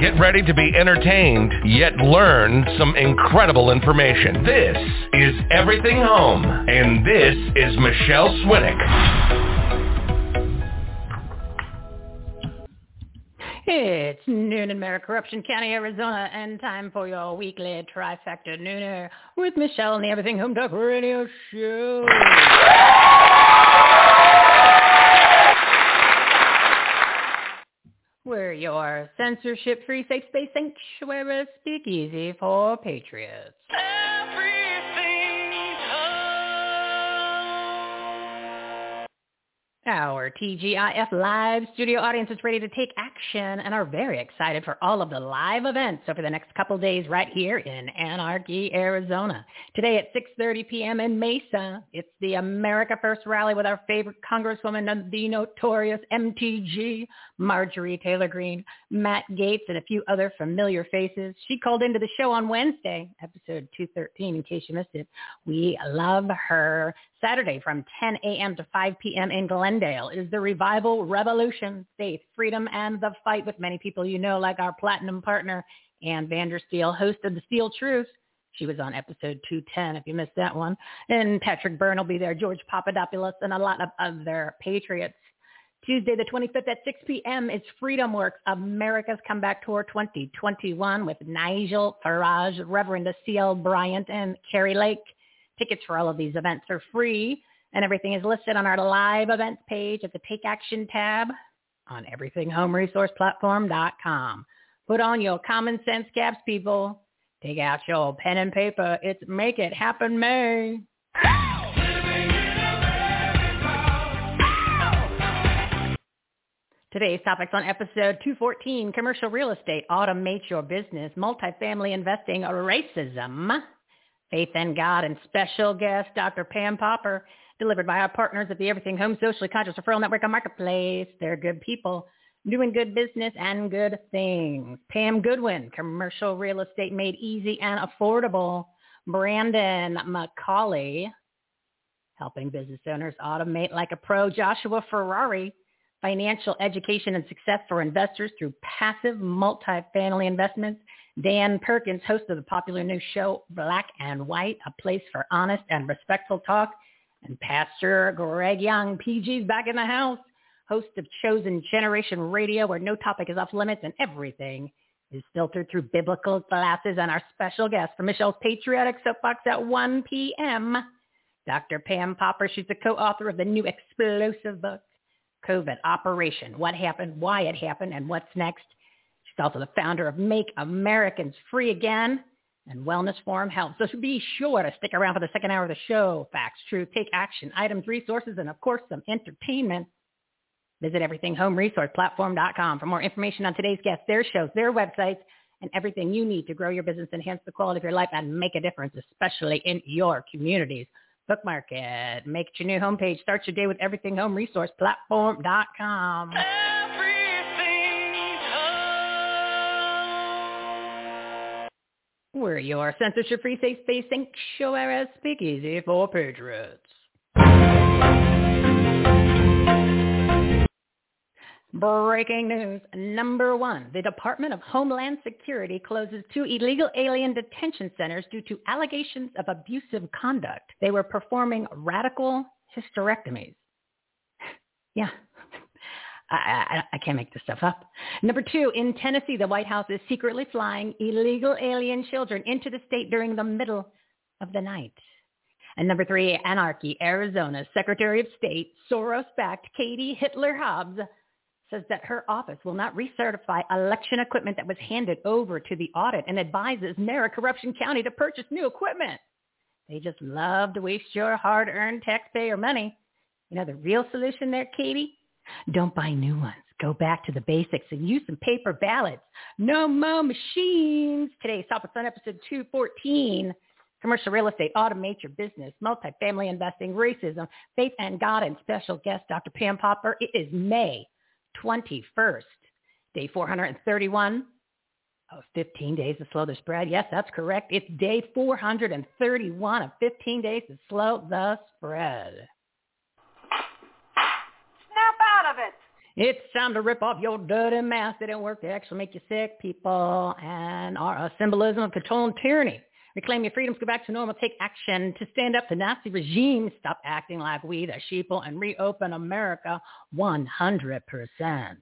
Get ready to be entertained, yet learn some incredible information. This is Everything Home, and this is Michelle Swinick. It's noon in Mayor Corruption County, Arizona, and time for your weekly trifecta nooner with Michelle on the Everything Home Talk Radio Show. We're your censorship-free safe space sanctuary speakeasy for patriots. Our TGIF live studio audience is ready to take action and are very excited for all of the live events over the next couple days right here in Anarchy, Arizona. Today at 6.30 p.m. in Mesa, it's the America First rally with our favorite Congresswoman, the notorious MTG, Marjorie Taylor Greene, Matt Gaetz, and a few other familiar faces. She called into the show on Wednesday, episode 213, in case you missed it. We love her. Saturday from 10 a.m. to 5 p.m. in Glendale is the Revival Revolution, Faith, Freedom, and the Fight with many people you know, like our platinum partner, Ann Vandersteel, host of The Steel Truth. She was on episode 210 if you missed that one. And Patrick Byrne will be there, George Papadopoulos, and a lot of other patriots. Tuesday the 25th at 6 p.m. is Freedom Works America's Comeback Tour 2021 with Nigel Farage, Reverend C.L. Bryant, and Kari Lake. Tickets for all of these events are free, and everything is listed on our live events page at the Take Action tab on everythinghomeresourceplatform.com. Put on your common sense caps, people. Take out your pen and paper. It's Make It Happen May. Today's topics on episode 214, commercial real estate, automate your business, multifamily investing, racism, faith in God, and special guest Dr. Pam Popper, delivered by our partners at the Everything Home Socially Conscious Referral Network and Marketplace. They're good people doing good business and good things. Pam Goodwin, commercial real estate made easy and affordable. Brendan McCauley, helping business owners automate like a pro. Joshua Ferrari, financial education and success for investors through passive multifamily investments. Dan Perkins, host of the popular new show Black and White, a place for honest and respectful talk. And Pastor Greg Young, PG's back in the house, host of Chosen Generation Radio, where no topic is off limits and everything is filtered through biblical glasses. And our special guest from Michelle's Patriotic Soapbox at 1 p.m., Dr. Pam Popper. She's the co-author of the new explosive book, COVID Operation, What Happened, Why It Happened, and What's Next. She's also the founder of Make Americans Free Again and Wellness Forum Health. So be sure to stick around for the second hour of the show. Facts, truth, take action, items, resources, and of course some entertainment. Visit everythinghomeresourceplatform.com for more information on today's guests, their shows, their websites, and everything you need to grow your business, enhance the quality of your life, and make a difference, especially in your communities. Bookmark it. Make it your new homepage. Start your day with everythinghomeresourceplatform.com. We're your censorship-free safe space sanctuary speakeasy for patriots. Breaking news. Number one, the Department of Homeland Security closes two illegal alien detention centers due to allegations of abusive conduct. They were performing radical hysterectomies. yeah, I, I, I, can't make this stuff up. Number two, in Tennessee, the White House is secretly flying illegal alien children into the state during the middle of the night. And number three, Anarchy, Arizona, Secretary of State, Soros-backed Katie Hitler Hobbs says that her office will not recertify election equipment that was handed over to the audit and advises Mayor Corruption County to purchase new equipment. They just love to waste your hard-earned taxpayer money. You know the real solution there, Katie? Don't buy new ones. Go back to the basics and use some paper ballots. No more machines. Today, Today's topic on episode 214. Commercial real estate, automate your business, multifamily investing, racism, faith and God, and special guest Dr. Pam Popper. It is May 21st, day 431 of 15 days to slow the spread. Yes, that's correct. It's day 431 of 15 days to slow the spread. of it. It's time to rip off your dirty mask. They don't work. They actually make you sick, people, and are a symbolism of control and tyranny. Reclaim your freedoms. Go back to normal. Take action to stand up to Nazi regime. Stop acting like we, the sheeple, and reopen America 100%.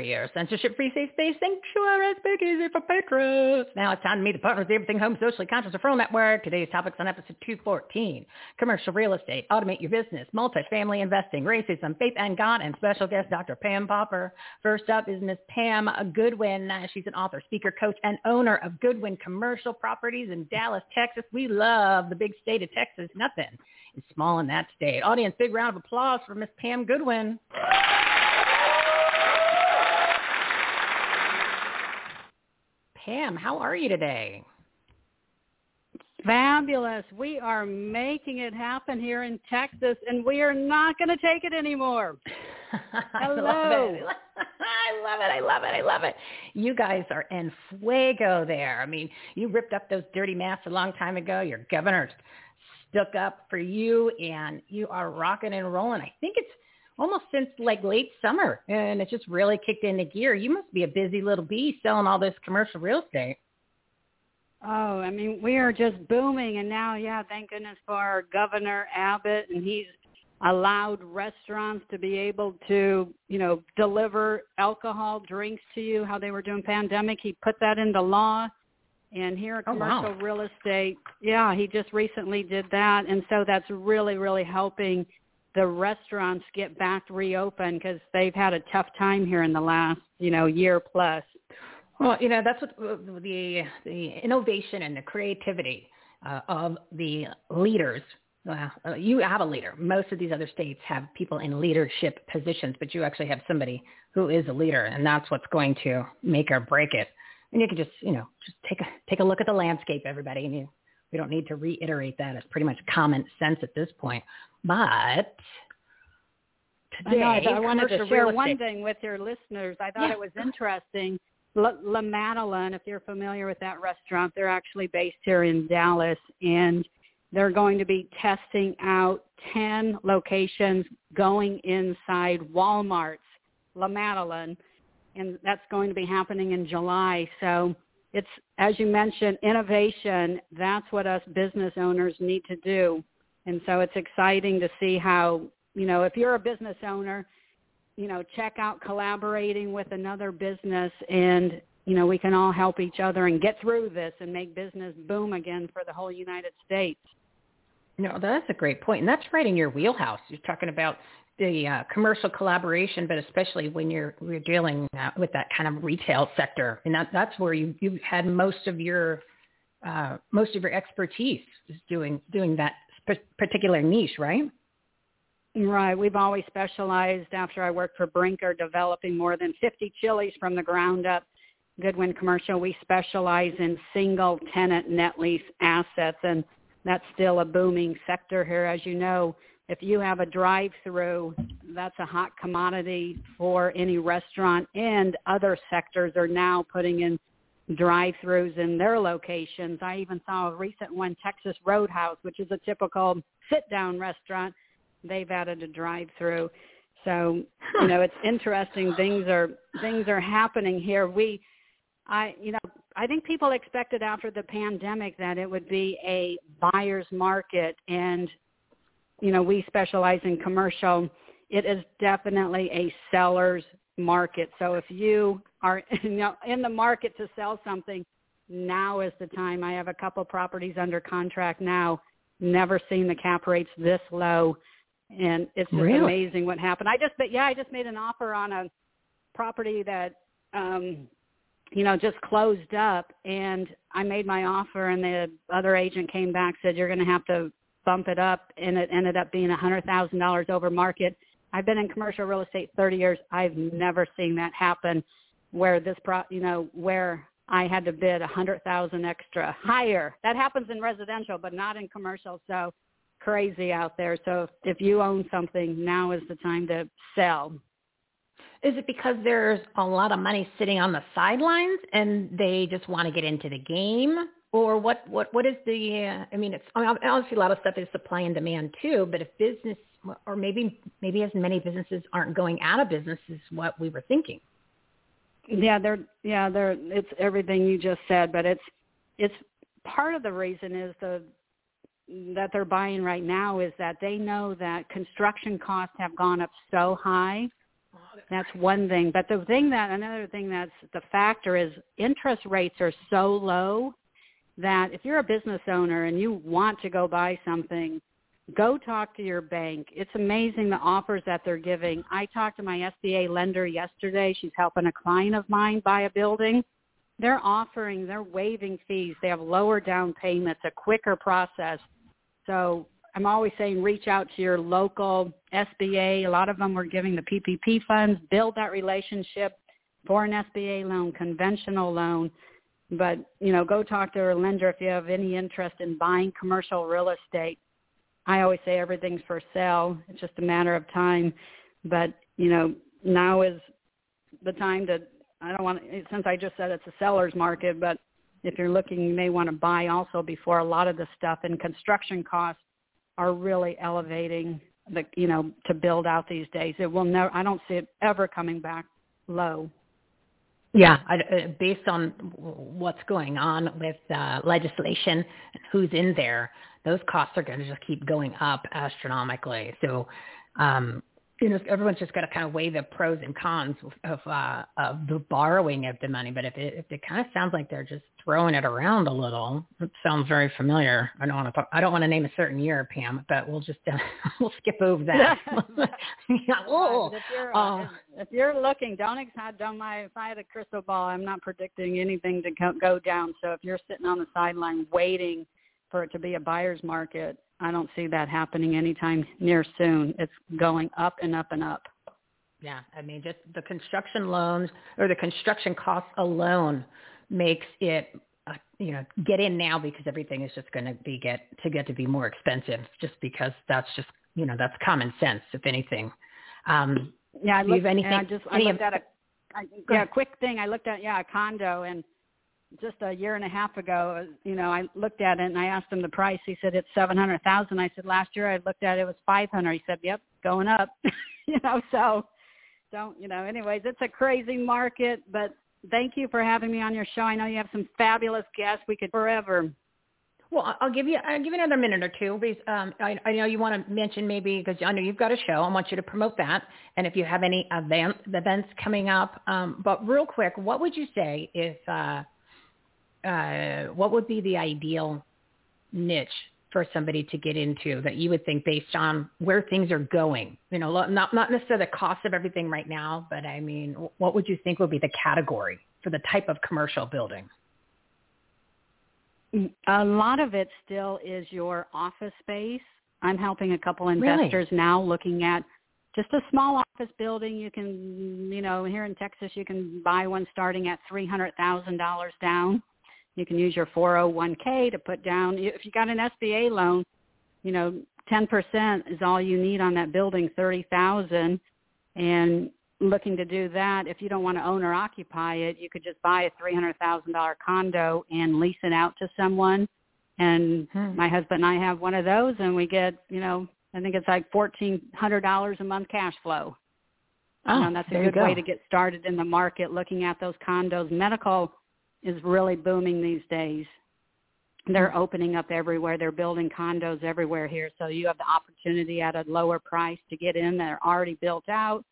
Censorship-free safe space sanctuary, speakeasy for patrons. Now it's time to meet the partners of the Everything Home Socially Conscious Referral Network. Today's topics on episode 214, commercial real estate, automate your business, multifamily investing, racism, faith and God, and special guest Dr. Pam Popper. First up is Miss Pam Goodwin. She's an author, speaker, coach, and owner of Goodwin Commercial Properties in Dallas, Texas. We love the big state of Texas. Nothing is small in that state. Audience, big round of applause for Miss Pam Goodwin. Pam, how are you today? Fabulous. We are making it happen here in Texas, and we are not going to take it anymore. Hello. I love it. I love it. I love it. I love it. You guys are en fuego there. I mean, you ripped up those dirty masks a long time ago. Your governor stuck up for you, and you are rocking and rolling. I think it's almost since like late summer, and it just really kicked into gear. You must be a busy little bee selling all this commercial real estate. Oh, I mean, we are just booming, and now, yeah, thank goodness for our Governor Abbott, and he's allowed restaurants to be able to, you know, deliver alcohol drinks to you. How they were doing pandemic, he put that into law. And here at Commercial oh, wow. Real Estate, yeah, he just recently did that, and so that's really, really helping the restaurants get back to reopen because they've had a tough time here in the last, you know, year plus. Well, you know, that's what the the innovation and the creativity uh, of the leaders. Uh, you have a leader. Most of these other states have people in leadership positions, but you actually have somebody who is a leader, and that's what's going to make or break it. And you can just, you know, just take a take a look at the landscape, everybody, and you we don't need to reiterate that. It's pretty much common sense at this point. But today, I, know, I wanted to share one thing with your listeners. I thought yeah. it was interesting. La, La Madeleine, if you're familiar with that restaurant, they're actually based here in Dallas, and they're going to be testing out 10 locations going inside Walmart's La Madeleine, and that's going to be happening in July. So it's, as you mentioned, innovation. That's what us business owners need to do. And so it's exciting to see how, you know, if you're a business owner, you know, check out collaborating with another business and, you know, we can all help each other and get through this and make business boom again for the whole United States. No, that's a great point. And that's right in your wheelhouse. You're talking about the uh, commercial collaboration, but especially when you're you're dealing uh, with that kind of retail sector, and that, that's where you you had most of your uh, most of your expertise is doing doing that particular niche, right? Right. We've always specialized after I worked for Brinker developing more than 50 Chili's from the ground up. Goodwin Commercial, we specialize in single tenant net lease assets and that's still a booming sector here. As you know, if you have a drive-through, that's a hot commodity for any restaurant, and other sectors are now putting in drive-throughs in their locations. I even saw a recent one, Texas Roadhouse, which is a typical sit-down restaurant. They've added a drive-through. So, you know, it's interesting. Things are things are happening here. We, I, you know, I think people expected after the pandemic that it would be a buyer's market, and you know, we specialize in commercial. It is definitely a seller's market. So if you are you know, in the market to sell something, now is the time. I have a couple properties under contract now. Never seen the cap rates this low, and it's just really? amazing what happened. I just, but yeah, I just made an offer on a property that, um, you know, just closed up, and I made my offer, and the other agent came back said you're going to have to bump it up, and it ended up being a hundred thousand dollars over market. I've been in commercial real estate 30 years. I've never seen that happen where this pro, you know, where I had to bid a hundred thousand extra higher. That happens in residential, but not in commercial. So crazy out there. So if you own something, now is the time to sell. Is it because there's a lot of money sitting on the sidelines and they just want to get into the game? Or what, what, what is the, uh, I mean, it's obviously a lot of stuff is supply and demand too, but if business, or maybe, maybe as many businesses aren't going out of business is what we were thinking. Yeah, they're yeah, they're it's everything you just said, but it's it's part of the reason is the that they're buying right now is that they know that construction costs have gone up so high. That's one thing. But the thing that another thing that's the factor is interest rates are so low that if you're a business owner and you want to go buy something, go talk to your bank. It's amazing the offers that they're giving. I talked to my SBA lender yesterday. She's helping a client of mine buy a building. They're offering, they're waiving fees. They have lower down payments, a quicker process. So I'm always saying reach out to your local SBA. A lot of them were giving the PPP funds, build that relationship for an SBA loan, conventional loan. But, you know, go talk to a lender if you have any interest in buying commercial real estate I always say everything's for sale. It's just a matter of time. But, you know, now is the time to, I don't want to, since I just said it's a seller's market, but if you're looking, you may want to buy also before a lot of the stuff and construction costs are really elevating the, you know, to build out these days. It will never, I don't see it ever coming back low. Yeah, I, uh, based on what's going on with uh, legislation and who's in there, those costs are going to just keep going up astronomically. So, um, you know, everyone's just got to kind of weigh the pros and cons of, uh, of the borrowing of the money. But if it, if it kind of sounds like they're just throwing it around a little, it sounds very familiar. I don't want to I don't want to name a certain year, Pam, but we'll just uh, we'll skip over that. yeah, oh, if, you're, uh, if you're looking, don't don't my if I had a crystal ball, I'm not predicting anything to go down. So if you're sitting on the sideline waiting for it to be a buyer's market, I don't see that happening anytime near soon. It's going up and up and up. Yeah, I mean, just the construction loans or the construction costs alone makes it, uh, you know, get in now because everything is just going to be get to get to be more expensive, just because that's just, you know, that's common sense, if anything. Um, yeah, I looked, anything, I just I looked at a, I, yeah, quick thing. I looked at yeah a condo and just a year and a half ago, you know, I looked at it and I asked him the price. He said it's seven hundred thousand. I said last year I looked at it, it was five hundred. He said, "Yep, going up." you know, so don't you know? Anyways, it's a crazy market, but thank you for having me on your show. I know you have some fabulous guests. We could forever. Well, I'll give you I'll give you another minute or two because um, I, I know you want to mention maybe because I know you've got a show. I want you to promote that, and if you have any event, events coming up. Um, but real quick, what would you say if uh, uh, what would be the ideal niche for somebody to get into that you would think based on where things are going? You know, not not necessarily the cost of everything right now, but I mean, what would you think would be the category for the type of commercial building? A lot of it still is your office space. I'm helping a couple investors really? now looking at just a small office building. You can, you know, here in Texas, you can buy one starting at three hundred thousand dollars down You can use your 401k to put down. If you got an SBA loan, you know, 10% is all you need on that building, 30,000. And looking to do that, if you don't want to own or occupy it, you could just buy a $300,000 condo and lease it out to someone. And hmm. my husband and I have one of those and we get, you know, I think it's like $1,400 a month cash flow. Oh, and that's a good go. way to get started in the market looking at those condos. Medical is really booming these days. They're opening up everywhere. They're building condos everywhere here. So you have the opportunity at a lower price to get in. They're already built out.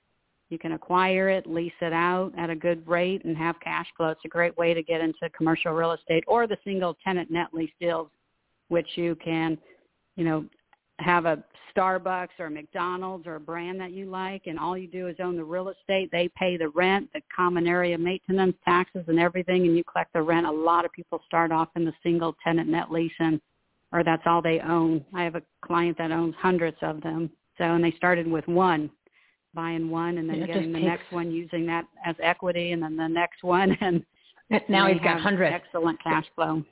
You can acquire it, lease it out at a good rate, and have cash flow. It's a great way to get into commercial real estate or the single tenant net lease deals, which you can, you know, have a Starbucks or a McDonald's or a brand that you like and all you do is own the real estate. They pay the rent, the common area maintenance, taxes and everything and you collect the rent. A lot of people start off in the single tenant net lease and or that's all they own. I have a client that owns hundreds of them. So and they started with one, buying one and then getting the takes... next one using that as equity and then the next one and now he's got hundreds. Excellent cash flow.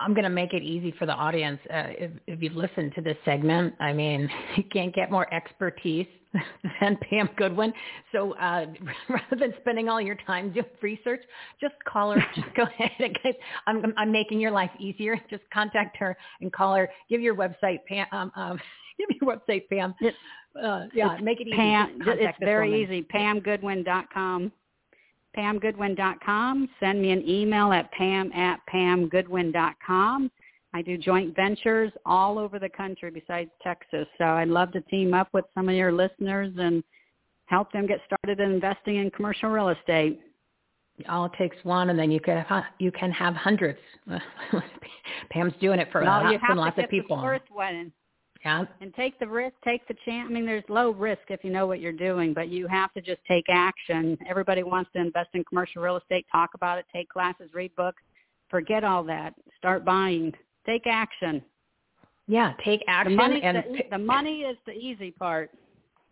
I'm going to make it easy for the audience. Uh, if, if you've listened to this segment, I mean, you can't get more expertise than Pam Goodwin. So uh, rather than spending all your time doing research, just call her. Just go ahead. And get, I'm, I'm making your life easier. Just contact her and call her. Give your website, Pam. Um, um, give your website, Pam. Uh, yeah, make it easy. Pam, it's very woman. easy. PamGoodwin.com pamgoodwin.com. Send me an email at pam at pamgoodwin.com. I do joint ventures all over the country besides Texas. So I'd love to team up with some of your listeners and help them get started in investing in commercial real estate. All it takes one, and then you can have, you can have hundreds. Pam's doing it for lots and lots of people. The one. Yeah. And take the risk, take the chance. I mean, there's low risk if you know what you're doing, but you have to just take action. Everybody wants to invest in commercial real estate, talk about it, take classes, read books. Forget all that. Start buying. Take action. Yeah, take action. The money, and the, the money is the easy part.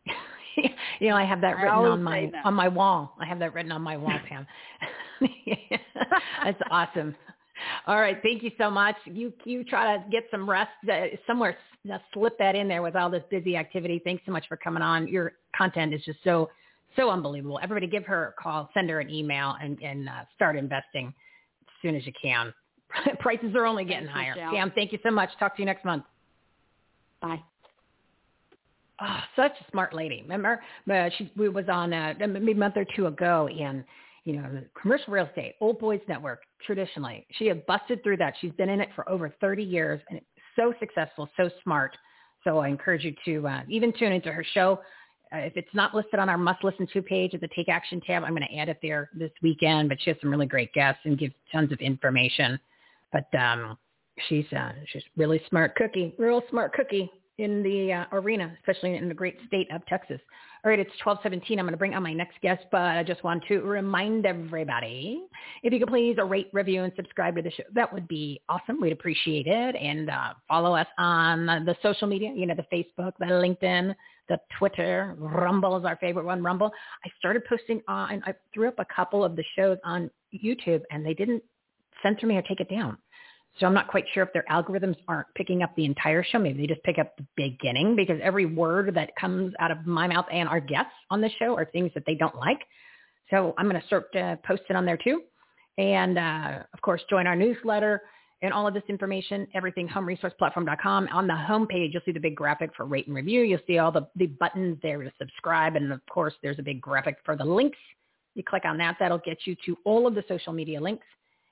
you know, I have that written on my on my wall. I have that written on my wall, Pam. That's awesome. All right, thank you so much. You you try to get some rest uh, somewhere. Uh, slip that in there with all this busy activity. Thanks so much for coming on. Your content is just so so unbelievable. Everybody, give her a call, send her an email, and and uh, start investing as soon as you can. Prices are only getting higher. Pam, thank you so much. Talk to you next month. Bye. Oh, such a smart lady. Remember, uh, she we was on uh, maybe a month or two ago, and you know, commercial real estate, old boys network, traditionally. She had busted through that. She's been in it for over 30 years and it's so successful, so smart. So I encourage you to uh, even tune into her show. Uh, if it's not listed on our must listen to page at the take action tab, I'm going to add it there this weekend, but she has some really great guests and gives tons of information. But um, she's, uh, she's really smart cookie, real smart cookie in the uh, arena, especially in the great state of Texas. All right, it's 1217. I'm going to bring on my next guest, but I just want to remind everybody, if you could please rate, review, and subscribe to the show, that would be awesome. We'd appreciate it. And uh, follow us on the social media, you know, the Facebook, the LinkedIn, the Twitter. Rumble is our favorite one, Rumble. I started posting on, I threw up a couple of the shows on YouTube, and they didn't censor me or take it down. So I'm not quite sure if their algorithms aren't picking up the entire show. Maybe they just pick up the beginning because every word that comes out of my mouth and our guests on the show are things that they don't like. So I'm going to start uh, posting on there too. And uh, of course, join our newsletter and all of this information, everything homeresourceplatform.com. On the homepage, you'll see the big graphic for rate and review. You'll see all the, the buttons there to subscribe. And of course, there's a big graphic for the links. You click on that. That'll get you to all of the social media links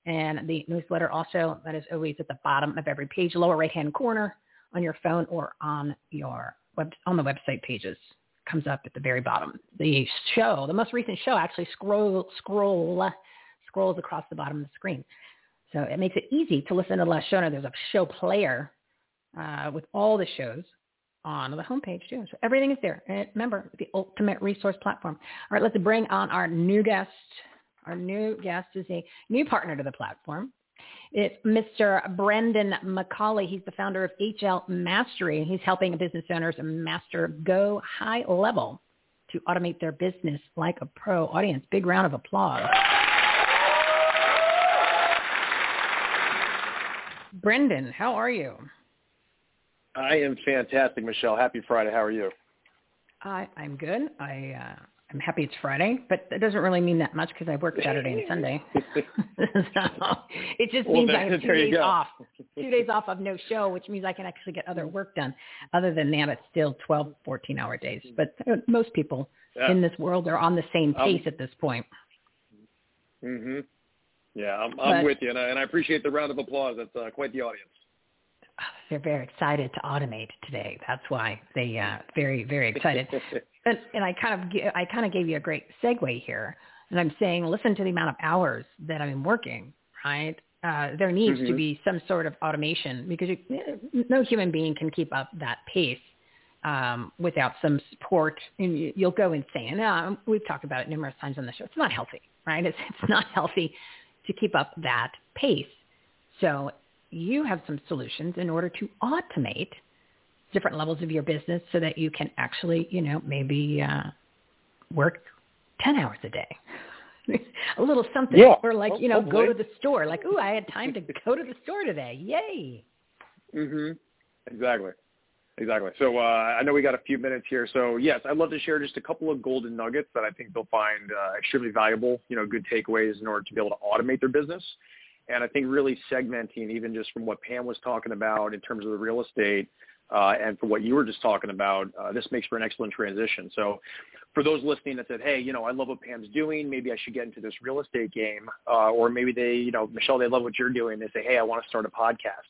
and the newsletter also, that is always at the bottom of every page, lower right-hand corner on your phone or on your web, on the website pages. Comes up at the very bottom. The show, the most recent show actually scroll, scroll, scrolls across the bottom of the screen. So it makes it easy to listen to the last show. Now there's a show player uh, with all the shows on the homepage too. So everything is there. And remember, the ultimate resource platform. All right, let's bring on our new guest. Our new guest is a new partner to the platform. It's Mr. Brendan McCauley. He's the founder of HL Mastery. He's helping business owners master go high level to automate their business like a pro. Audience, big round of applause. Brendan, how are you? I am fantastic, Michelle. Happy Friday. How are you? I, I'm good. I uh, I'm happy it's Friday, but that doesn't really mean that much because I work Saturday and Sunday. so it just means well, I have two days off. Two days off of no show, which means I can actually get other work done. Other than that, it's still 12, 14 hour days. But uh, most people yeah. in this world are on the same pace um, at this point. Mhm. Yeah, I'm, I'm but, with you, and I, and I appreciate the round of applause. That's uh, quite the audience they're very excited to automate today. That's why they uh, very very excited. And, and I kind of I kind of gave you a great segue here, and I'm saying listen to the amount of hours that I'm working. Right, uh, there needs mm-hmm. to be some sort of automation because you, no human being can keep up that pace um, without some support. And you, you'll go insane. Uh, we've talked about it numerous times on the show. It's not healthy, right? It's it's not healthy to keep up that pace. So you have some solutions in order to automate different levels of your business so that you can actually, you know, maybe uh, work 10 hours a day. a little something yeah, or like, you know, go to the store. Like, ooh, I had time to go to the store today. Yay. Mhm. Exactly. Exactly. So uh, I know we got a few minutes here. So yes, I'd love to share just a couple of golden nuggets that I think they'll find uh, extremely valuable. You know, good takeaways in order to be able to automate their business. And I think really segmenting, even just from what Pam was talking about in terms of the real estate, uh, and for what you were just talking about, uh, this makes for an excellent transition. So for those listening that said, hey, you know, I love what Pam's doing. Maybe I should get into this real estate game. Uh, or maybe they, you know, Michelle, they love what you're doing. They say, hey, I want to start a podcast.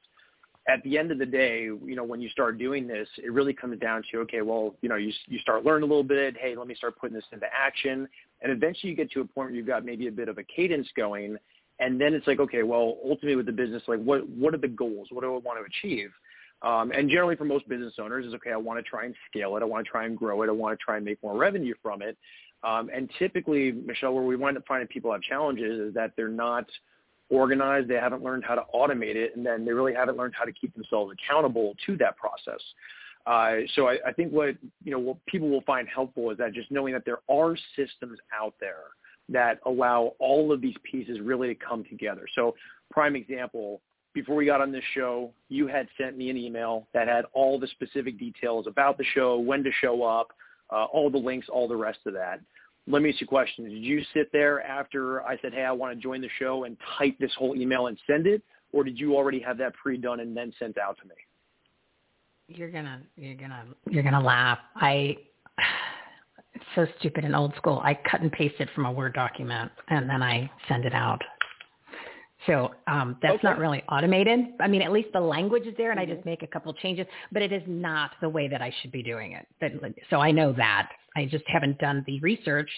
At the end of the day, you know, when you start doing this, it really comes down to, okay, well, you know, you, you start learning a little bit. Hey, let me start putting this into action. And eventually you get to a point where you've got maybe a bit of a cadence going and then it's like, okay, well, ultimately with the business, like what what are the goals? What do I want to achieve? Um, and generally for most business owners is okay, I want to try and scale it. I want to try and grow it. I want to try and make more revenue from it. Um, and typically, Michelle, where we wind up finding people have challenges is that they're not organized. They haven't learned how to automate it, and then they really haven't learned how to keep themselves accountable to that process. Uh, so I, I think what you know what people will find helpful is that just knowing that there are systems out there that allow all of these pieces really to come together. So prime example, before we got on this show, you had sent me an email that had all the specific details about the show, when to show up, uh, all the links, all the rest of that. Let me ask you a question. Did you sit there after I said, hey, I want to join the show and type this whole email and send it? Or did you already have that pre-done and then sent out to me? You're gonna, you're gonna, you're gonna laugh. I, it's so stupid and old school. I cut and paste it from a Word document and then I send it out. So um, that's okay. not really automated. I mean, at least the language is there, and mm-hmm. I just make a couple changes. But it is not the way that I should be doing it. But, so I know that. I just haven't done the research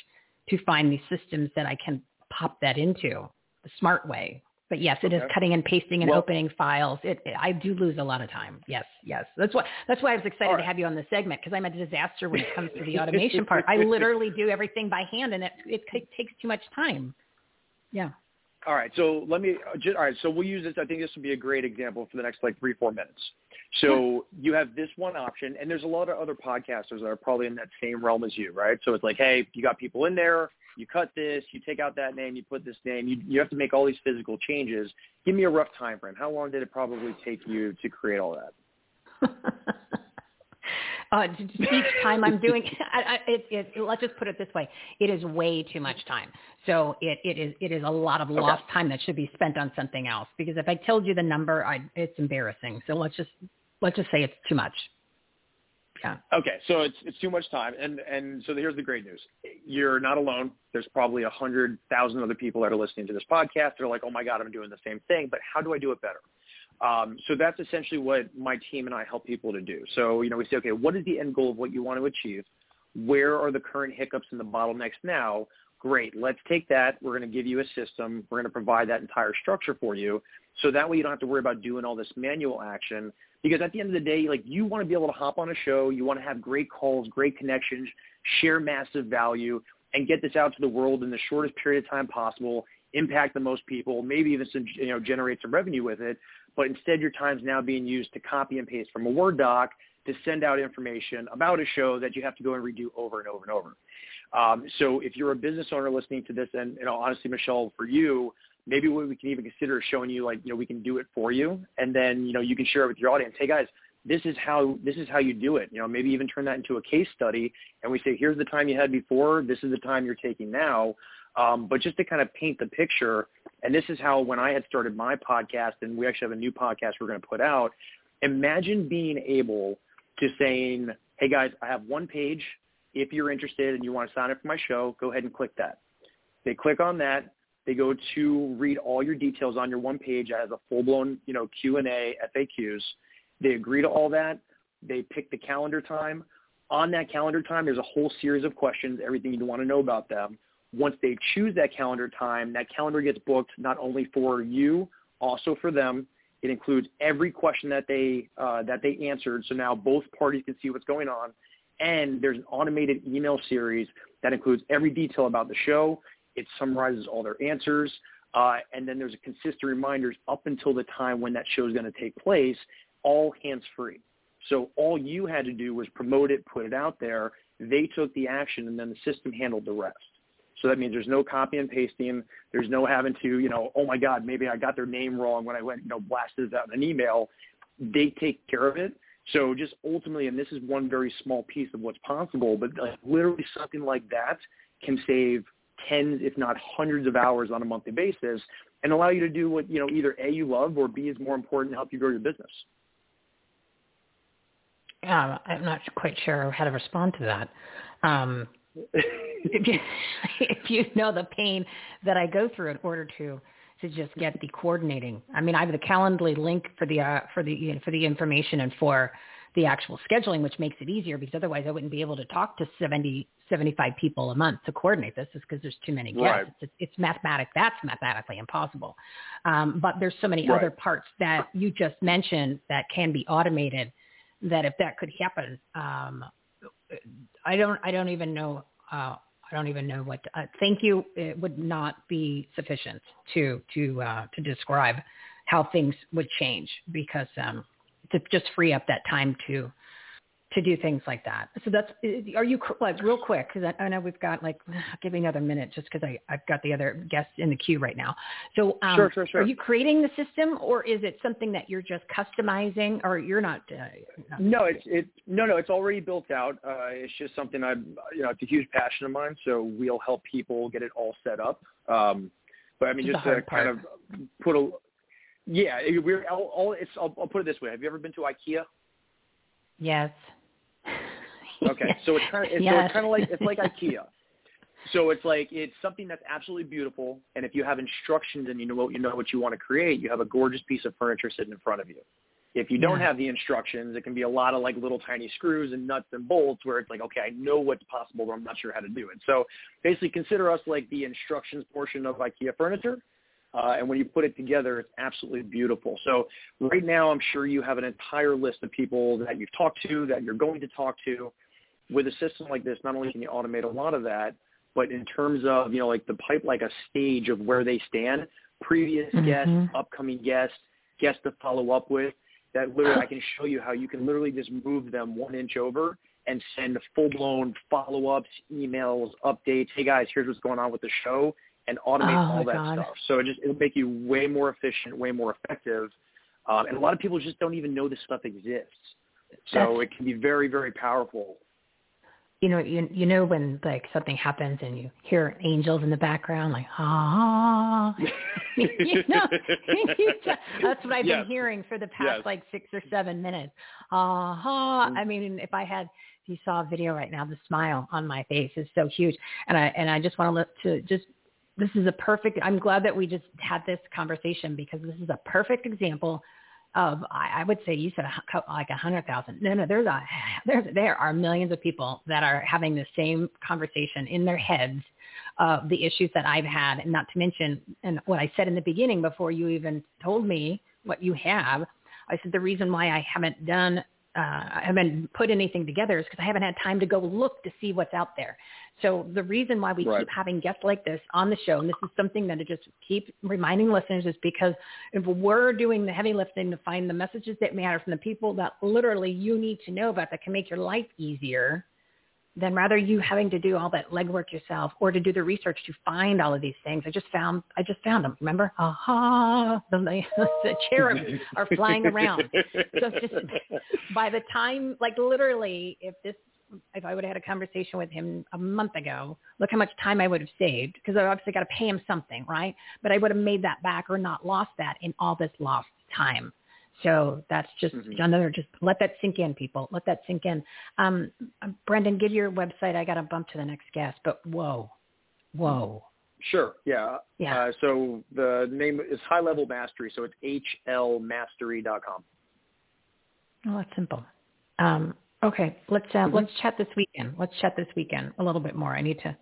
to find the systems that I can pop that into the smart way. But yes, it okay. is cutting and pasting and well, opening files. It, it, I do lose a lot of time. Yes, yes. That's why that's why I was excited right. to have you on the segment because I'm a disaster when it comes to the automation part. I literally do everything by hand, and it it takes too much time. Yeah. All right, so let me. Uh, all right, so we'll use this. I think this would be a great example for the next like three, four minutes. So hmm. you have this one option, and there's a lot of other podcasters that are probably in that same realm as you, right? So it's like, hey, you got people in there you cut this, you take out that name, you put this name, you, you have to make all these physical changes. Give me a rough time frame. How long did it probably take you to create all that? uh, each time I'm doing I, I, it, it, let's just put it this way. It is way too much time. So it, it is it is a lot of lost okay. time that should be spent on something else. Because if I told you the number, I, it's embarrassing. So let's just let's just say it's too much. Yeah. Okay, so it's it's too much time, and and so here's the great news: you're not alone. There's probably a hundred thousand other people that are listening to this podcast. They're like, oh my god, I'm doing the same thing, but how do I do it better? Um, so that's essentially what my team and I help people to do. So you know, we say, okay, what is the end goal of what you want to achieve? Where are the current hiccups and the bottlenecks now? Great. Let's take that. We're going to give you a system. We're going to provide that entire structure for you. So that way you don't have to worry about doing all this manual action because at the end of the day, like you want to be able to hop on a show, you want to have great calls, great connections, share massive value, and get this out to the world in the shortest period of time possible, impact the most people, maybe even some, you know, generate some revenue with it. But instead, your time's now being used to copy and paste from a Word doc to send out information about a show that you have to go and redo over and over and over. Um, so if you're a business owner listening to this, and you know, honestly, Michelle, for you, maybe what we can even consider is showing you like, you know, we can do it for you. And then, you know, you can share it with your audience. Hey guys, this is how this is how you do it. You know, maybe even turn that into a case study and we say, here's the time you had before, this is the time you're taking now. Um, but just to kind of paint the picture, and this is how when I had started my podcast, and we actually have a new podcast we're going to put out. Imagine being able to saying, "Hey guys, I have one page. If you're interested and you want to sign up for my show, go ahead and click that." They click on that. They go to read all your details on your one page. It has a full-blown, you know, Q&A, FAQs. They agree to all that. They pick the calendar time. On that calendar time, there's a whole series of questions, everything you want to know about them. Once they choose that calendar time, that calendar gets booked not only for you, also for them. It includes every question that they uh, that they answered, so now both parties can see what's going on. And there's an automated email series that includes every detail about the show. It summarizes all their answers, uh, and then there's a consistent reminders up until the time when that show is going to take place, all hands free. So all you had to do was promote it, put it out there. They took the action, and then the system handled the rest. So that means there's no copy and pasting. There's no having to, you know, oh my God, maybe I got their name wrong when I went, you know, blasted out in an email. They take care of it. So just ultimately, and this is one very small piece of what's possible, but like literally something like that can save tens, if not hundreds of hours on a monthly basis and allow you to do what, you know, either A, you love or B is more important to help you grow your business. Yeah, I'm not quite sure how to respond to that. Um, if, you, if you know the pain that I go through in order to to just get the coordinating. I mean, I have the Calendly link for the uh, for the you know, for the information and for the actual scheduling, which makes it easier because otherwise I wouldn't be able to talk to 70, 75 people a month to coordinate this just because there's too many guests. Right. It's, it's mathematic. That's mathematically impossible. Um, but there's so many Right. other parts that you just mentioned that can be automated that if that could happen, um, I don't, I don't even know, uh, I don't even know what, to, uh, thank you. It would not be sufficient to, to, uh, to describe how things would change because, um, to just free up that time to, to do things like that. So that's, are you, like, real quick, because I, I know we've got like, give me another minute just because I, I've got the other guests in the queue right now. So um, Sure, sure, sure. are you creating the system or is it something that you're just customizing or you're not? Uh, not No, it's it no no it's already built out. Uh, it's just something I'm, you know it's a huge passion of mine. So we'll help people get it all set up. Um, but I mean just to kind of put a yeah we're all, all it's I'll, I'll put it this way. Have you ever been to IKEA? Yes. Okay, so it's kind of it's, so it's kind of like it's like IKEA. So it's like it's something that's absolutely beautiful, and if you have instructions and you know what you know what you want to create, you have a gorgeous piece of furniture sitting in front of you. If you don't Yeah. have the instructions, it can be a lot of like little tiny screws and nuts and bolts where it's like, okay, I know what's possible, but I'm not sure how to do it. So basically, consider us like the instructions portion of IKEA furniture. Uh, and when you put it together, it's absolutely beautiful. So right now, I'm sure you have an entire list of people that you've talked to, that you're going to talk to. With a system like this, not only can you automate a lot of that, but in terms of, you know, like the pipe, like a stage of where they stand, previous guests, Mhm. upcoming guests, guests to follow up with, that literally I can show you how you can literally just move them one inch over and send full-blown follow-ups, emails, updates. Hey guys, here's what's going on with the show, and automate Oh, all that God. stuff. So it just it'll make you way more efficient, way more effective. Um, and a lot of people just don't even know this stuff exists. So That's- it can be very, very powerful. You know, you, you know when like something happens and you hear angels in the background, like ah, you know, that's what I've Yes. been hearing for the past Yes. like six or seven minutes. Ah, I mean, if I had, if you saw a video right now, the smile on my face is so huge, and I and I just want to look to just. This is a perfect. I'm glad that we just had this conversation because this is a perfect example of I, I would say you said a, like a hundred thousand. No, no, there's a there's there are millions of people that are having the same conversation in their heads of the issues that I've had, and not to mention and what I said in the beginning before you even told me what you have. I said the reason why I haven't done uh, I haven't put anything together is because I haven't had time to go look to see what's out there. So the reason why we Right. keep having guests like this on the show, and this is something that I just keep reminding listeners, is because if we're doing the heavy lifting to find the messages that matter from the people that literally you need to know about that can make your life easier, then rather you having to do all that legwork yourself or to do the research to find all of these things, I just found I just found them. Remember? Aha! The, the cherubs are flying around. So just by the time, like literally, if this if I would have had a conversation with him a month ago, look how much time I would have saved because I obviously got to pay him something, right? But I would have made that back or not lost that in all this lost time. So that's just mm-hmm. another, just let that sink in, people. Let that sink in. Um, Brendan, give your website. I got to bump to the next guest, but whoa, whoa. Sure. Yeah. Yeah. Uh, so the name is High Level Mastery. So it's hlmastery.com. Oh, that's simple. Um, okay. Let's uh, mm-hmm. let's chat this weekend. Let's chat this weekend a little bit more. I need to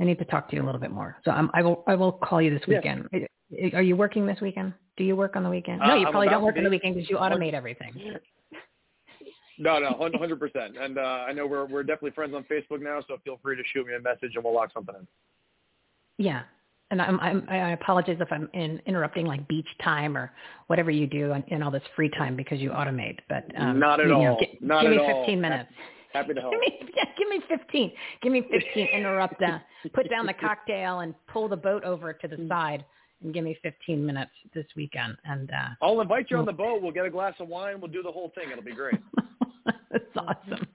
I need to talk to you a little bit more. So um, I will I will call you this weekend. Yes. Are you working this weekend? Do you work on the weekend? No, you uh, probably don't work on the weekend because you automate everything. No, no, hundred percent. And uh, I know we're we're definitely friends on Facebook now, so feel free to shoot me a message and we'll lock something in. Yeah, and I'm, I'm I apologize if I'm in, interrupting like beach time or whatever you do in, in all this free time because you automate. But um, not at you all. Know, g- Not give at me all. 15 minutes. Happy to help. Give me, yeah, give me 15. Give me 15. Interrupt. Uh, put down the cocktail and pull the boat over to the side and give me 15 minutes this weekend. And uh, I'll invite you on the boat. We'll get a glass of wine. We'll do the whole thing. It'll be great. That's awesome.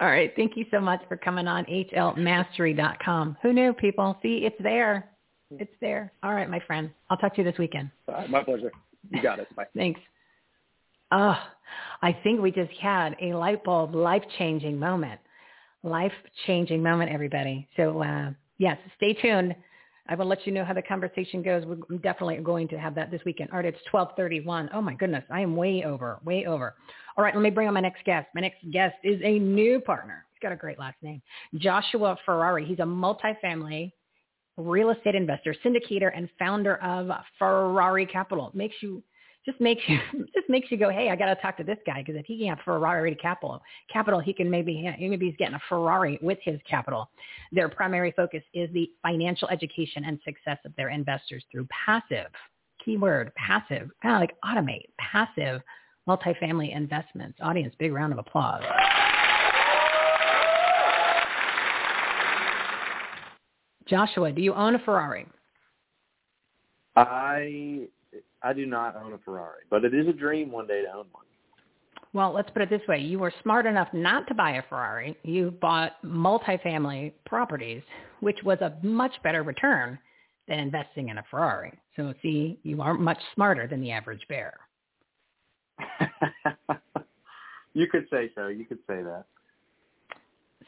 All right. Thank you so much for coming on hlmastery.com. Who knew, people? See, it's there. It's there. All right, my friend. I'll talk to you this weekend. my pleasure. You got it. Bye. Thanks. Oh, I think we just had a light bulb, life-changing moment. Life-changing moment, everybody. So, uh, yes, stay tuned. I will let you know how the conversation goes. We're definitely going to have that this weekend. All right, it's 1231. Oh my goodness, I am way over, way over. All right, let me bring on my next guest. My next guest is a new partner. He's got a great last name. Joshua Ferrari. He's a multifamily real estate investor, syndicator, and founder of Ferrari Capital. Makes you just makes you just makes you go, hey, I got to talk to this guy because if he can have Ferrari capital, capital, he can maybe maybe he's getting a Ferrari with his capital. Their primary focus is the financial education and success of their investors through passive, keyword passive, kind of like automate, passive multifamily investments. Audience, big round of applause. Joshua, do you own a Ferrari? I I do not own a Ferrari, but it is a dream one day to own one. Well, let's put it this way. You were smart enough not to buy a Ferrari. You bought multifamily properties, which was a much better return than investing in a Ferrari. So see, you are much smarter than the average bear. you could say so. You could say that.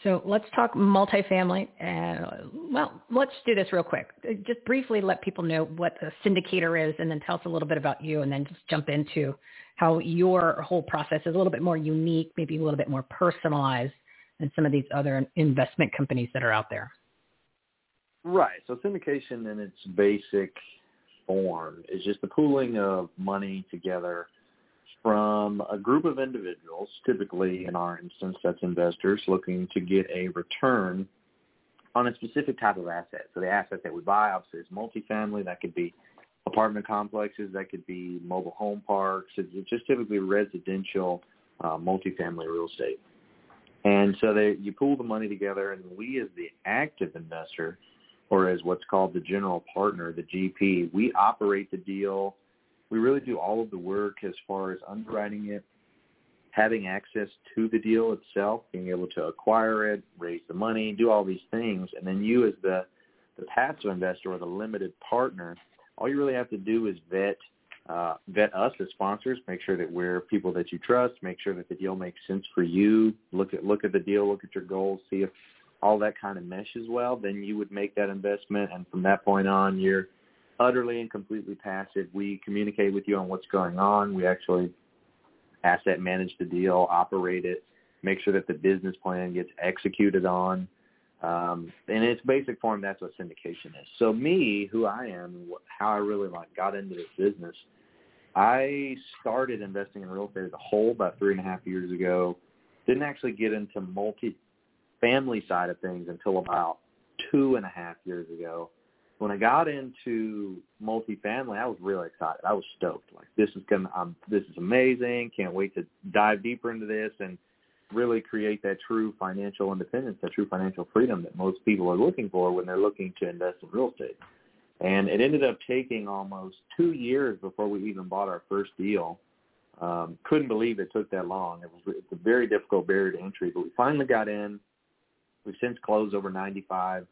So let's talk multifamily. Uh, well, let's do this real quick. Just briefly let people know what a syndicator is and then tell us a little bit about you and then just jump into how your whole process is a little bit more unique, maybe a little bit more personalized than some of these other investment companies that are out there. Right. So syndication in its basic form is just the pooling of money together – from a group of individuals, typically in our instance, that's investors looking to get a return on a specific type of asset. So the asset that we buy obviously is multifamily. That could be apartment complexes. That could be mobile home parks. It's just typically residential uh, multifamily real estate. And so they, you pool the money together, and we as the active investor, or as what's called the general partner, the GP, we operate the deal we really do all of the work as far as underwriting it, having access to the deal itself, being able to acquire it, raise the money, do all these things, and then you as the the passive investor or the limited partner, all you really have to do is vet uh, vet us as sponsors, make sure that we're people that you trust, make sure that the deal makes sense for you, look at look at the deal, look at your goals, see if all that kind of meshes well, then you would make that investment. And from that point on you're utterly and completely passive. We communicate with you on what's going on. We actually asset manage the deal, operate it, make sure that the business plan gets executed on. Um, in its basic form, that's what syndication is. So me, who I am, how I really like got into this business, I started investing in real estate as a whole about three and a half years ago. Didn't actually get into multi-family side of things until about two and a half years ago when I got into multifamily, I was really excited. I was stoked. Like this is gonna, um, this is amazing. Can't wait to dive deeper into this. And really create that true financial independence, that true financial freedom that most people are looking for when they're looking to invest in real estate. And it ended up taking almost two years before we even bought our first deal. Um, couldn't believe it took that long. It was it's a very difficult barrier to entry, but we finally got in. We've since closed over 95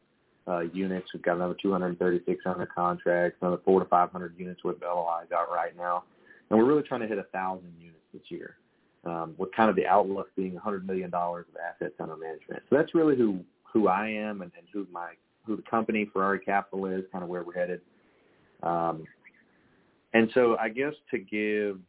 uh, units. We've got another 236 under contracts, another four to 500 units with LOIs out right now, and we're really trying to hit a thousand units this year. Um, with kind of the outlook being 100 million dollars of assets under management. So that's really who who I am and, and who my who the company Ferrari Capital is, kind of where we're headed. Um, and so I guess to give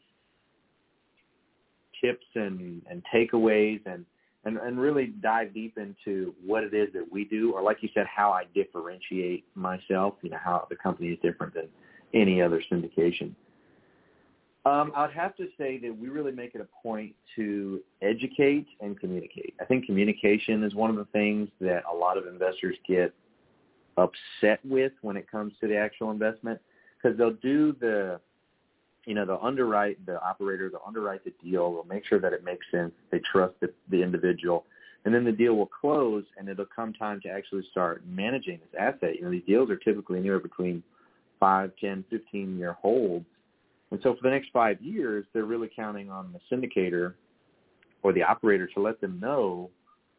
tips and, and takeaways and and, and really dive deep into what it is that we do, or like you said, how I differentiate myself, you know, how the company is different than any other syndication. Um, I'd have to say that we really make it a point to educate and communicate. I think communication is one of the things that a lot of investors get upset with when it comes to the actual investment because they'll do the you know, they'll underwrite the operator, they'll underwrite the deal, they'll make sure that it makes sense, they trust the, the individual, and then the deal will close, and it'll come time to actually start managing this asset. You know, these deals are typically anywhere between five, ten, fifteen year holds, and so for the next five years, they're really counting on the syndicator or the operator to let them know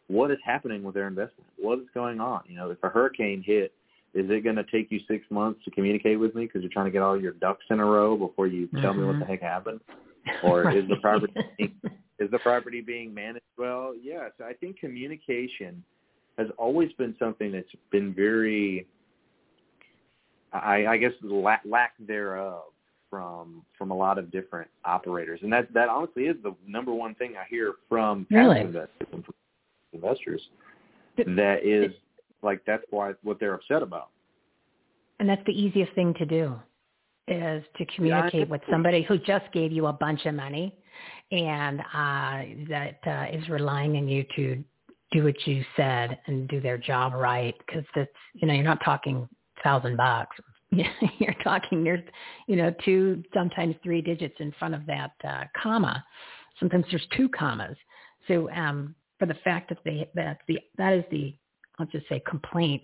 what is happening with their investment, what is going on. You know, if a hurricane hit is it going to take you six months to communicate with me because you're trying to get all your ducks in a row before you tell mm-hmm. me what the mm-hmm. heck happened? Or right. is the property is the property being managed well? Yes, I think communication has always been something that's been very, I, I guess, lack, lack thereof from from a lot of different operators, and that that honestly is the number one thing I hear from really? investors, investors that is like that's why what they're upset about. And that's the easiest thing to do is to communicate yeah, with somebody who just gave you a bunch of money and uh, that uh, is relying on you to do what you said and do their job right. Because that's you know you're not talking thousand bucks. You're talking there's you know two sometimes three digits in front of that uh, comma. Sometimes there's two commas. So um for the fact that they that the that is the I'll just say complaint,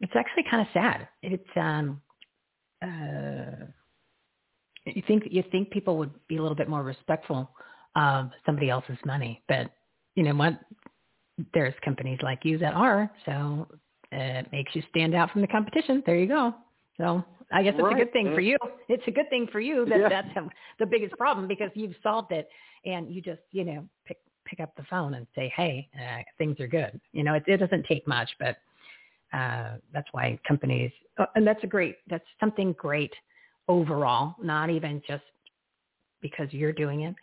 it's actually kind of sad. It's um, uh, you think you think people would be a little bit more respectful of somebody else's money, but you know what? There's companies like you that are, so it makes you stand out from the competition. There you go. So I guess it's right. a good thing for you. It's a good thing for you that yeah. that's the biggest problem because you've solved it and you just, you know, pick pick up the phone and say, hey, uh, things are good. You know, it, it doesn't take much, but uh, that's why companies, uh, and that's a great, that's something great overall, not even just because you're doing it.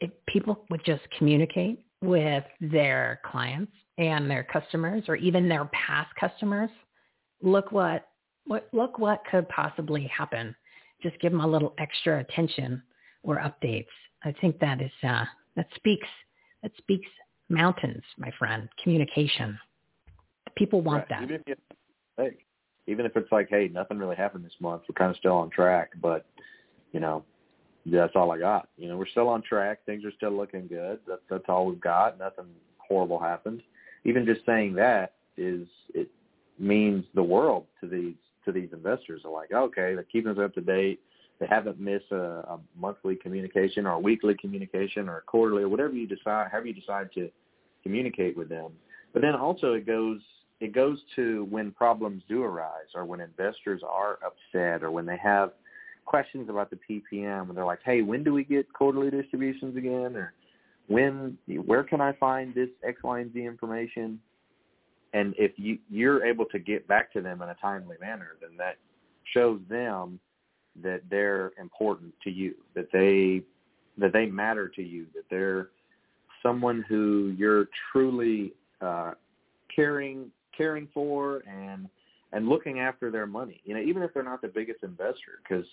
If people would just communicate with their clients and their customers or even their past customers, look what, what look what could possibly happen. Just give them a little extra attention or updates. I think that is uh, that speaks that speaks mountains, my friend. Communication. People want right. that. Even if, hey, even if it's like, hey, nothing really happened this month. We're kind of still on track, but you know, that's all I got. You know, we're still on track. Things are still looking good. That's that's all we've got. Nothing horrible happened. Even just saying that is it means the world to these to these investors. Are like, okay, they're keeping us up to date they haven't missed a, a monthly communication or a weekly communication or a quarterly or whatever you decide, however you decide to communicate with them. But then also it goes it goes to when problems do arise or when investors are upset or when they have questions about the PPM and they're like, hey, when do we get quarterly distributions again? Or when, where can I find this X, Y, and Z information? And if you, you're able to get back to them in a timely manner, then that shows them that they're important to you, that they that they matter to you, that they're someone who you're truly uh, caring caring for and and looking after their money. You know, even if they're not the biggest investor, because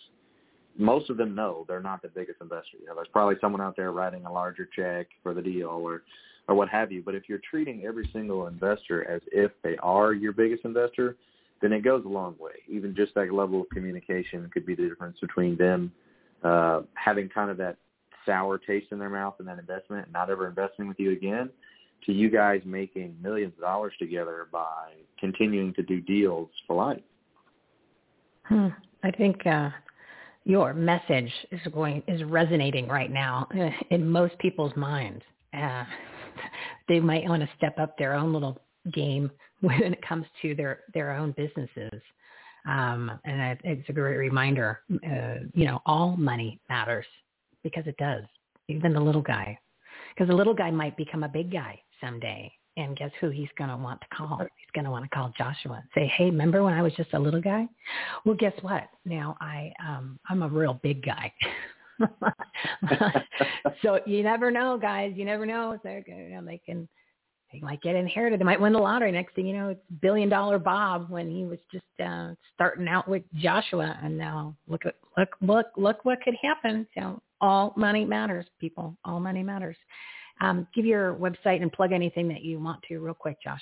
most of them know they're not the biggest investor. You know, there's probably someone out there writing a larger check for the deal or or what have you. But if you're treating every single investor as if they are your biggest investor, then it goes a long way. Even just that level of communication could be the difference between them uh, having kind of that sour taste in their mouth and that investment and not ever investing with you again to you guys making millions of dollars together by continuing to do deals for life. Hmm. I think uh, your message is going is resonating right now in most people's minds. Uh, they might want to step up their own little game when it comes to their their own businesses. Um, and I, it's a great reminder. Uh, you know, all money matters because it does. Even the little guy, because the little guy might become a big guy someday. And guess who he's going to want to call? He's going to want to call Joshua. and Say, hey, remember when I was just a little guy? Well, guess what? Now I um, I'm a real big guy. so you never know, guys. You never know. So you know, they can they might get inherited. They might win the lottery. Next thing you know, it's billion dollar Bob when he was just uh, starting out with Joshua, and now look at look look look what could happen. So all money matters, people. All money matters. Um, give your website and plug anything that you want to real quick, Josh.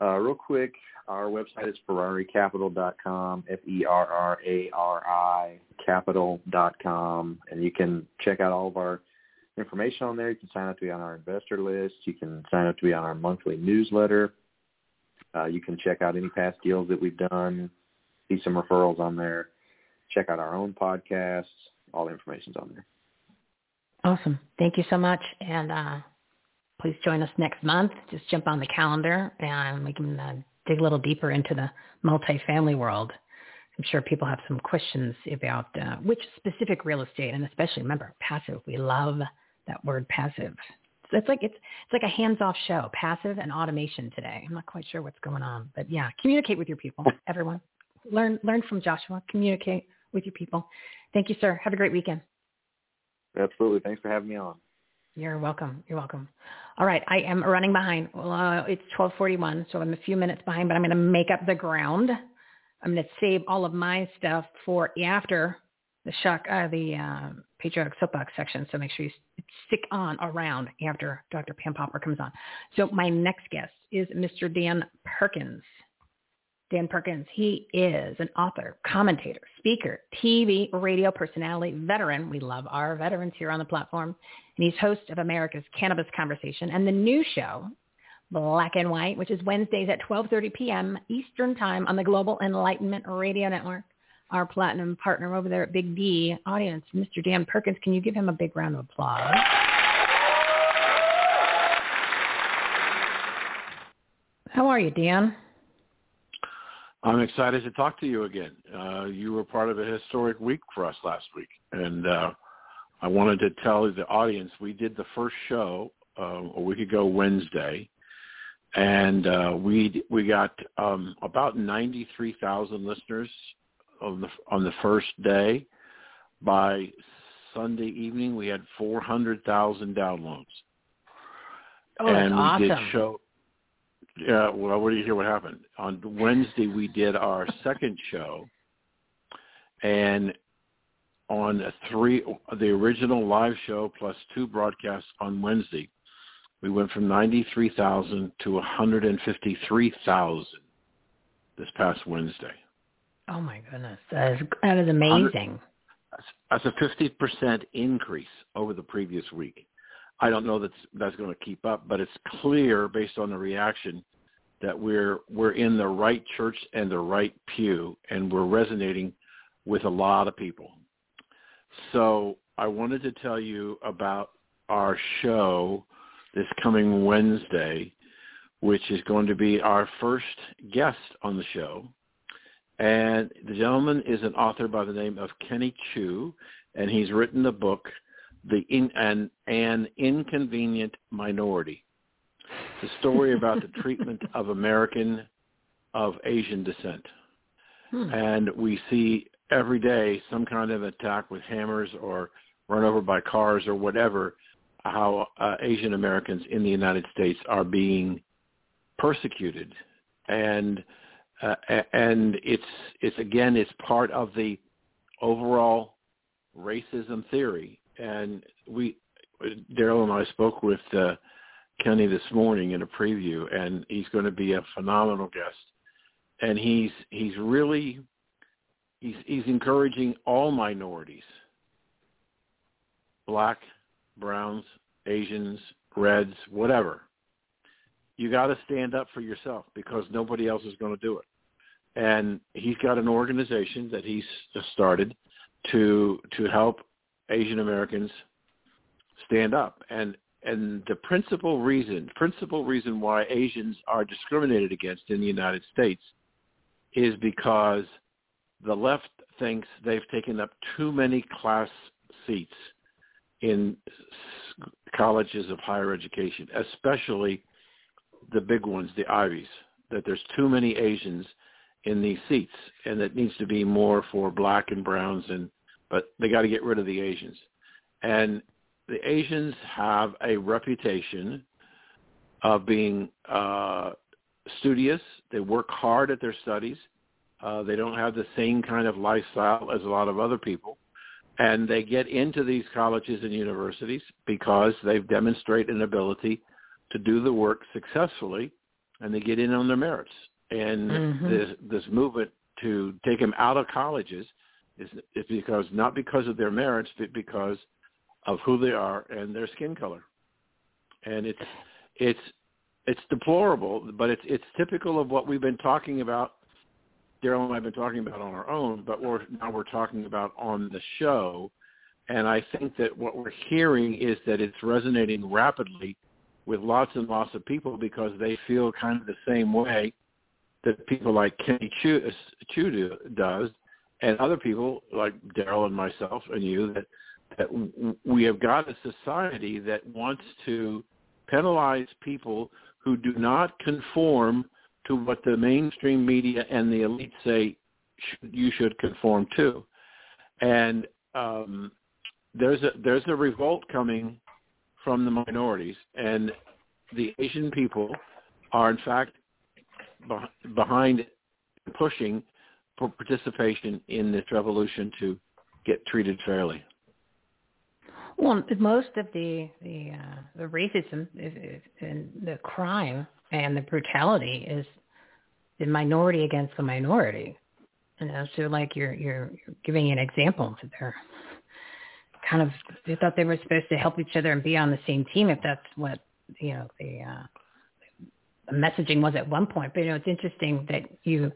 Uh, real quick, our website is ferraricapital.com, F-E-R-R-A-R-I capital.com, and you can check out all of our information on there. You can sign up to be on our investor list. You can sign up to be on our monthly newsletter. Uh, you can check out any past deals that we've done, see some referrals on there, check out our own podcasts. All the information's on there. Awesome. Thank you so much. And uh, please join us next month. Just jump on the calendar and we can uh, dig a little deeper into the multifamily world. I'm sure people have some questions about uh, which specific real estate, and especially remember passive. We love that word passive. So it's like it's it's like a hands-off show, passive and automation today. I'm not quite sure what's going on, but yeah, communicate with your people, everyone. Learn learn from Joshua. Communicate with your people. Thank you, sir. Have a great weekend. Absolutely. Thanks for having me on. You're welcome. You're welcome. All right, I am running behind. Well, uh, it's 12:41, so I'm a few minutes behind, but I'm going to make up the ground. I'm going to save all of my stuff for after the shock, uh, the uh, patriotic soapbox section. So make sure you stick on around after Dr. Pam Popper comes on. So my next guest is Mr. Dan Perkins. Dan Perkins, he is an author, commentator, speaker, TV, radio personality, veteran. We love our veterans here on the platform. And he's host of America's Cannabis Conversation and the new show, Black and White, which is Wednesdays at 12.30 p.m. Eastern Time on the Global Enlightenment Radio Network. Our platinum partner over there at Big D audience, Mr. Dan Perkins. Can you give him a big round of applause? How are you, Dan? I'm excited to talk to you again. Uh, you were part of a historic week for us last week, and uh, I wanted to tell the audience we did the first show uh, a week ago Wednesday, and uh, we we got um, about 93,000 listeners on the on the first day. By Sunday evening, we had 400,000 downloads. Oh, and we awesome. did show yeah, well, what do you hear what happened? On Wednesday, we did our second show, and on three, the original live show plus two broadcasts on Wednesday, we went from 93,000 to 153,000 this past Wednesday. Oh my goodness, that is, that is amazing. That's a 50% increase over the previous week. I don't know that that's going to keep up, but it's clear based on the reaction that we're we're in the right church and the right pew, and we're resonating with a lot of people. So I wanted to tell you about our show this coming Wednesday, which is going to be our first guest on the show. And the gentleman is an author by the name of Kenny Xu, and he's written the book the in, an, an inconvenient minority. It's a story about the treatment of American of Asian descent. Hmm. And we see every day some kind of attack with hammers or run over by cars or whatever, how uh, Asian Americans in the United States are being persecuted. And uh, and it's it's again it's part of the overall racism theory and we Daryl and I spoke with uh, Kenny this morning in a preview, and he's going to be a phenomenal guest. And he's he's really he's he's encouraging all minorities black, browns, Asians, reds, whatever. You got to stand up for yourself because nobody else is going to do it. And he's got an organization that he's started to to help Asian Americans stand up. And and the principal reason principal reason why Asians are discriminated against in the United States is because the left thinks they've taken up too many class seats in colleges of higher education, especially the big ones, the Ivies, that there's too many Asians in these seats and it needs to be more for black and browns and but they got to get rid of the Asians. And the Asians have a reputation of being uh, studious. They work hard at their studies. Uh, they don't have the same kind of lifestyle as a lot of other people. And they get into these colleges and universities because they've demonstrated an ability to do the work successfully, and they get in on their merits. And mm-hmm. this, this movement to take them out of colleges is, is because not because of their merits, but because of who they are and their skin color. And it's it's it's deplorable, but it's it's typical of what we've been talking about. Daryl and I've been talking about on our own, but we're now we're talking about on the show. And I think that what we're hearing is that it's resonating rapidly with lots and lots of people because they feel kind of the same way that people like Kenny Xu, Xu does, and other people like Daryl and myself and you that that we have got a society that wants to penalize people who do not conform to what the mainstream media and the elite say you should conform to. And um, there's a there's a revolt coming from the minorities, and the Asian people are in fact behind pushing for participation in this revolution to get treated fairly. Well, most of the the uh, the racism is, is, and the crime and the brutality is the minority against the minority. You know, so like you're you're, you're giving an example that they're kind of they thought they were supposed to help each other and be on the same team if that's what you know the uh, the messaging was at one point. But you know, it's interesting that you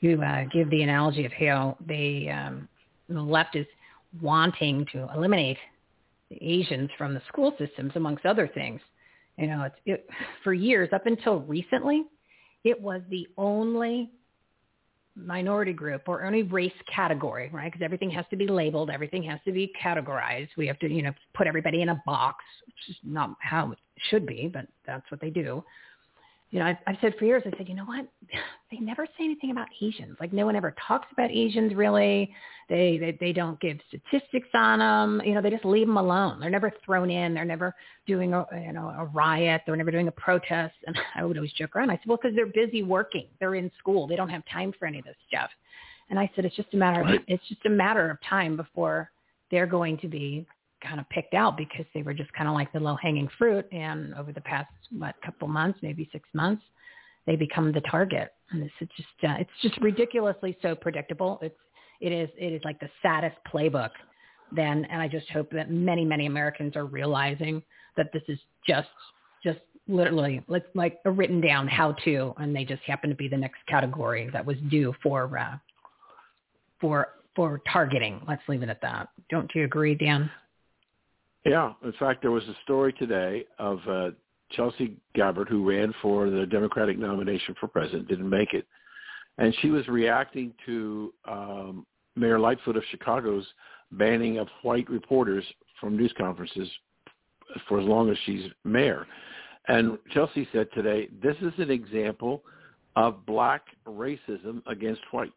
you uh, give the analogy of how they um, the left is wanting to eliminate the Asians from the school systems, amongst other things. You know, it's, it, for years, up until recently, it was the only minority group or any race category, right? Because everything has to be labeled, everything has to be categorized. We have to, you know, put everybody in a box, which is not how it should be, but that's what they do you know, I've, I've said for years, I said, you know what? They never say anything about Asians. Like no one ever talks about Asians really. They, they they don't give statistics on them. You know, they just leave them alone. They're never thrown in. They're never doing a you know a riot. They're never doing a protest. And I would always joke around. I said, well, because they're busy working. They're in school. They don't have time for any of this stuff. And I said, it's just a matter. Of, it's just a matter of time before they're going to be kind of picked out because they were just kind of like the low hanging fruit. And over the past what couple months, maybe six months, they become the target. And it's just uh, it's just ridiculously so predictable. It's it is it is like the saddest playbook. Then, and I just hope that many many Americans are realizing that this is just just literally like like a written down how to, and they just happen to be the next category that was due for uh, for for targeting. Let's leave it at that. Don't you agree, Dan? Yeah. In fact, there was a story today of uh, Tulsi Gabbard, who ran for the Democratic nomination for president, didn't make it. And she was reacting to um, Mayor Lightfoot of Chicago's banning of white reporters from news conferences for as long as she's mayor. And Tulsi said today, this is an example of black racism against whites.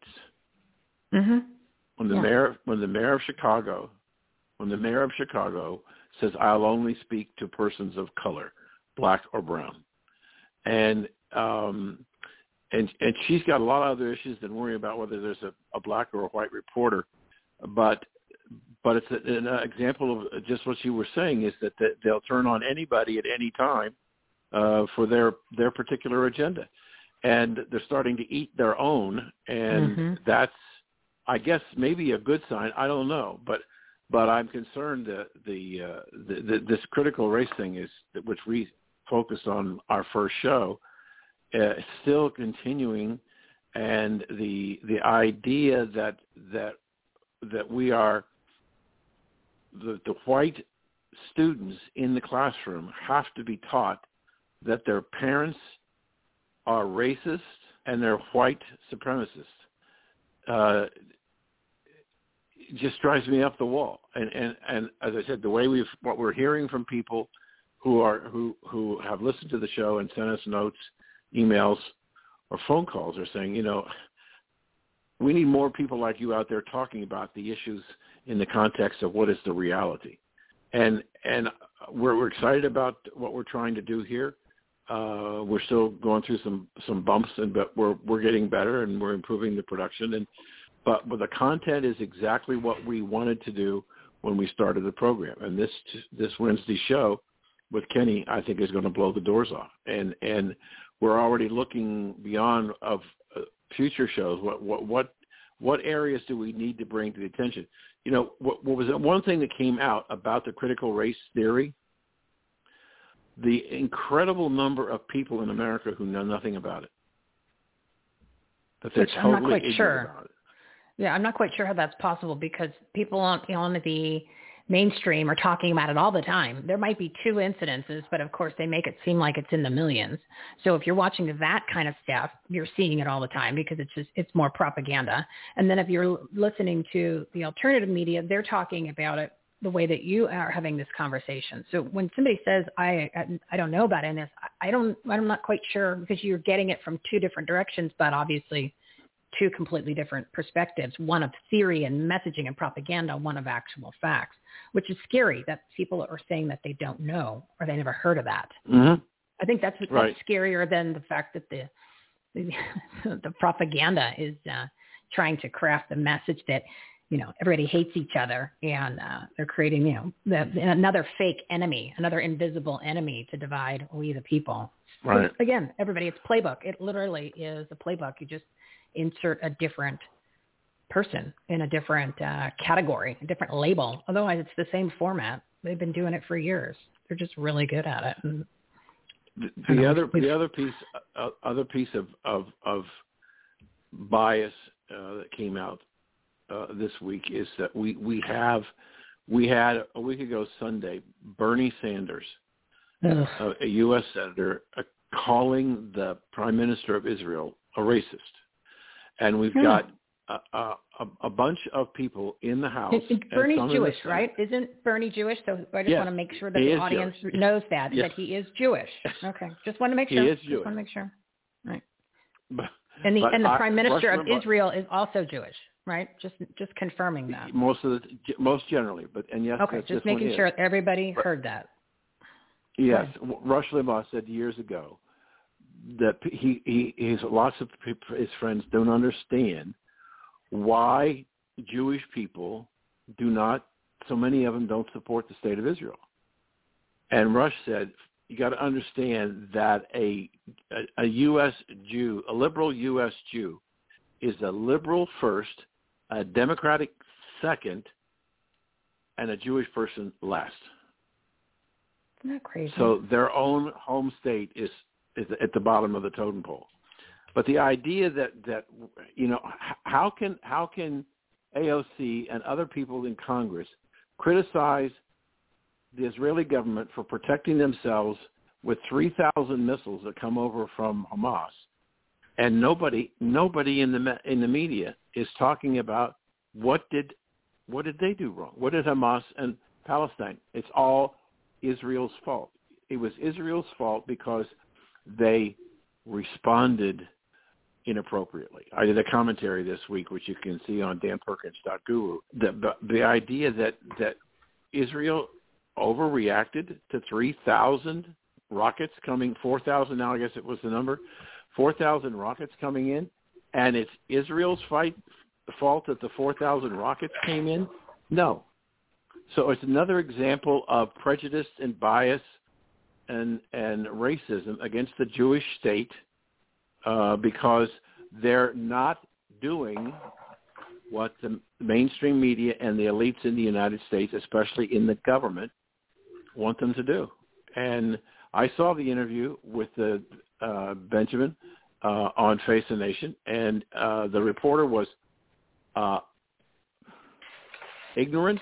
Mm-hmm. When the yeah. mayor, when the mayor of Chicago, when the mayor of Chicago says, I'll only speak to persons of color, black or brown. And um, and and she's got a lot of other issues than worrying about whether there's a, a black or a white reporter. But but it's an example of just what you were saying is that, they'll turn on anybody at any time uh, for their their particular agenda, and they're starting to eat their own, and mm-hmm. that's I guess maybe a good sign. I don't know, but But I'm concerned that the, uh, the, the this critical race thing is which we focused on our first show, uh, still continuing, and the the idea that that that we are the, the white students in the classroom have to be taught that their parents are racist and they're white supremacists. Uh, just drives me up the wall. And, and and as I said, the way we've what we're hearing from people who are who who have listened to the show and sent us notes, emails, or phone calls are saying, you know, we need more people like you out there talking about the issues in the context of what is the reality. And and we're, we're excited about what we're trying to do here. Uh, we're still going through some some bumps, and but we're we're getting better and we're improving the production. And but but the content is exactly what we wanted to do when we started the program. And this this Wednesday show with Kenny, I think, is going to blow the doors off. And and we're already looking beyond of uh, future shows. What what what what areas do we need to bring to the attention? You know, what, what was one thing that came out about the critical race theory? The incredible number of people in America who know nothing about it. That they're Which totally I'm not quite sure. about it. Yeah, I'm not quite sure how that's possible because people on on the mainstream are talking about it all the time. There might be two incidences, but of course they make it seem like it's in the millions. So if you're watching that kind of stuff, you're seeing it all the time because it's just it's more propaganda. And then if you're listening to the alternative media, they're talking about it the way that you are having this conversation. So when somebody says I I don't know about this, I don't I'm not quite sure because you're getting it from two different directions, but obviously two completely different perspectives, one of theory and messaging and propaganda, one of actual facts, which is scary that people are saying that they don't know or they never heard of that. Mm-hmm. I think that's, that's Right. scarier than the fact that the the, the propaganda is uh, trying to craft the message that you know everybody hates each other and uh, they're creating you know the, another fake enemy, another invisible enemy to divide we the people. Right. Again, everybody, it's playbook. It literally is a playbook. You just insert a different person in a different uh, category, a different label. Otherwise, it's the same format. They've been doing it for years. They're just really good at it. And The, the other the other piece uh, other piece of of, of bias uh, that came out uh, this week is that we we have we had a week ago Sunday Bernie Sanders, ugh, a, a U.S. senator, uh, calling the Prime Minister of Israel a racist, and we've Hmm. got a, a, a- bunch of people in the House. It- it- and Bernie's some in the Jewish, right? Isn't Bernie Jewish? So I just Yes, want to make sure that he the audience Jewish. knows that Yes. that he is Jewish. Okay, just want to make sure. He is Just Jewish. want to make sure. Right. But- And the and the I- Prime Minister of Israel is also Jewish, right? Just just confirming that. most of the most generally, but and yes, Okay, just making is. sure everybody Right. heard that. Yes, Rush Limbaugh said years ago that he he his lots of his friends don't understand why Jewish people do not. So many of them don't support the state of Israel. And Rush said, "You got to understand that a, a a U.S. Jew, a liberal U.S. Jew, is a liberal first, a Democratic second, and a Jewish person last." Isn't that crazy? So their own home state is is at the bottom of the totem pole. But the idea that that you know how can how can AOC and other people in Congress criticize the Israeli government for protecting themselves with 3,000 missiles that come over from Hamas, and nobody nobody in the in the media is talking about what did what did they do wrong? What did Hamas and Palestine? It's all Israel's fault. It was Israel's fault because they responded inappropriately. I did a commentary this week, which you can see on danperkins.guru. The, the, the idea that, that Israel overreacted to 3,000 rockets coming, 4,000 now I guess it was the number, 4,000 rockets coming in, and it's Israel's fight, fault that the 4,000 rockets came in? No. So it's another example of prejudice and bias and and racism against the Jewish state uh, because they're not doing what the mainstream media and the elites in the United States, especially in the government, want them to do. And I saw the interview with the uh, Benjamin uh, on Face the Nation, and uh, the reporter was uh, ignorant,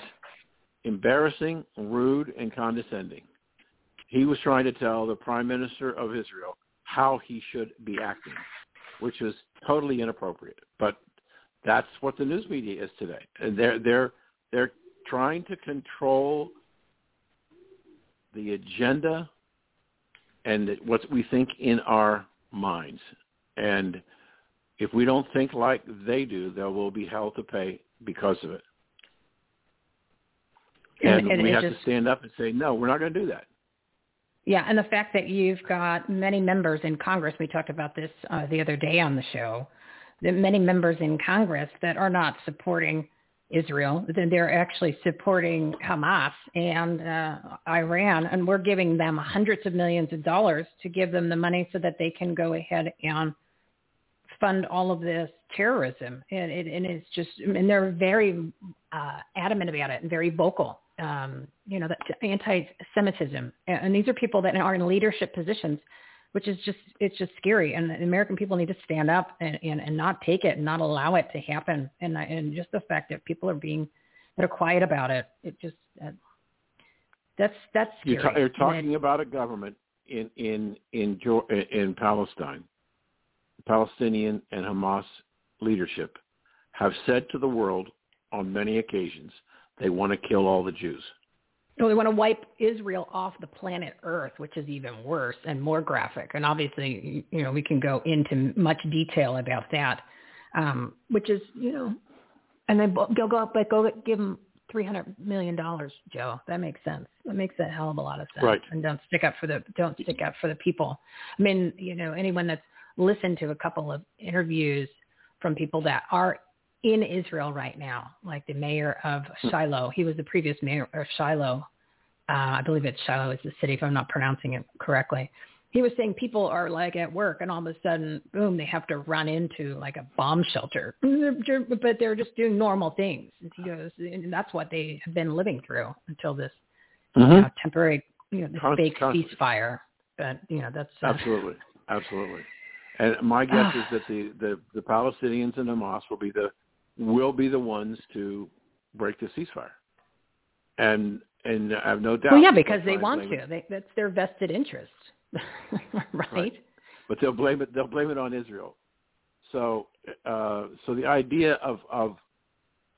embarrassing, rude, and condescending. He was trying to tell the Prime Minister of Israel how he should be acting, which was totally inappropriate. But that's what the news media is today. And they're they're they're trying to control the agenda and what we think in our minds. And if we don't think like they do, there will be hell to pay because of it. And, And- and we it have just- to stand up and say, no, we're not going to do that. Yeah, and the fact that you've got many members in Congress, we talked about this uh, the other day on the show, that many members in Congress that are not supporting Israel, that they're actually supporting Hamas and uh, Iran, and we're giving them hundreds of millions of dollars to give them the money so that they can go ahead and fund all of this terrorism. And, it, and it's just, and they're very uh, adamant about it and very vocal um, you know, that anti-Semitism. And these are people that are in leadership positions, which is just, it's just scary. And the American people need to stand up and, and, and not take it and not allow it to happen. And, and just the fact that people are being, that are quiet about it, it just, uh, that's, that's scary. You're, ta- you're it- talking about a government in in in in Palestine. Palestinian and Hamas leadership have said to the world on many occasions they want to kill all the Jews. Well, they want to wipe Israel off the planet Earth, which is even worse and more graphic. And obviously, you know, we can go into much detail about that, um, which is, you know, and then they'll go up, but go give them three hundred million dollars, Joe. That makes sense. That makes a hell of a lot of sense. Right. And don't stick up for the don't stick up for the people. I mean, you know, anyone that's listened to a couple of interviews from people that are in Israel right now, like the mayor of Shiloh. He was the previous mayor of Shiloh. Uh, I believe it's Shiloh is the city, if I'm not pronouncing it correctly. He was saying people are like at work and all of a sudden, boom, they have to run into like a bomb shelter, but they're just doing normal things. And he goes, and that's what they have been living through until this you know, temporary, you know, this Const- fake constantly. ceasefire. But you know, that's uh, Absolutely, absolutely. And my guess is that the, the the Palestinians and Hamas will be the will be the ones to break the ceasefire. And and I have no doubt. Well, yeah, because they want to. They, that's their vested interest, right? Right. but they'll blame it they'll blame it on Israel. So uh, so the idea of of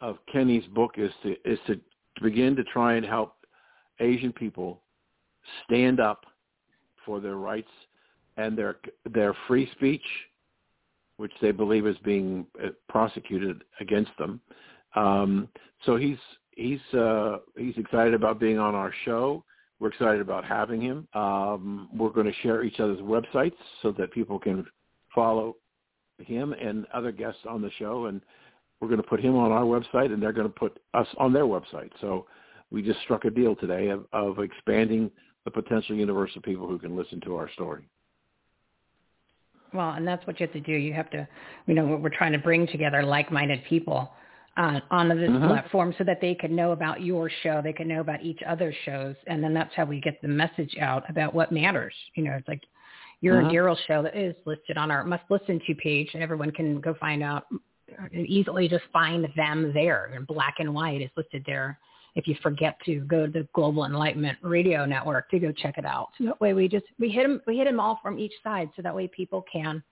of Kenny's book is to is to begin to try and help Asian people stand up for their rights and their their free speech, which they believe is being uh, prosecuted against them. Um, so he's he's uh, he's excited about being on our show. We're excited about having him. Um, we're going to share each other's websites so that people can follow him and other guests on the show. And we're going to put him on our website, and they're going to put us on their website. So we just struck a deal today of, of expanding the potential universe of people who can listen to our story. Well, and that's what you have to do. You have to, you know, what we're trying to bring together like-minded people uh, on this Mhm. platform so that they can know about your show, they can know about each other's shows, and then that's how we get the message out about what matters. You know, it's like your Mhm. Daryl show that is listed on our must listen to page, and everyone can go find out and easily just find them there in black and white is listed there. If you forget to go to the Global Enlightenment Radio Network to go check it out, so that way we just we hit them we hit them all from each side, so that way people can.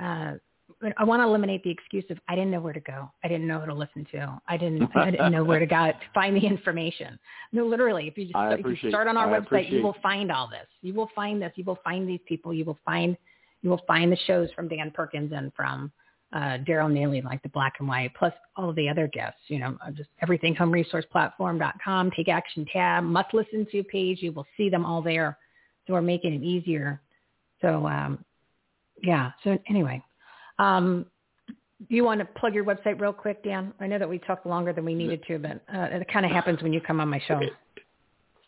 Uh, I want to eliminate the excuse of I didn't know where to go. I didn't know who to listen to. I didn't I didn't know where to go to find the information. No, literally, if you just if you start on our I website, appreciate- you will find all this. You will find this. You will find these people. You will find you will find the shows from Dan Perkins and from uh, Daryl Neely, like the black and white, plus all of the other guests. You know, uh, just everything homeresourceplatform.com, take action tab, must listen to page. You will see them all there. So we're making it easier. So um, yeah. So anyway, um, do you want to plug your website real quick, Dan? I know that we talked longer than we needed to, but uh, it kind of happens when you come on my show.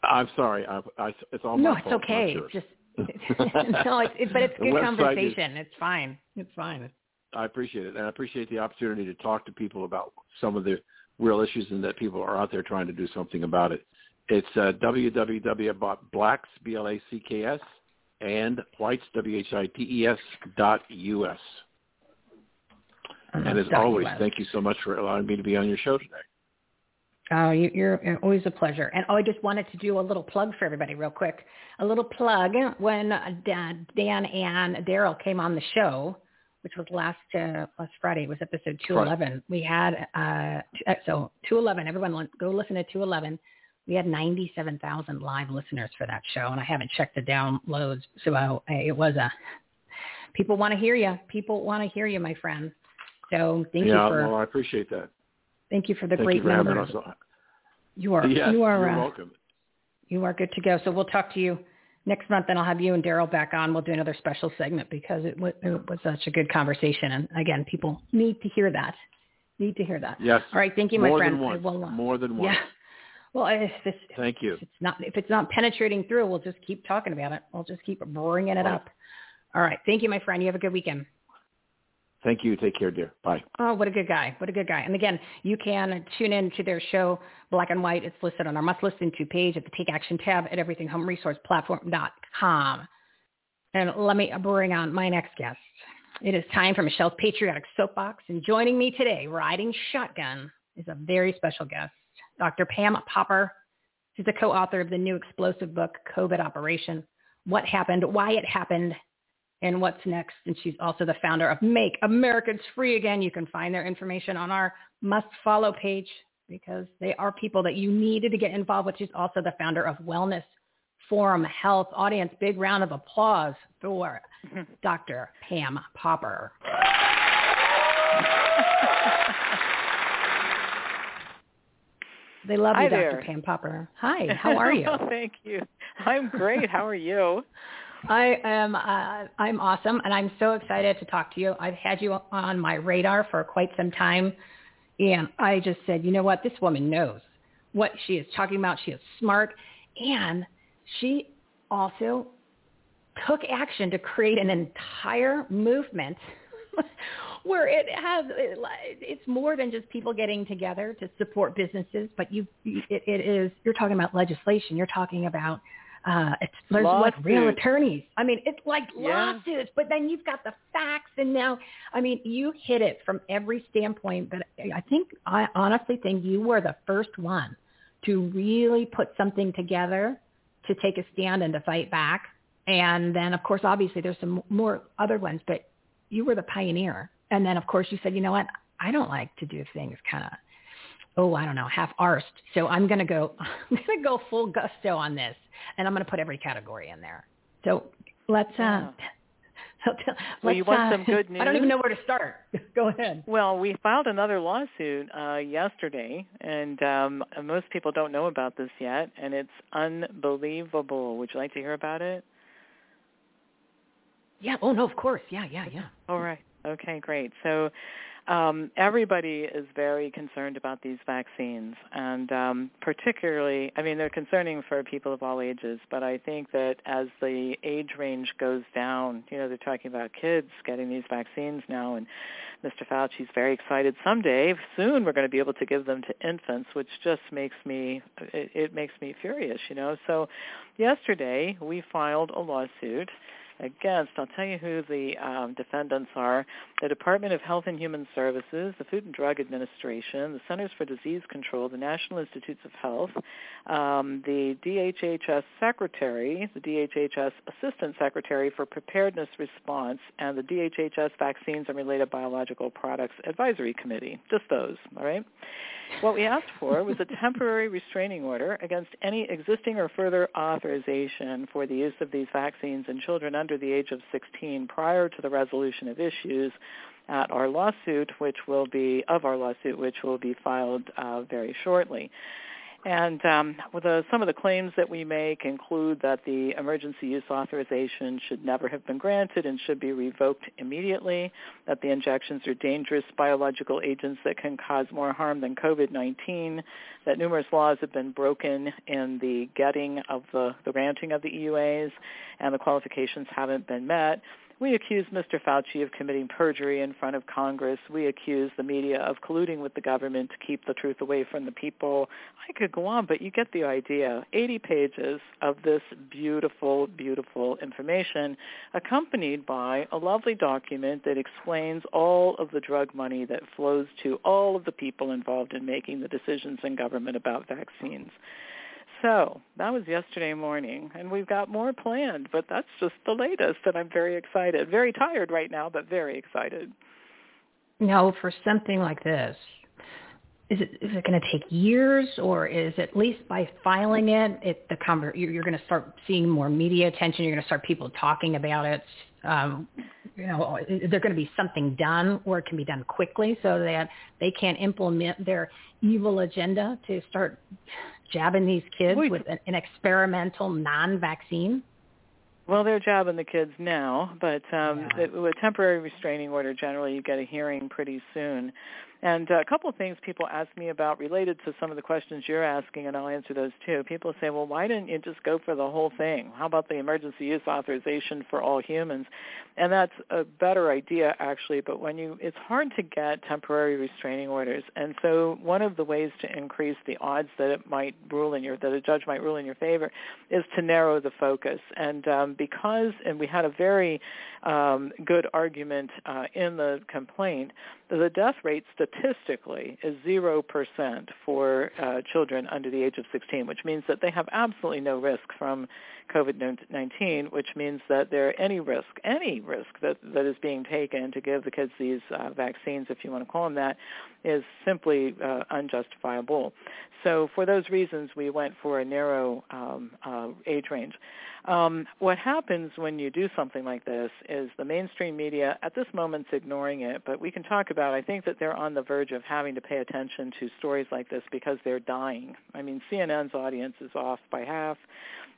I'm sorry. I, I, it's all No, my it's okay. Just no, it's, it, but it's good website is- conversation. It's fine. It's fine. I appreciate it, and I appreciate the opportunity to talk to people about some of the real issues and that people are out there trying to do something about it. It's uh, www.blacks, B-L-A-C-K-S, and whites, W-H-I-T-E-S, dot U-S. And as always, thank you so much for allowing me to be on your show today. Oh, you, you're always a pleasure. And oh, I just wanted to do a little plug for everybody real quick. A little plug when Dan, Dan and Daryl came on the show, which was last uh, last Friday. It was episode 211. Right. We had, uh, uh so 211, everyone go listen to 211. We had 97,000 live listeners for that show, and I haven't checked the downloads. So I, it was a, people want to hear you. People want to hear you, my friend. So thank yeah, you for. well, I appreciate that. Thank you for the Thank great you numbers. You are. Yes, you are. You're uh, welcome. You are good to go. So we'll talk to you next month, and I'll have you and Daryl back on. We'll do another special segment because it, w- it was such a good conversation, and again, people need to hear that. Need to hear that. Yes. All right. Thank you, my More friend. Than once. Will, uh, More than once. Yeah. Well, if it's, Thank you. if it's not if it's not penetrating through, we'll just keep talking about it. We'll just keep bringing it Right. up. All right. Thank you, my friend. You have a good weekend. Thank you. Take care, dear. Bye. Oh, what a good guy. What a good guy. And again, you can tune in to their show, Black and White. It's listed on our must listen to page at the Take Action tab at everythinghomeresourceplatform.com. And let me bring on my next guest. It is time for Michele's Patriotic Soapbox. And joining me today, riding shotgun, is a very special guest, Dr. Pam Popper. She's the co-author of the new explosive book, COVID Operation, What Happened, Why It Happened, and what's next. And she's also the founder of Make Americans Free Again. You can find their information on our must follow page because they are people that you needed to get involved with. She's also the founder of Wellness Forum Health. Audience, big round of applause for Dr. Pam Popper. They love Hi you, Dr. Pam Popper. Hi, how are you? Thank you. I'm great. How are you? I am uh, I'm awesome, and I'm so excited to talk to you. I've had you on my radar for quite some time, and I just said, you know what, this woman knows what she is talking about. She is smart, and she also took action to create an entire movement where it has it, it's more than just people getting together to support businesses, but you it, it is you're talking about legislation. You're talking about uh, it's there's like real attorneys. I mean, it's like Yeah. lawsuits, but then you've got the facts, and now, I mean, you hit it from every standpoint. But I think I honestly think you were the first one to really put something together to take a stand and to fight back. And then, of course, obviously there's some more other ones, but you were the pioneer. And then, of course, you said, you know what? I don't like to do things kind of, oh, I don't know, half arsed. So I'm going to go, I'm going to go full gusto on this. And I'm going to put every category in there. So let's, uh, so t- Well, you want uh, some good news? I don't even know where to start. go ahead. Well, we filed another lawsuit uh, yesterday, and um, most people don't know about this yet, and it's unbelievable. Would you like to hear about it? Yeah. Oh, no, of course. Yeah, yeah, yeah. All right. Okay, great. So um, everybody is very concerned about these vaccines, and um, particularly, I mean, they're concerning for people of all ages. But I think that as the age range goes down, you know, they're talking about kids getting these vaccines now, and Mr. Fauci's very excited. Someday, soon, we're going to be able to give them to infants, which just makes me it, it makes me furious, you know. So, yesterday we filed a lawsuit against, I'll tell you who the um, defendants are, the Department of Health and Human Services, the Food and Drug Administration, the Centers for Disease Control, the National Institutes of Health, um, the DHHS Secretary, the DHHS Assistant Secretary for Preparedness Response, and the DHHS Vaccines and Related Biological Products Advisory Committee. Just those, all right? What we asked for was a temporary restraining order against any existing or further authorization for the use of these vaccines in children under the age of 16 prior to the resolution of issues at our lawsuit, which will be of our lawsuit, which will be filed uh, very shortly. And um, the, some of the claims that we make include that the emergency use authorization should never have been granted and should be revoked immediately, that the injections are dangerous biological agents that can cause more harm than COVID-19, that numerous laws have been broken in the getting of the, the granting of the EUAs, and the qualifications haven't been met, We accuse Mr. Fauci of committing perjury in front of Congress. We accuse the media of colluding with the government to keep the truth away from the people. I could go on, but you get the idea. 80 pages of this beautiful, beautiful information accompanied by a lovely document that explains all of the drug money that flows to all of the people involved in making the decisions in government about vaccines. So that was yesterday morning, and we've got more planned, but that's just the latest, and I'm very excited. Very tired right now, but very excited. Now, for something like this, is it is it going to take years, or is at least by filing it, it the conver- you're going to start seeing more media attention? You're going to start people talking about it. Um, you know, is there going to be something done, or it can be done quickly, so that they can implement their evil agenda to start jabbing these kids Wait. with an, an experimental non-vaccine? Well, they're jabbing the kids now, but um, Yeah. it, with temporary restraining order, generally you get a hearing pretty soon. And uh, a couple of things people ask me about related to some of the questions you're asking, and I'll answer those too. People say, well, why didn't you just go for the whole thing? How about the emergency use authorization for all humans? And that's a better idea, actually, but when you, it's hard to get temporary restraining orders. And so one of the ways to increase the odds that it might rule in your, that a judge might rule in your favor is to narrow the focus. And um, because, and we had a very um, good argument uh, in the complaint, the death rate statistically is 0% for uh, children under the age of 16, which means that they have absolutely no risk from COVID-19, which means that there any risk, any risk that, that is being taken to give the kids these uh, vaccines, if you want to call them that, is simply uh, unjustifiable. So for those reasons, we went for a narrow um, uh, age range. Um, what happens when you do something like this is the mainstream media at this moment, is ignoring it, but we can talk about. I think that they're on the verge of having to pay attention to stories like this because they're dying. I mean, CNN's audience is off by half.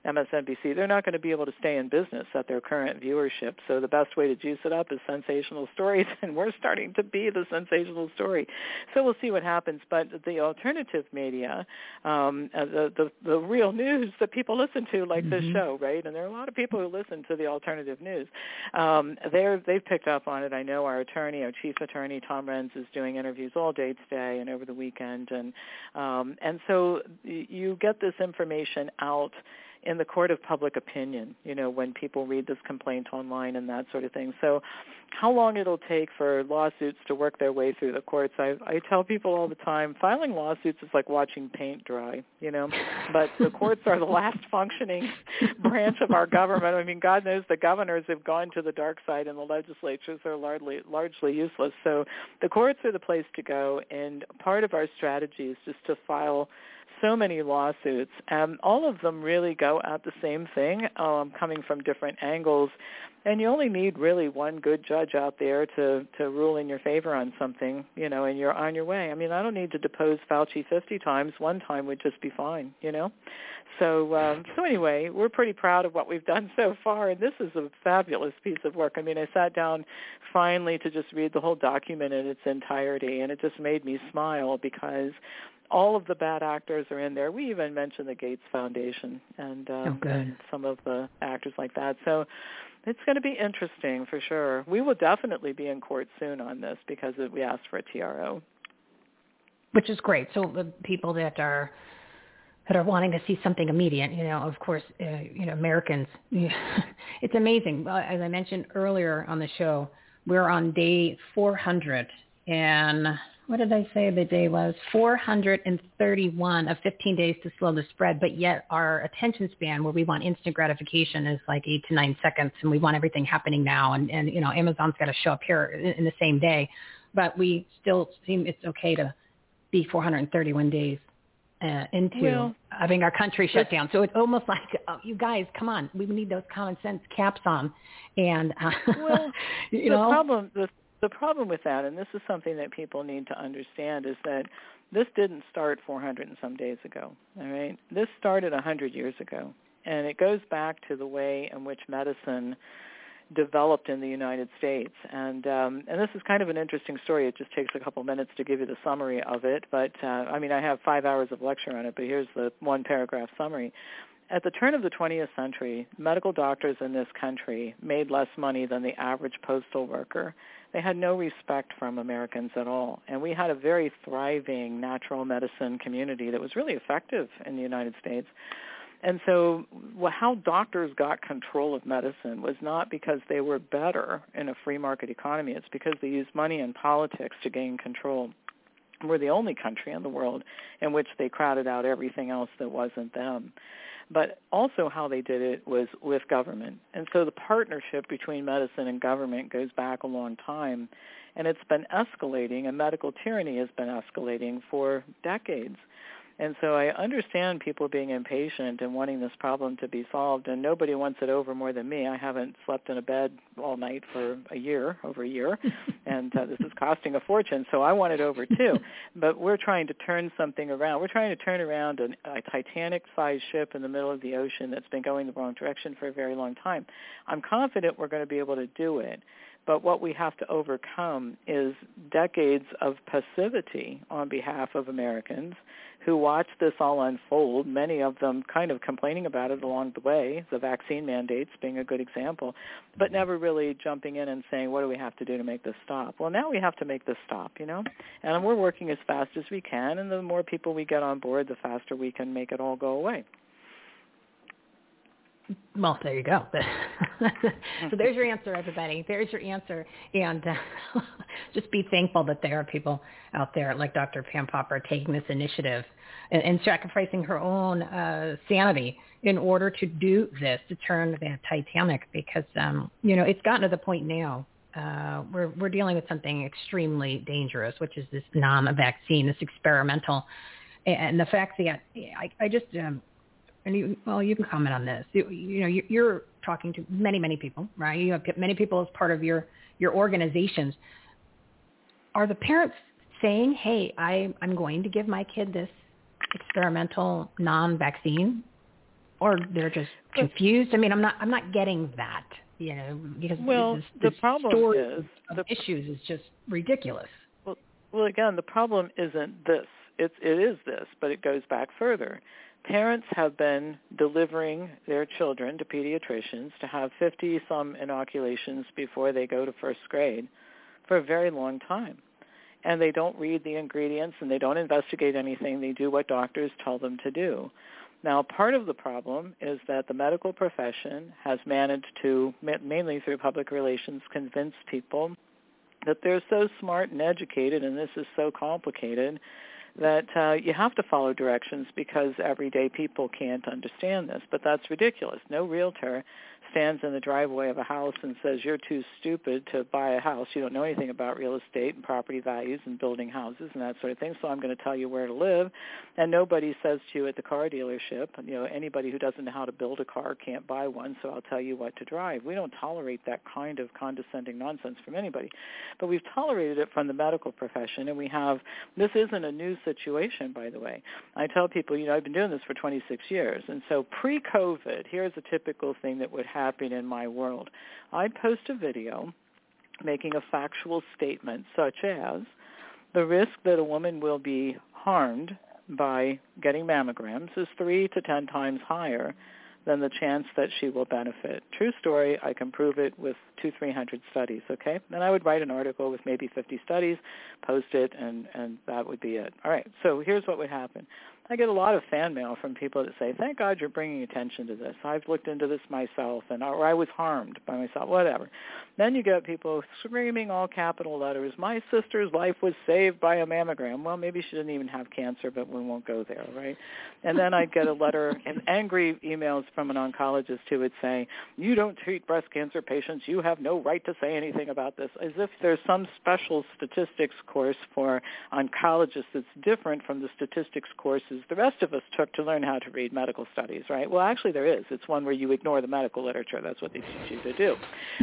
MSNBC, they're not going to be able to stay in business at their current viewership. So the best way to juice it up is sensational stories, and we're starting to be the sensational story. So we'll see what happens. But the alternative media, um, uh, the, the the real news that people listen to, like this show, right? And there are a lot of people who listen to the alternative news. Um, they're they've picked up on it. I know our attorney, our chief attorney, Tom Renz, is doing interviews all day today and over the weekend, and um, and so you get this information out in the court of public opinion, you know, when people read this complaint online and that sort of thing. So how long it'll take for lawsuits to work their way through the courts, I, I tell people all the time, filing lawsuits is like watching paint dry, you know, but the courts are the last functioning branch of our government. I mean, God knows the governors have gone to the dark side and the legislatures are largely, largely useless. So the courts are the place to go, and part of our strategy is just to file so many lawsuits. and all of them really go at the same thing, um, coming from different angles. And you only need really one good judge out there to to rule in your favor on something, you know, and you're on your way. I mean, I don't need to depose Fauci 50 times. One time would just be fine, you know. So um, so anyway, we're pretty proud of what we've done so far, and this is a fabulous piece of work. I mean, I sat down finally to just read the whole document in its entirety, and it just made me smile because all of the bad actors are in there. We even mentioned the Gates Foundation and, um, Oh, and some of the actors like that. So it's going to be interesting for sure. We will definitely be in court soon on this because we asked for a TRO. which is great. So the people that are that are wanting to see something immediate, you know, of course, uh, you know, Americans, it's amazing. As I mentioned earlier on the show, we're on day 400, and what did I say the day was? 431 of 15 days to slow the spread, but yet our attention span where we want instant gratification is like eight to nine seconds, and we want everything happening now, and, and you know, Amazon's got to show up here in, in the same day, but we still seem it's okay to be 431 days uh, into Well, having our country shut down. So it's almost like, oh, you guys, come on, we need those common sense caps on, and uh, Well, you the know, problem the the problem with that, and this is something that people need to understand, is that this didn't start 400 and some days ago. All right, this started 100 years ago, and it goes back to the way in which medicine developed in the United States. And um, and this is kind of an interesting story. It just takes a couple minutes to give you the summary of it. But uh, I mean, I have five hours of lecture on it, but here's the one paragraph summary. at the turn of the 20th century, medical doctors in this country made less money than the average postal worker. They had no respect from Americans at all. And we had a very thriving natural medicine community that was really effective in the United States. And so well, how doctors got control of medicine was not because they were better in a free market economy. It's because they used money and politics to gain control. We're the only country in the world in which they crowded out everything else that wasn't them but also how they did it was with government. And so the partnership between medicine and government goes back a long time, and it's been escalating, and medical tyranny has been escalating for decades. And so I understand people being impatient and wanting this problem to be solved, and nobody wants it over more than me. I haven't slept in a bed all night for a year, over a year, and uh, this is costing a fortune, so I want it over too. But we're trying to turn something around. We're trying to turn around an, a Titanic-sized ship in the middle of the ocean that's been going the wrong direction for a very long time. I'm confident we're going to be able to do it. But what we have to overcome is decades of passivity on behalf of Americans who watched this all unfold, many of them kind of complaining about it along the way, the vaccine mandates being a good example, but never really jumping in and saying, what do we have to do to make this stop? Well, now we have to make this stop, you know? And we're working as fast as we can, and the more people we get on board, the faster we can make it all go away. Well, there you go. so there's your answer, everybody. There's your answer. And uh, just be thankful that there are people out there like Dr. Pam Popper taking this initiative and, and sacrificing her own uh, sanity in order to do this, to turn that Titanic, because, um, you know, it's gotten to the point now uh, we're we're dealing with something extremely dangerous, which is this non-vaccine, this experimental, and the fact that I, I just um, and you, well, you can comment on this. You, you know, you, you're talking to many, many people, right? You have many people as part of your your organizations. Are the parents saying, "Hey, I I'm going to give my kid this experimental non-vaccine," or they're just confused? I mean, I'm not I'm not getting that, you know, because well, this, the problem story is the issues is just ridiculous. Well, well, again, the problem isn't this. It's it is this, but it goes back further parents have been delivering their children to pediatricians to have 50 some inoculations before they go to first grade for a very long time. And they don't read the ingredients and they don't investigate anything. They do what doctors tell them to do. Now, part of the problem is that the medical profession has managed to, mainly through public relations, convince people that they're so smart and educated and this is so complicated that uh, you have to follow directions because everyday people can't understand this. But that's ridiculous. No realtor stands in the driveway of a house and says you're too stupid to buy a house. You don't know anything about real estate and property values and building houses and that sort of thing. So I'm going to tell you where to live. And nobody says to you at the car dealership, you know, anybody who doesn't know how to build a car can't buy one, so I'll tell you what to drive. We don't tolerate that kind of condescending nonsense from anybody. But we've tolerated it from the medical profession and we have this isn't a new situation by the way. I tell people, you know, I've been doing this for 26 years. And so pre-COVID, here's a typical thing that would happen happening in my world. I'd post a video making a factual statement such as the risk that a woman will be harmed by getting mammograms is three to ten times higher than the chance that she will benefit. True story, I can prove it with two, three hundred studies, okay? Then I would write an article with maybe 50 studies, post it, and, and that would be it. All right, so here's what would happen. I get a lot of fan mail from people that say, "Thank God you're bringing attention to this. I've looked into this myself, and or I was harmed by myself, whatever." Then you get people screaming all capital letters, "My sister's life was saved by a mammogram." Well, maybe she didn't even have cancer, but we won't go there, right? And then I get a letter and angry emails from an oncologist who would say, "You don't treat breast cancer patients. You have no right to say anything about this." As if there's some special statistics course for oncologists that's different from the statistics courses the rest of us took to learn how to read medical studies, right? Well, actually there is. It's one where you ignore the medical literature. That's what they teach you to do.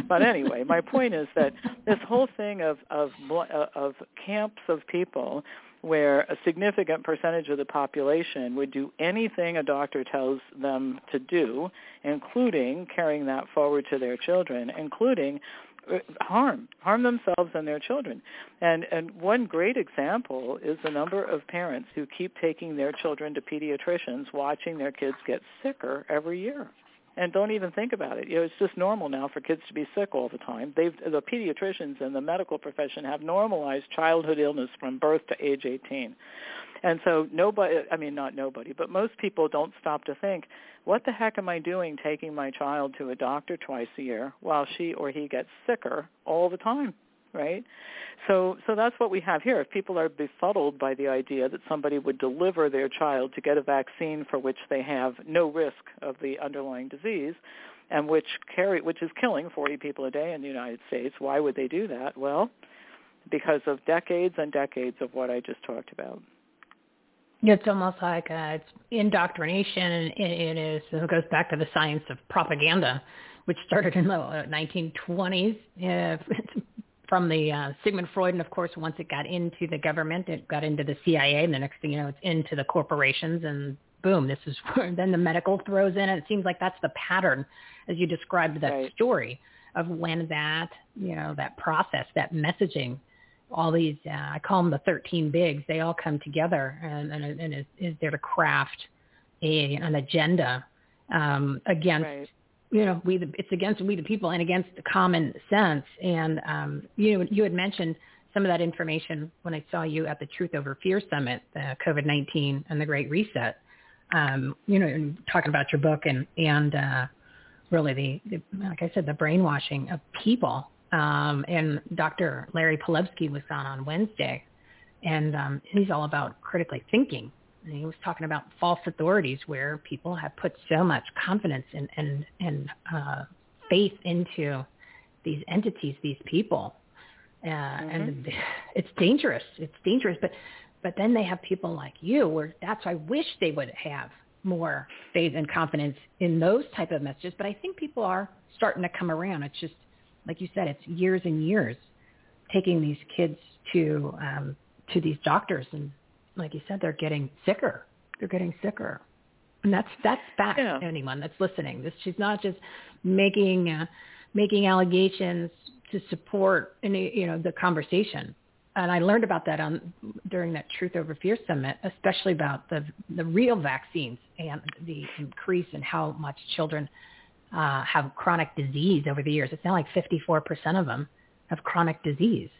But anyway, my point is that this whole thing of of uh, of camps of people where a significant percentage of the population would do anything a doctor tells them to do, including carrying that forward to their children, including harm harm themselves and their children. And and one great example is the number of parents who keep taking their children to pediatricians watching their kids get sicker every year and don't even think about it. You know, it's just normal now for kids to be sick all the time. They've the pediatricians and the medical profession have normalized childhood illness from birth to age 18. And so nobody, I mean not nobody, but most people don't stop to think, what the heck am I doing taking my child to a doctor twice a year while she or he gets sicker all the time? Right? So so that's what we have here. If people are befuddled by the idea that somebody would deliver their child to get a vaccine for which they have no risk of the underlying disease and which carry which is killing 40 people a day in the United States, why would they do that? Well, because of decades and decades of what I just talked about. It's almost like uh, it's indoctrination, and it is. It goes back to the science of propaganda, which started in the 1920s. Uh, from the uh, Sigmund Freud, and of course, once it got into the government, it got into the CIA, and the next thing you know, it's into the corporations, and boom, this is where then the medical throws in, and it seems like that's the pattern, as you described that right. story of when that, you know, that process, that messaging, all these, uh, I call them the 13 bigs, they all come together and, and, and is, is there to craft a, an agenda um, against right you know, we the, it's against we the people and against the common sense. And um, you know, you had mentioned some of that information when I saw you at the Truth Over Fear Summit, the COVID-19 and the Great Reset. Um, you know, and talking about your book and and uh, really the, the like I said, the brainwashing of people. Um, and Dr. Larry Palevsky was on on Wednesday, and um, he's all about critically thinking he was talking about false authorities where people have put so much confidence and and and uh, faith into these entities, these people, uh, mm-hmm. and it's dangerous. It's dangerous, but but then they have people like you, where that's why I wish they would have more faith and confidence in those type of messages. But I think people are starting to come around. It's just like you said, it's years and years taking these kids to um, to these doctors and like you said, they're getting sicker. They're getting sicker. And that's that's fact yeah. anyone that's listening. This she's not just making uh, making allegations to support any you know the conversation. And I learned about that on during that Truth Over Fear summit, especially about the the real vaccines and the increase in how much children uh, have chronic disease over the years. It's now like 54% of them have chronic disease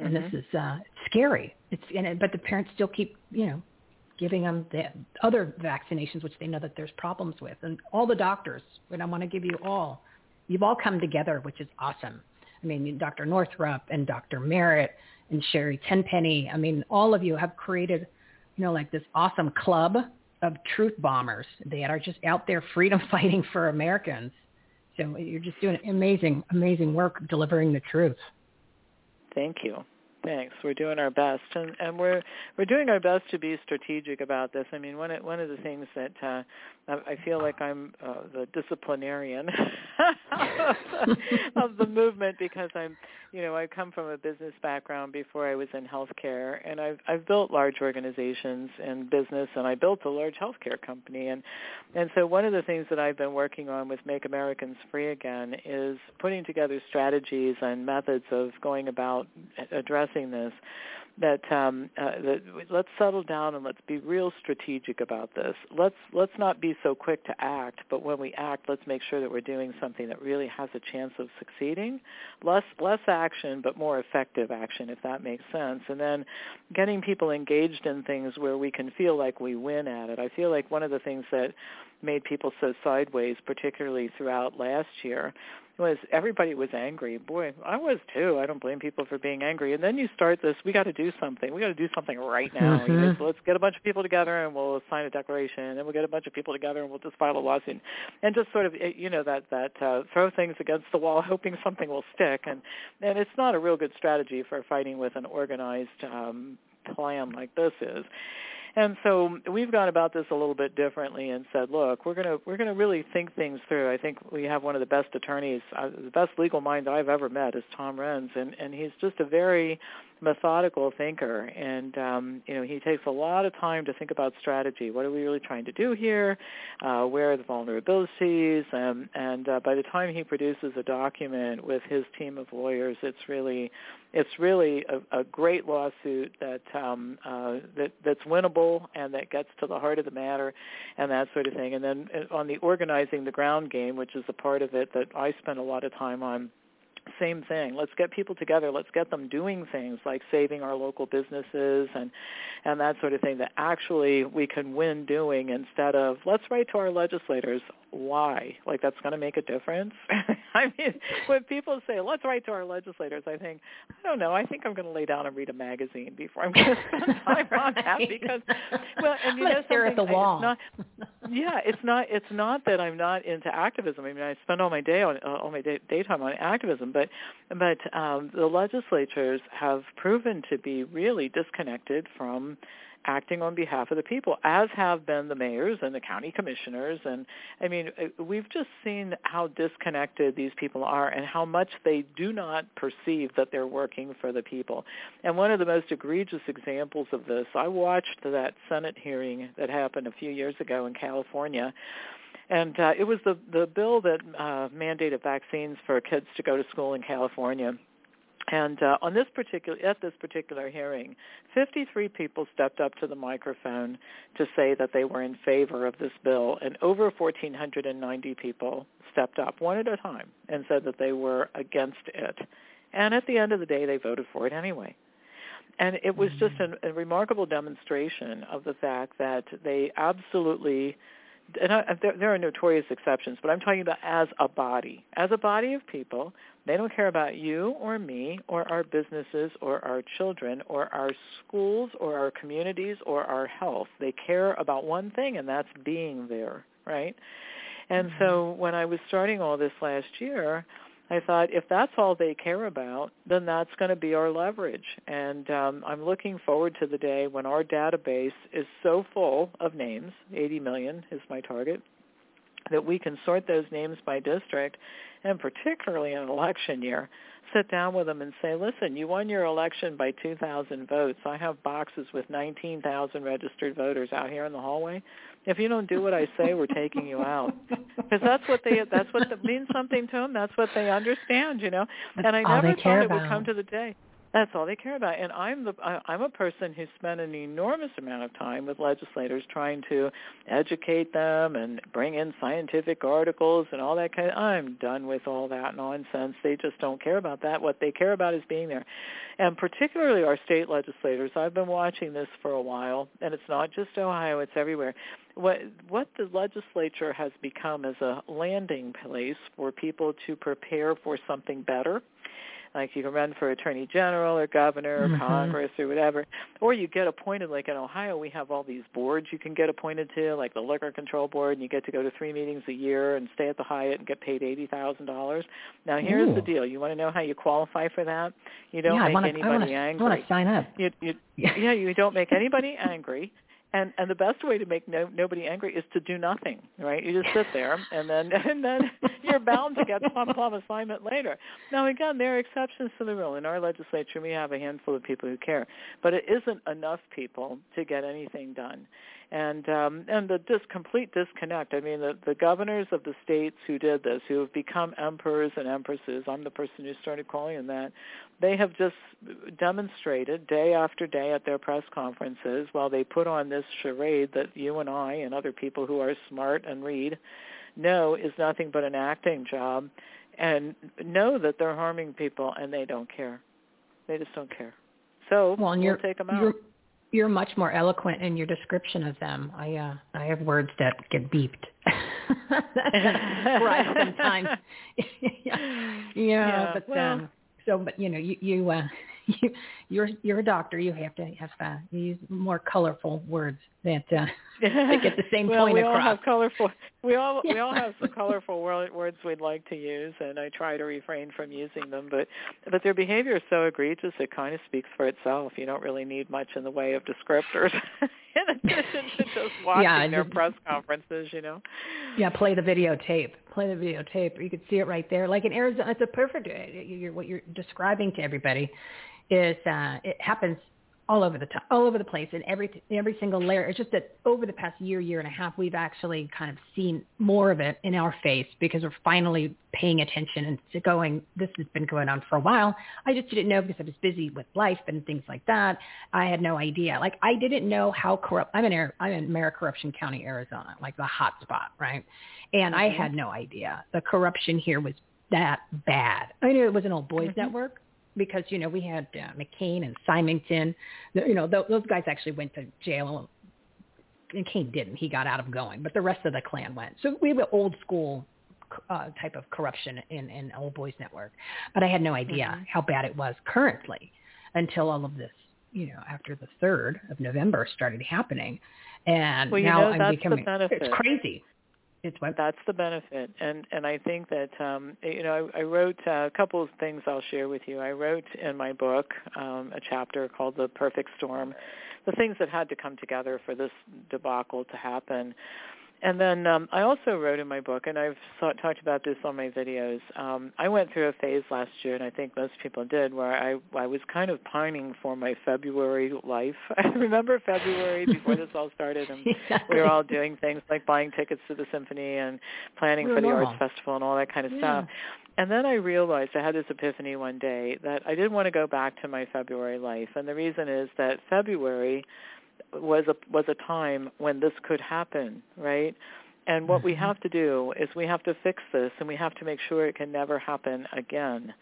and mm-hmm. this is uh, scary. It's and it, but the parents still keep you know giving them the other vaccinations, which they know that there's problems with, and all the doctors. And I want to give you all, you've all come together, which is awesome. I mean, Dr. Northrup and Dr. Merritt and Sherri Tenpenny. I mean, all of you have created, you know, like this awesome club of truth bombers that are just out there freedom fighting for Americans. So you're just doing amazing, amazing work delivering the truth. Thank you. Thanks. We're doing our best, and and we're we're doing our best to be strategic about this. I mean, one of, one of the things that uh, I feel like I'm uh, the disciplinarian of the movement because I'm, you know, I come from a business background before I was in healthcare, and I've I've built large organizations and business, and I built a large healthcare company, and and so one of the things that I've been working on with Make Americans Free Again is putting together strategies and methods of going about addressing discussing this that um uh, that let's settle down and let's be real strategic about this. Let's let's not be so quick to act, but when we act, let's make sure that we're doing something that really has a chance of succeeding. Less less action, but more effective action, if that makes sense. And then getting people engaged in things where we can feel like we win at it. I feel like one of the things that made people so sideways, particularly throughout last year, was everybody was angry. Boy, I was too. I don't blame people for being angry. And then you start this, we got to do something. We got to do something right now. Mm-hmm. You know, so let's get a bunch of people together and we'll sign a declaration. And then we'll get a bunch of people together and we'll just file a lawsuit. And just sort of, eh, you know, that that uh, throw things against the wall, hoping something will stick. And and it's not a real good strategy for fighting with an organized um, plan like this is. And so we've gone about this a little bit differently and said, look, we're going to we're going to really think things through. I think we have one of the best attorneys, uh, the best legal mind I've ever met is Tom Renz, and and he's just a very methodical thinker. And um you know he takes a lot of time to think about strategy. What are we really trying to do here? Uh where are the vulnerabilities? Um, and uh, by the time he produces a document with his team of lawyers it's really it's really a, a great lawsuit that um uh that that's winnable and that gets to the heart of the matter and that sort of thing. And then uh, on the organizing the ground game which is a part of it that I spend a lot of time on same thing. Let's get people together. Let's get them doing things like saving our local businesses and and that sort of thing that actually we can win doing instead of let's write to our legislators why? Like that's going to make a difference? I mean, when people say let's write to our legislators, I think I don't know. I think I'm going to lay down and read a magazine before I'm going to spend time on that because well, and you know stare at the wall. It's not, yeah, it's not it's not that I'm not into activism. I mean, I spend all my day on uh, all my day, daytime on activism, but but um, the legislatures have proven to be really disconnected from acting on behalf of the people, as have been the mayors and the county commissioners. And I mean, uh, we've just seen how disconnected these people are and how much they do not perceive that they're working for the people. And one of the most egregious examples of this, I watched that Senate hearing that happened a few years ago in California and uh, it was the the bill that uh, mandated vaccines for kids to go to school in California. And uh, on this particular at this particular hearing, 53 people stepped up to the microphone to say that they were in favor of this bill, and over 1,490 people stepped up one at a time and said that they were against it. And at the end of the day, they voted for it anyway. And it was just Mm-hmm. a, a remarkable demonstration of the fact that they absolutely and I, there, there are notorious exceptions, but I'm talking about as a body, as a body of people. They don't care about you or me or our businesses or our children or our schools or our communities or our health. They care about one thing, and that's being there, right? And mm-hmm. so when I was starting all this last year, I thought if that's all they care about, then that's going to be our leverage. And um, I'm looking forward to the day when our database is so full of names, 80 million is my target, that we can sort those names by district, and particularly in an election year, sit down with them and say, listen, you won your election by 2,000 votes. I have boxes with 19,000 registered voters out here in the hallway. If you don't do what I say, we're taking you out. Because that's what they that's what that means something to them. That's what they understand, you know. That's and I never thought care it would come to the day. That's all they care about. And I'm the I'm a person who spent an enormous amount of time with legislators trying to educate them and bring in scientific articles and all that kind of I'm done with all that nonsense. They just don't care about that. What they care about is being there. And particularly our state legislators. I've been watching this for a while and it's not just Ohio, it's everywhere. What what the legislature has become is a landing place for people to prepare for something better like you can run for attorney general or governor or Mhm. congress or whatever or you get appointed like in ohio we have all these boards you can get appointed to like the liquor control board and you get to go to three meetings a year and stay at the hyatt and get paid eighty thousand dollars now here's Ooh. the deal you want to know how you qualify for that you don't yeah, make wanna, I wanna, angry I want to sign up. you, you, yeah, you don't make anybody angry. And and the best way to make no, nobody angry is to do nothing, right? You just sit there, and then and then you're bound to get some plum assignment later. Now again, there are exceptions to the rule. In our legislature, we have a handful of people who care, but it isn't enough people to get anything done and um, and the dis- complete disconnect. I mean, the, the governors of the states who did this, who have become emperors and empresses, I'm the person who started calling them that. They have just demonstrated day after day at their press conferences, while they put on this charade that you and I and other people who are smart and read know is nothing but an acting job, and know that they're harming people, and they don't care. They just don't care. So Well, and we'll you're, take them out. you're you're much more eloquent in your description of them. I uh I have words that get beeped. right sometimes. yeah, yeah, but well- um so but you know you you uh you you're you're a doctor you have to have uh, use more colorful words that uh that get the same well, point we across. all have colorful. We all we all have some colorful words we'd like to use, and I try to refrain from using them. But but their behavior is so egregious; it kind of speaks for itself. You don't really need much in the way of descriptors, in addition to just watching Yeah, their just- press conferences. You know. Yeah, play the videotape. Play the videotape. You could see it right there. Like in Arizona, it's a perfect. uh, You're, what you're describing to everybody is uh, it happens all over the top, all over the place in every every single layer. It's just that over the past year, year and a half, we've actually kind of seen more of it in our face because we're finally paying attention and going. This has been going on for a while. I just didn't know because I was busy with life and things like that. I had no idea. Like I didn't know how corrupt. I'm in I'm in Maricorruption County, Arizona, like the hot spot, right? And mm-hmm. I had no idea the corruption here was that bad. I knew it was an old boys mm-hmm. network because you know we had uh, McCain and Symington. You know th- those guys actually went to jail. McCain didn't; he got out of going, but the rest of the clan went. So we have an old school uh, type of corruption in in Old Boys Network. But I had no idea mm-hmm. how bad it was currently until all of this, you know, after the third of November started happening, and well, now know, I'm becoming. It's crazy it's that's the benefit. And and i think that um you know i, I wrote uh, a couple of things i'll share with you. I wrote in my book um a chapter called the perfect storm the things that had to come together for this debacle to happen and then um, I also wrote in my book, and I've thought, talked about this on my videos. Um, I went through a phase last year, and I think most people did, where I I was kind of pining for my February life. I remember February before this all started, and we were all doing things like buying tickets to the symphony and planning we for the arts festival and all that kind of yeah. stuff. And then I realized I had this epiphany one day that I didn't want to go back to my February life, and the reason is that February was a was a time when this could happen, right? And what we Mm-hmm. have to do is we have to fix this, and we have to make sure it can never happen again.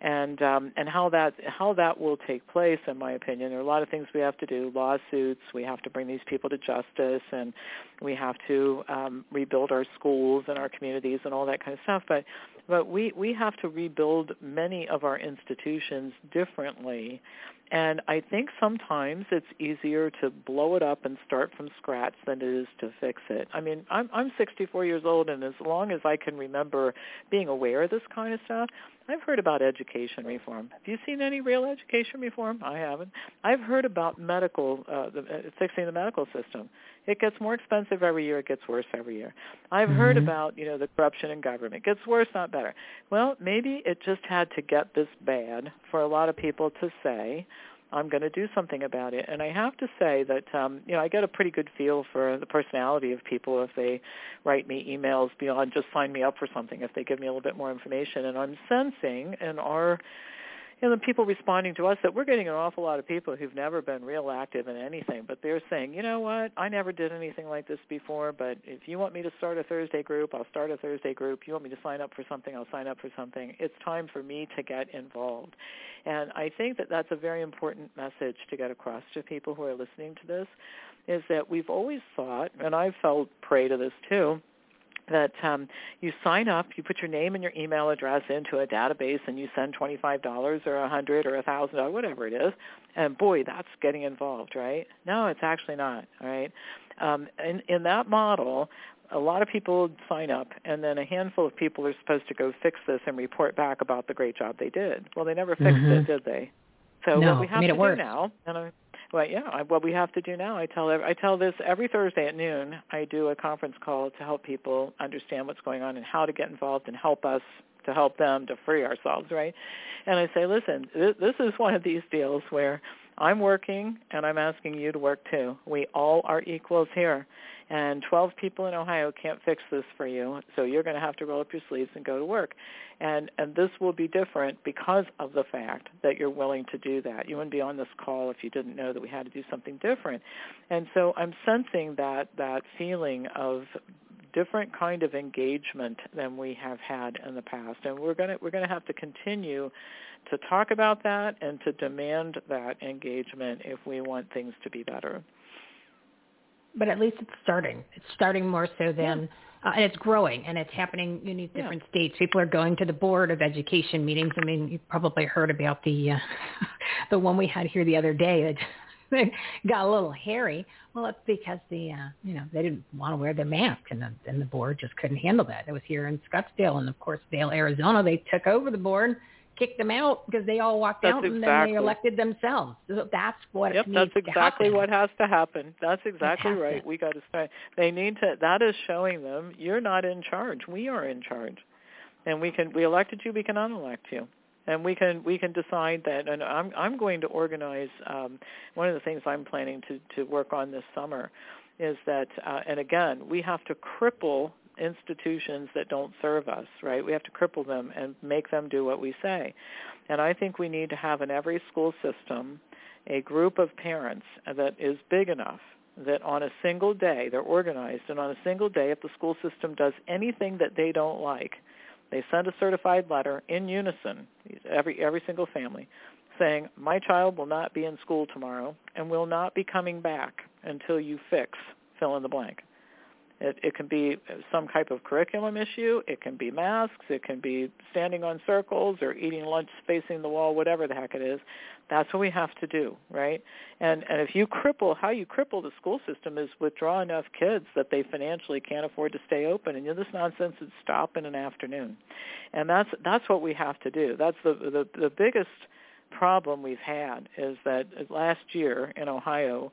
And um, and how that how that will take place, in my opinion, there are a lot of things we have to do: lawsuits. We have to bring these people to justice, and we have to um, rebuild our schools and our communities and all that kind of stuff. But but we we have to rebuild many of our institutions differently and I think sometimes it's easier to blow it up and start from scratch than it is to fix it. I mean, I'm I'm 64 years old and as long as I can remember being aware of this kind of stuff, I've heard about education reform. Have you seen any real education reform? I haven't. I've heard about medical uh, the, uh, fixing the medical system. It gets more expensive every year. It gets worse every year. I've mm-hmm. heard about you know the corruption in government. It gets worse, not better. Well, maybe it just had to get this bad for a lot of people to say, I'm going to do something about it. And I have to say that um, you know I get a pretty good feel for the personality of people if they write me emails beyond just sign me up for something. If they give me a little bit more information, and I'm sensing in our know, the people responding to us that we're getting an awful lot of people who've never been real active in anything, but they're saying, you know what, I never did anything like this before, but if you want me to start a Thursday group, I'll start a Thursday group. You want me to sign up for something, I'll sign up for something. It's time for me to get involved. And I think that that's a very important message to get across to people who are listening to this, is that we've always thought, and I've fell prey to this too, that um, you sign up, you put your name and your email address into a database, and you send twenty-five dollars or a hundred or a thousand dollars, whatever it is, and boy, that's getting involved, right? No, it's actually not. All right, um, in in that model. A lot of people sign up, and then a handful of people are supposed to go fix this and report back about the great job they did. Well, they never fixed mm-hmm. it, did they? So no, what we have to do worse. now, and I, well, yeah, I, what we have to do now, I tell I tell this every Thursday at noon. I do a conference call to help people understand what's going on and how to get involved and help us to help them to free ourselves, right? And I say, listen, this, this is one of these deals where I'm working and I'm asking you to work too. We all are equals here. And 12 people in Ohio can't fix this for you, so you're going to have to roll up your sleeves and go to work. And and this will be different because of the fact that you're willing to do that. You wouldn't be on this call if you didn't know that we had to do something different. And so I'm sensing that that feeling of different kind of engagement than we have had in the past and we're going to we're going to have to continue to talk about that and to demand that engagement if we want things to be better but at least it's starting. It's starting more so than, yeah. uh, and it's growing, and it's happening in these different yeah. states. People are going to the board of education meetings. I mean, you probably heard about the uh, the one we had here the other day that got a little hairy. Well, it's because the uh, you know they didn't want to wear the mask, and the and the board just couldn't handle that. It was here in Scottsdale, and of course, Vail, Arizona. They took over the board kicked them out because they all walked that's out and exactly. then they elected themselves. So that's what yep, that's exactly what has to happen. That's exactly right. to. We got to start. They need to. That is showing them you're not in charge. We are in charge, and we can. We elected you. We can unelect you. and we can we can decide that. And I'm I'm going to organize. Um, one of the things I'm planning to to work on this summer is that, uh, and again, we have to cripple institutions that don't serve us, right? We have to cripple them and make them do what we say. And I think we need to have in every school system a group of parents that is big enough that on a single day, they're organized, and on a single day, if the school system does anything that they don't like, they send a certified letter in unison, every every single family, saying, "My child will not be in school tomorrow and will not be coming back until you fix fill in the blank." It, it can be some type of curriculum issue. It can be masks. It can be standing on circles or eating lunch facing the wall, whatever the heck it is. That's what we have to do, right? And and if you cripple, how you cripple the school system is withdraw enough kids that they financially can't afford to stay open, and you know, this nonsense would stop in an afternoon. And that's that's what we have to do. That's the the, the biggest problem we've had is that last year in Ohio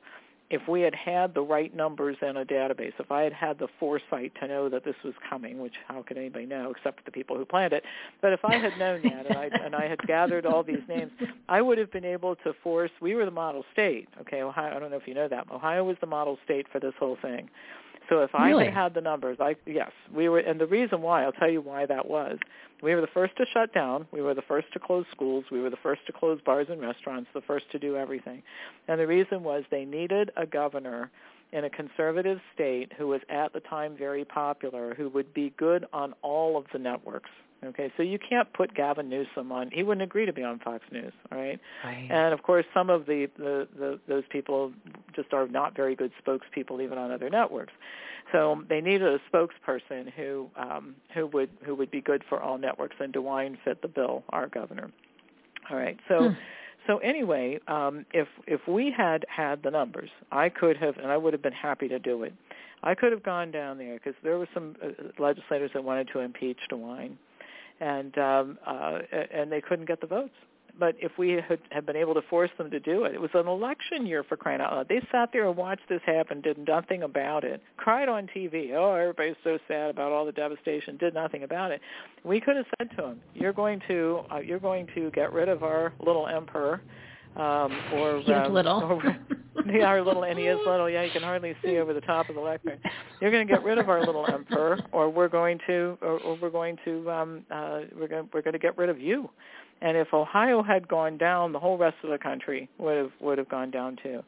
if we had had the right numbers in a database, if I had had the foresight to know that this was coming, which how could anybody know except the people who planned it, but if I had known that and I and I had gathered all these names, I would have been able to force. We were the model state, okay? Ohio. I don't know if you know that. Ohio was the model state for this whole thing. So if really? I had had the numbers, I yes, we were, and the reason why I'll tell you why that was. We were the first to shut down. We were the first to close schools. We were the first to close bars and restaurants. The first to do everything, and the reason was they needed a governor in a conservative state who was at the time very popular, who would be good on all of the networks. Okay, so you can't put Gavin Newsom on. He wouldn't agree to be on Fox News, all right? Right. And of course, some of the, the, the those people just are not very good spokespeople, even on other networks. So they needed a spokesperson who um, who would who would be good for all networks, and DeWine fit the bill, our governor. All right, so. Hmm. So anyway, um, if if we had had the numbers, I could have, and I would have been happy to do it. I could have gone down there because there were some uh, legislators that wanted to impeach DeWine and um, uh, and they couldn't get the votes. But if we had, had been able to force them to do it, it was an election year for crying out loud. They sat there and watched this happen, did nothing about it, cried on TV. Oh, everybody's so sad about all the devastation, did nothing about it. We could have said to them, "You're going to uh, you're going to get rid of our little emperor." Um, or He's um, little. Or, yeah, our little, and he is little. Yeah, you can hardly see over the top of the lectern. You're going to get rid of our little emperor, or we're going to, or, or we're going to, um, uh, we're going, we're going to get rid of you. And if Ohio had gone down, the whole rest of the country would have would have gone down too.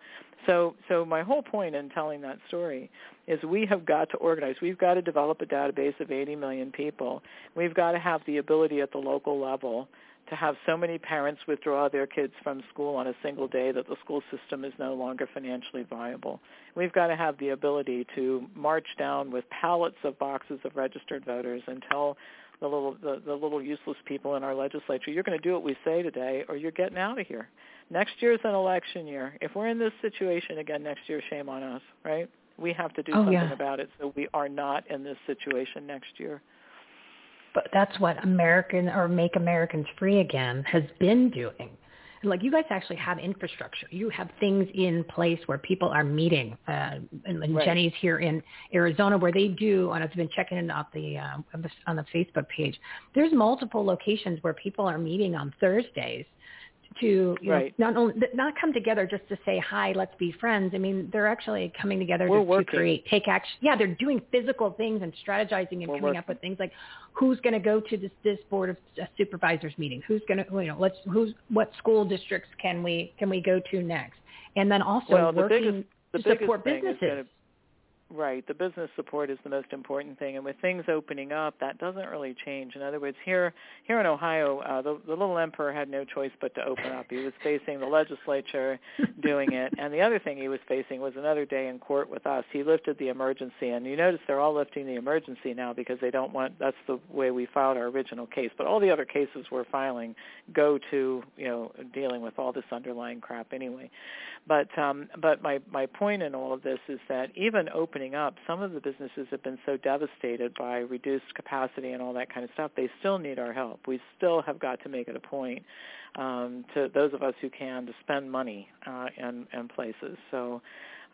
So, so my whole point in telling that story is we have got to organize. We've got to develop a database of 80 million people. We've got to have the ability at the local level to have so many parents withdraw their kids from school on a single day that the school system is no longer financially viable. We've got to have the ability to march down with pallets of boxes of registered voters and tell the little the, the little useless people in our legislature, you're going to do what we say today or you're getting out of here. Next year's an election year. If we're in this situation again next year, shame on us, right? We have to do oh, something yeah. about it so we are not in this situation next year but that's what American or Make Americans Free Again has been doing. Like you guys actually have infrastructure. You have things in place where people are meeting. Uh, and, and right. Jenny's here in Arizona where they do, and I've been checking it out the uh, on the Facebook page. There's multiple locations where people are meeting on Thursdays to you right. know, not only not come together just to say hi, let's be friends. I mean, they're actually coming together to, to create, take action. Yeah, they're doing physical things and strategizing and We're coming working. up with things like who's going to go to this this board of supervisors meeting, who's going to you know let's who's what school districts can we can we go to next, and then also well, the working biggest, the to support businesses. Right. The business support is the most important thing, and with things opening up, that doesn't really change. In other words, here here in Ohio, uh, the, the little emperor had no choice but to open up. He was facing the legislature doing it, and the other thing he was facing was another day in court with us. He lifted the emergency, and you notice they're all lifting the emergency now because they don't want. That's the way we filed our original case. But all the other cases we're filing go to you know dealing with all this underlying crap anyway. But um, but my my point in all of this is that even opening up, some of the businesses have been so devastated by reduced capacity and all that kind of stuff. They still need our help. We still have got to make it a point um, to those of us who can to spend money uh, in, in places. So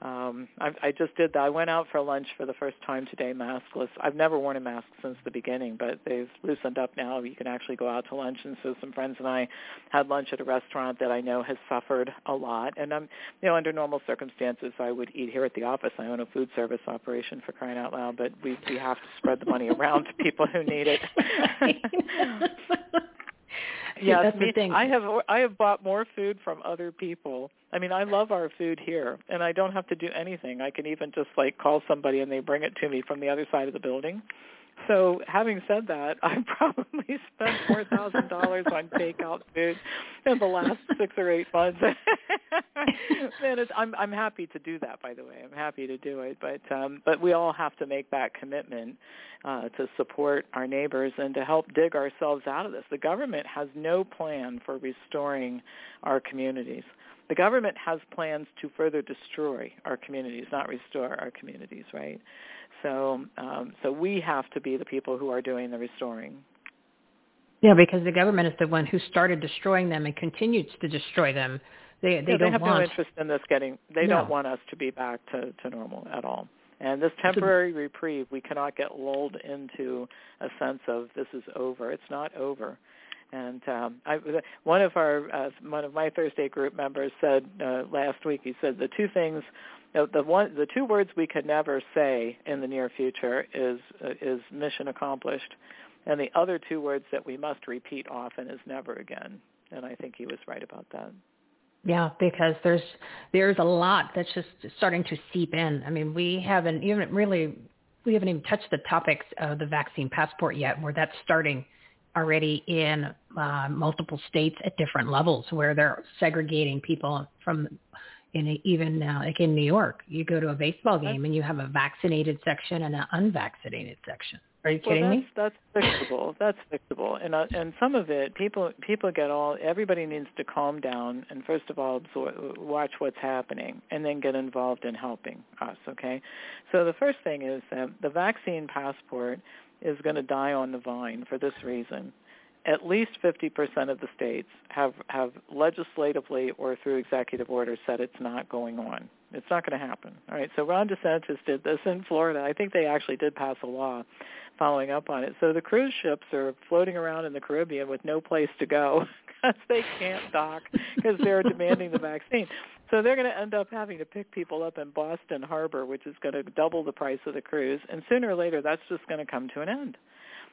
um, I, I just did that. I went out for lunch for the first time today, maskless. I've never worn a mask since the beginning, but they've loosened up now. You can actually go out to lunch, and so some friends and I had lunch at a restaurant that I know has suffered a lot. And I'm, you know, under normal circumstances, I would eat here at the office. I own a food service operation for crying out loud, but we we have to spread the money around to people who need it. yeah, that's me, the thing. I have I have bought more food from other people. I mean, I love our food here, and I don't have to do anything. I can even just like call somebody and they bring it to me from the other side of the building. So, having said that, I probably spent four thousand dollars on takeout food in the last six or eight months. it's, I'm I'm happy to do that. By the way, I'm happy to do it. But um, but we all have to make that commitment uh, to support our neighbors and to help dig ourselves out of this. The government has no plan for restoring our communities. The government has plans to further destroy our communities, not restore our communities, right? So, um, so we have to be the people who are doing the restoring. Yeah, because the government is the one who started destroying them and continues to destroy them. They they yeah, don't they have want no interest in this getting. They No. don't want us to be back to to normal at all. And this temporary reprieve, we cannot get lulled into a sense of this is over. It's not over. And um, I, one of our uh, one of my Thursday group members said uh, last week. He said the two things, the, the one, the two words we could never say in the near future is uh, is mission accomplished, and the other two words that we must repeat often is never again. And I think he was right about that. Yeah, because there's there's a lot that's just starting to seep in. I mean, we haven't even really we haven't even touched the topics of the vaccine passport yet, where that's starting already in uh, multiple states at different levels, where they're segregating people from. In even uh, like in New York, you go to a baseball game and you have a vaccinated section and an unvaccinated section. Are you kidding well, me? that's, That's fixable. That's fixable, and uh, and some of it, people people get all. Everybody needs to calm down and first of all absorb, watch what's happening, and then get involved in helping us. Okay, so the first thing is that the vaccine passport is going to die on the vine for this reason. At least 50% of the states have have legislatively or through executive order said it's not going on. It's not going to happen. All right. So Ron DeSantis did this in Florida. I think they actually did pass a law following up on it. So the cruise ships are floating around in the Caribbean with no place to go because they can't dock because they're demanding the vaccine. So they're going to end up having to pick people up in Boston Harbor, which is going to double the price of the cruise, and sooner or later that's just going to come to an end.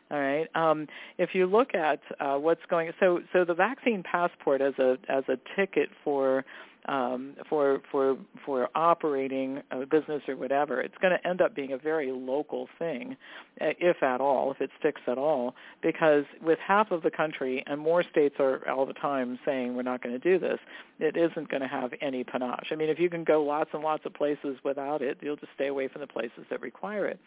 All right. Um, if you look at uh, what's going, so so the vaccine passport as a as a ticket for um, for for for operating a business or whatever, it's going to end up being a very local thing, uh, if at all, if it sticks at all, because with half of the country and more states are all the time saying we're not going to do this, it isn't going to have any panache. I mean, if you can go lots and lots of places without it, you'll just stay away from the places that require it.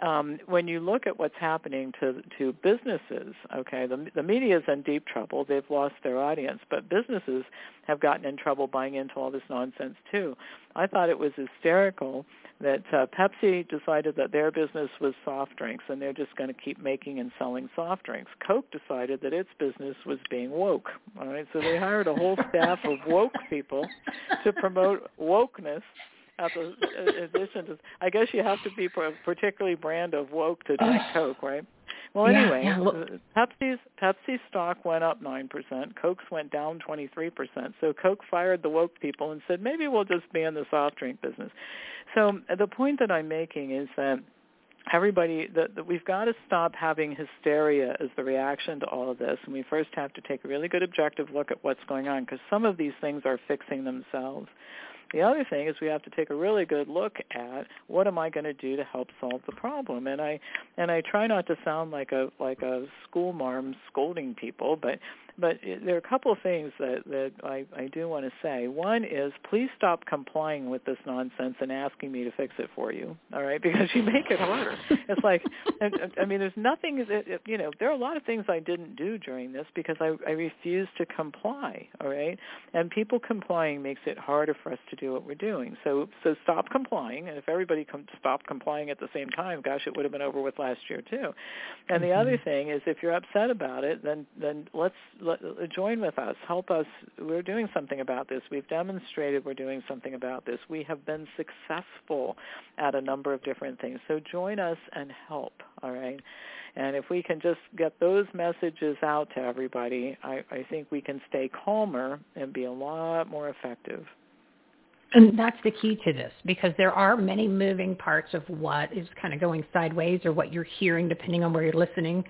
Um, when you look at what's happening to to businesses, okay, the the media is in deep trouble. They've lost their audience, but businesses have gotten in trouble buying into all this nonsense too. I thought it was hysterical that uh, Pepsi decided that their business was soft drinks and they're just going to keep making and selling soft drinks. Coke decided that its business was being woke. All right, so they hired a whole staff of woke people to promote wokeness at the in addition to I guess you have to be particularly brand of woke to drink Coke, right? Well, Yeah, anyway, yeah, look- uh, Pepsi's Pepsi stock went up nine percent. Coke's went down twenty three percent. So Coke fired the woke people and said maybe we'll just ban the soft drink business. So uh, the point that I'm making is that everybody that, that we've got to stop having hysteria as the reaction to all of this and we first have to take a really good objective look at what's going on because some of these things are fixing themselves the other thing is we have to take a really good look at what am I going to do to help solve the problem. And I and I try not to sound like a like a school marm scolding people, but but there are a couple of things that that I, I do want to say. One is please stop complying with this nonsense and asking me to fix it for you. All right, because you make it harder. It's like and- I mean, there's nothing you know. There are a lot of things I didn't do during this because I, I refused to comply. All right, and people complying makes it harder for us to do what we're doing. So so stop complying, and if everybody com- stopped complying at the same time, gosh, it would have been over with last year too. And the mm-hmm. other thing is, if you're upset about it, then then let's Uh, join with us. Help us. We're doing something about this. We've demonstrated we're doing something about this. We have been successful at a number of different things. So join us and help. All right. And if we can just get those messages out to everybody, I, I think we can stay calmer and be a lot more effective. And that's the key to this because there are many moving parts of what is kind of going sideways or what you're hearing depending on where you're listening.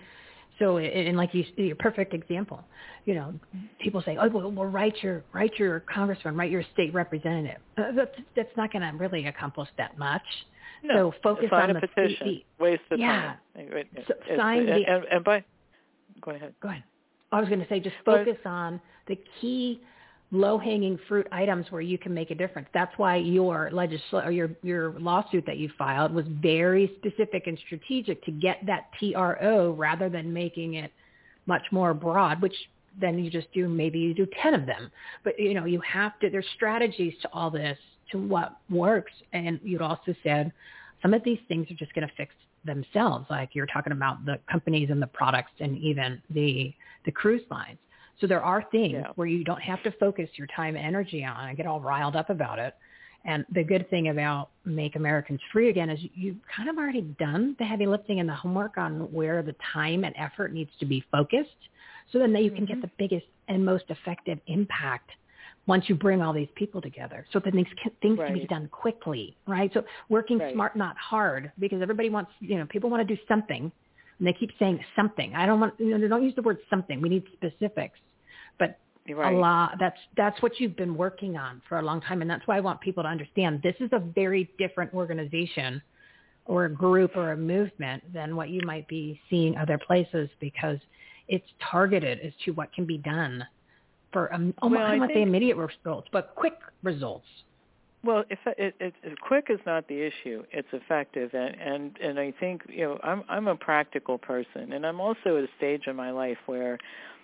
So, and like you, your perfect example, you know, people say, "Oh, well, well write your write your congressman, write your state representative." Uh, that's that's not going to really accomplish that much. No, so focus sign on a the petition. The, Waste of yeah. time. So sign the, the, and, and by go ahead. Go ahead. I was going to say just focus on the key low-hanging fruit items where you can make a difference. That's why your legisl- or your your lawsuit that you filed was very specific and strategic to get that TRO rather than making it much more broad, which then you just do maybe you do 10 of them. But you know, you have to there's strategies to all this to what works and you'd also said some of these things are just going to fix themselves like you're talking about the companies and the products and even the the cruise lines so there are things yeah. where you don't have to focus your time and energy on and get all riled up about it. And the good thing about Make Americans Free Again is you've kind of already done the heavy lifting and the homework on where the time and effort needs to be focused. So then that you can mm-hmm. get the biggest and most effective impact once you bring all these people together. So that things can, things right. can be done quickly, right? So working right. smart, not hard, because everybody wants, you know, people want to do something, and they keep saying something. I don't want, you know, they don't use the word something. We need specifics but right. a lot that's that's what you've been working on for a long time and that's why I want people to understand this is a very different organization or a group or a movement than what you might be seeing other places because it's targeted as to what can be done for um, well, I don't want to say immediate results, but quick results. Well, if it, it, it, quick is not the issue, it's effective, and and and I think you know I'm I'm a practical person, and I'm also at a stage in my life where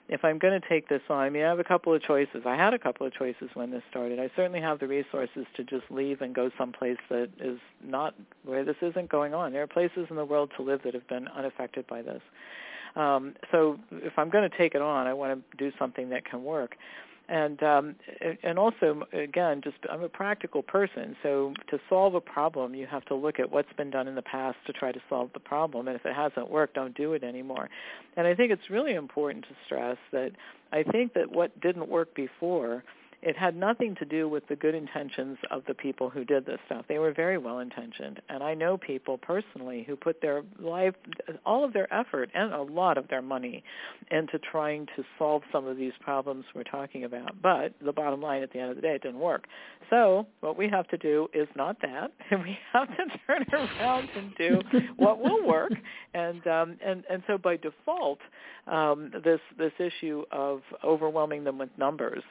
if I'm going to take this on, I mean, I have a couple of choices. I had a couple of choices when this started. I certainly have the resources to just leave and go someplace that is not where this isn't going on. There are places in the world to live that have been unaffected by this. Um, so if I'm going to take it on, I want to do something that can work and um and also again just i'm a practical person so to solve a problem you have to look at what's been done in the past to try to solve the problem and if it hasn't worked don't do it anymore. And i think it's really important to stress that i think that what didn't work before it had nothing to do with the good intentions of the people who did this stuff. They were very well intentioned. And I know people personally who put their life, all of their effort and a lot of their money into trying to solve some of these problems we're talking about. But the bottom line at the end of the day, it didn't work. So what we have to do is not that. We have to turn around and do what will work. And, um, and, and so by default, um, this, this issue of overwhelming them with numbers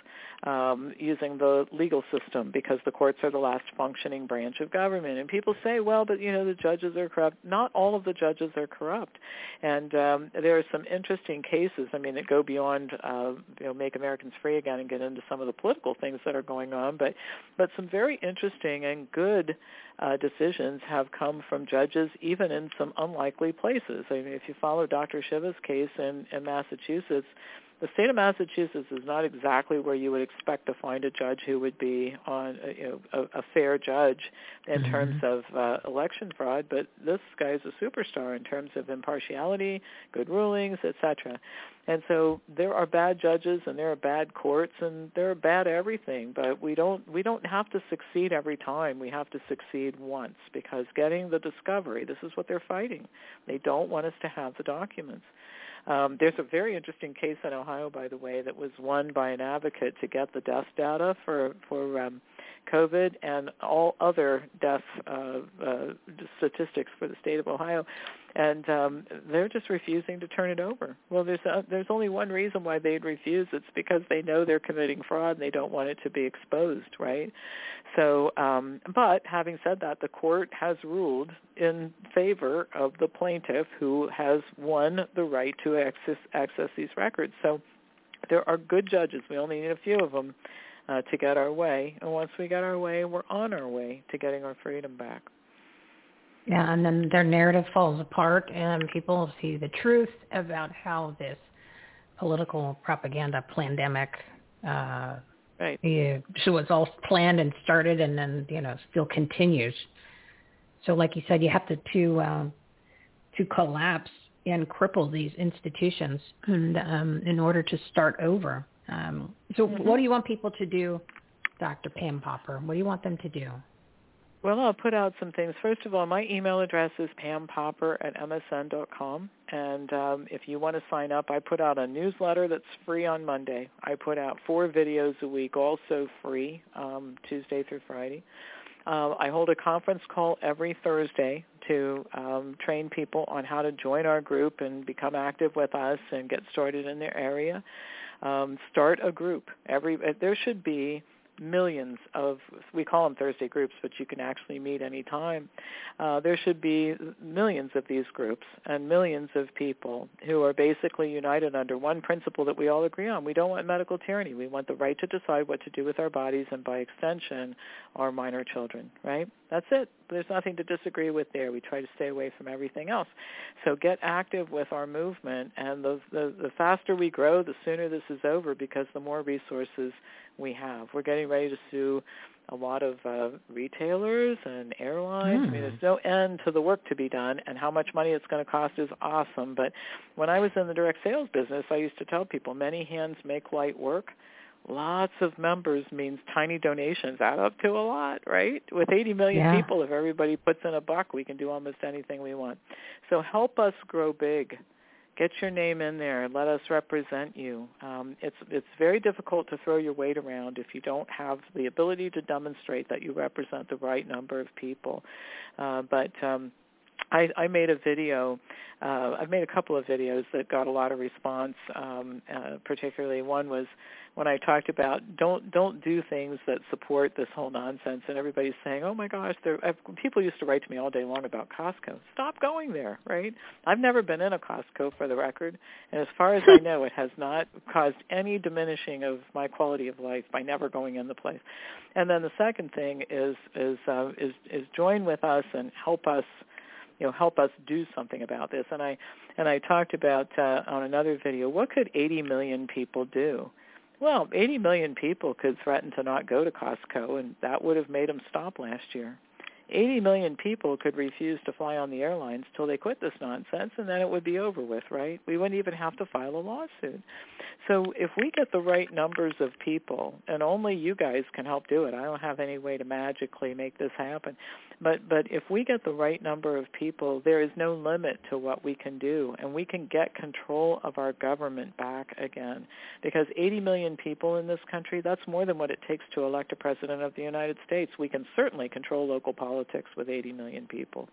um, using the legal system because the courts are the last functioning branch of government. And people say, well, but you know the judges are corrupt. Not all of the judges are corrupt, and um, there are some interesting cases. I mean, that go beyond uh, you know make Americans free again and get into some of the political things that are going on, but but some very interesting and good uh, decisions have come from judges even in some unlikely places. I mean, if you follow Dr. Shiva's case in, in Massachusetts, the state of Massachusetts is not exactly where you would expect to find a judge who would be on a, you know, a, a fair judge in mm-hmm. terms of uh, election fraud, but this guy is a superstar in terms of impartiality, good rulings, etc. And so there are bad judges and there are bad courts and there are bad everything, but we don't we don't have to succeed every time. We have to succeed once because getting the discovery, this is what they're fighting. They don't want us to have the documents. Um, there's a very interesting case in Ohio, by the way, that was won by an advocate to get the death data for for um, COVID and all other death uh, uh, statistics for the state of Ohio, and um, they're just refusing to turn it over. Well, there's a, there's only one reason why they'd refuse. It's because they know they're committing fraud and they don't want it to be exposed, right? So, um, but having said that, the court has ruled in favor of the plaintiff who has won the right to access access these records. So, there are good judges. We only need a few of them uh, to get our way. And once we get our way, we're on our way to getting our freedom back. Yeah, and then their narrative falls apart, and people see the truth about how this political propaganda pandemic. Uh, right. Yeah, so it's all planned and started, and then you know still continues. So, like you said, you have to to uh, to collapse and cripple these institutions and, um, in order to start over. Um, so, mm-hmm. what do you want people to do, Dr. Pam Popper? What do you want them to do? Well, I'll put out some things. First of all, my email address is pampopper at msn.com. And um, if you want to sign up, I put out a newsletter that's free on Monday. I put out four videos a week, also free, um, Tuesday through Friday. Uh, I hold a conference call every Thursday to um, train people on how to join our group and become active with us and get started in their area. Um, start a group. Every there should be millions of we call them Thursday groups, but you can actually meet any time. Uh, there should be millions of these groups and millions of people who are basically united under one principle that we all agree on. We don't want medical tyranny. We want the right to decide what to do with our bodies and by extension our minor children, right? That's it. There's nothing to disagree with there. We try to stay away from everything else. So get active with our movement, and the, the, the faster we grow, the sooner this is over because the more resources we have. We're getting ready to sue a lot of uh, retailers and airlines. Mm. I mean, there's no end to the work to be done, and how much money it's going to cost is awesome. But when I was in the direct sales business, I used to tell people, many hands make light work lots of members means tiny donations add up to a lot, right? With 80 million yeah. people, if everybody puts in a buck, we can do almost anything we want. So help us grow big. Get your name in there. Let us represent you. Um, it's it's very difficult to throw your weight around if you don't have the ability to demonstrate that you represent the right number of people. Uh, but um, I, I made a video. Uh, I've made a couple of videos that got a lot of response. Um, uh, particularly, one was when I talked about don't don't do things that support this whole nonsense, and everybody's saying, "Oh my gosh!" I've, people used to write to me all day long about Costco. Stop going there, right? I've never been in a Costco, for the record, and as far as I know, it has not caused any diminishing of my quality of life by never going in the place. And then the second thing is is uh, is is join with us and help us you know help us do something about this. And i and i talked about uh, on another video what could 80 million people do? Well 80 million people could threaten to not go to costco and that would have made them stop last year 80 million people could refuse to fly on the airlines till they quit this nonsense and then it would be over with, right? We wouldn't even have to file a lawsuit. So if we get the right numbers of people, and only you guys can help do it. I don't have any way to magically make this happen. But but if we get the right number of people, there is no limit to what we can do and we can get control of our government back again. Because 80 million people in this country, that's more than what it takes to elect a president of the United States. We can certainly control local politics politics with 80 million people.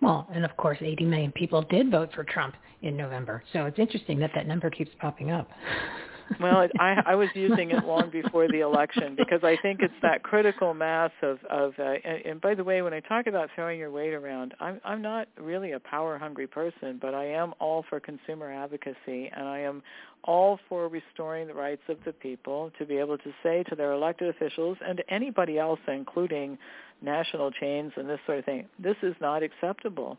Well, and of course, 80 million people did vote for Trump in November. So it's interesting that that number keeps popping up. well, I, I was using it long before the election because I think it's that critical mass of of. Uh, and, and by the way, when I talk about throwing your weight around, I'm I'm not really a power hungry person, but I am all for consumer advocacy, and I am all for restoring the rights of the people to be able to say to their elected officials and to anybody else, including national chains and this sort of thing, this is not acceptable.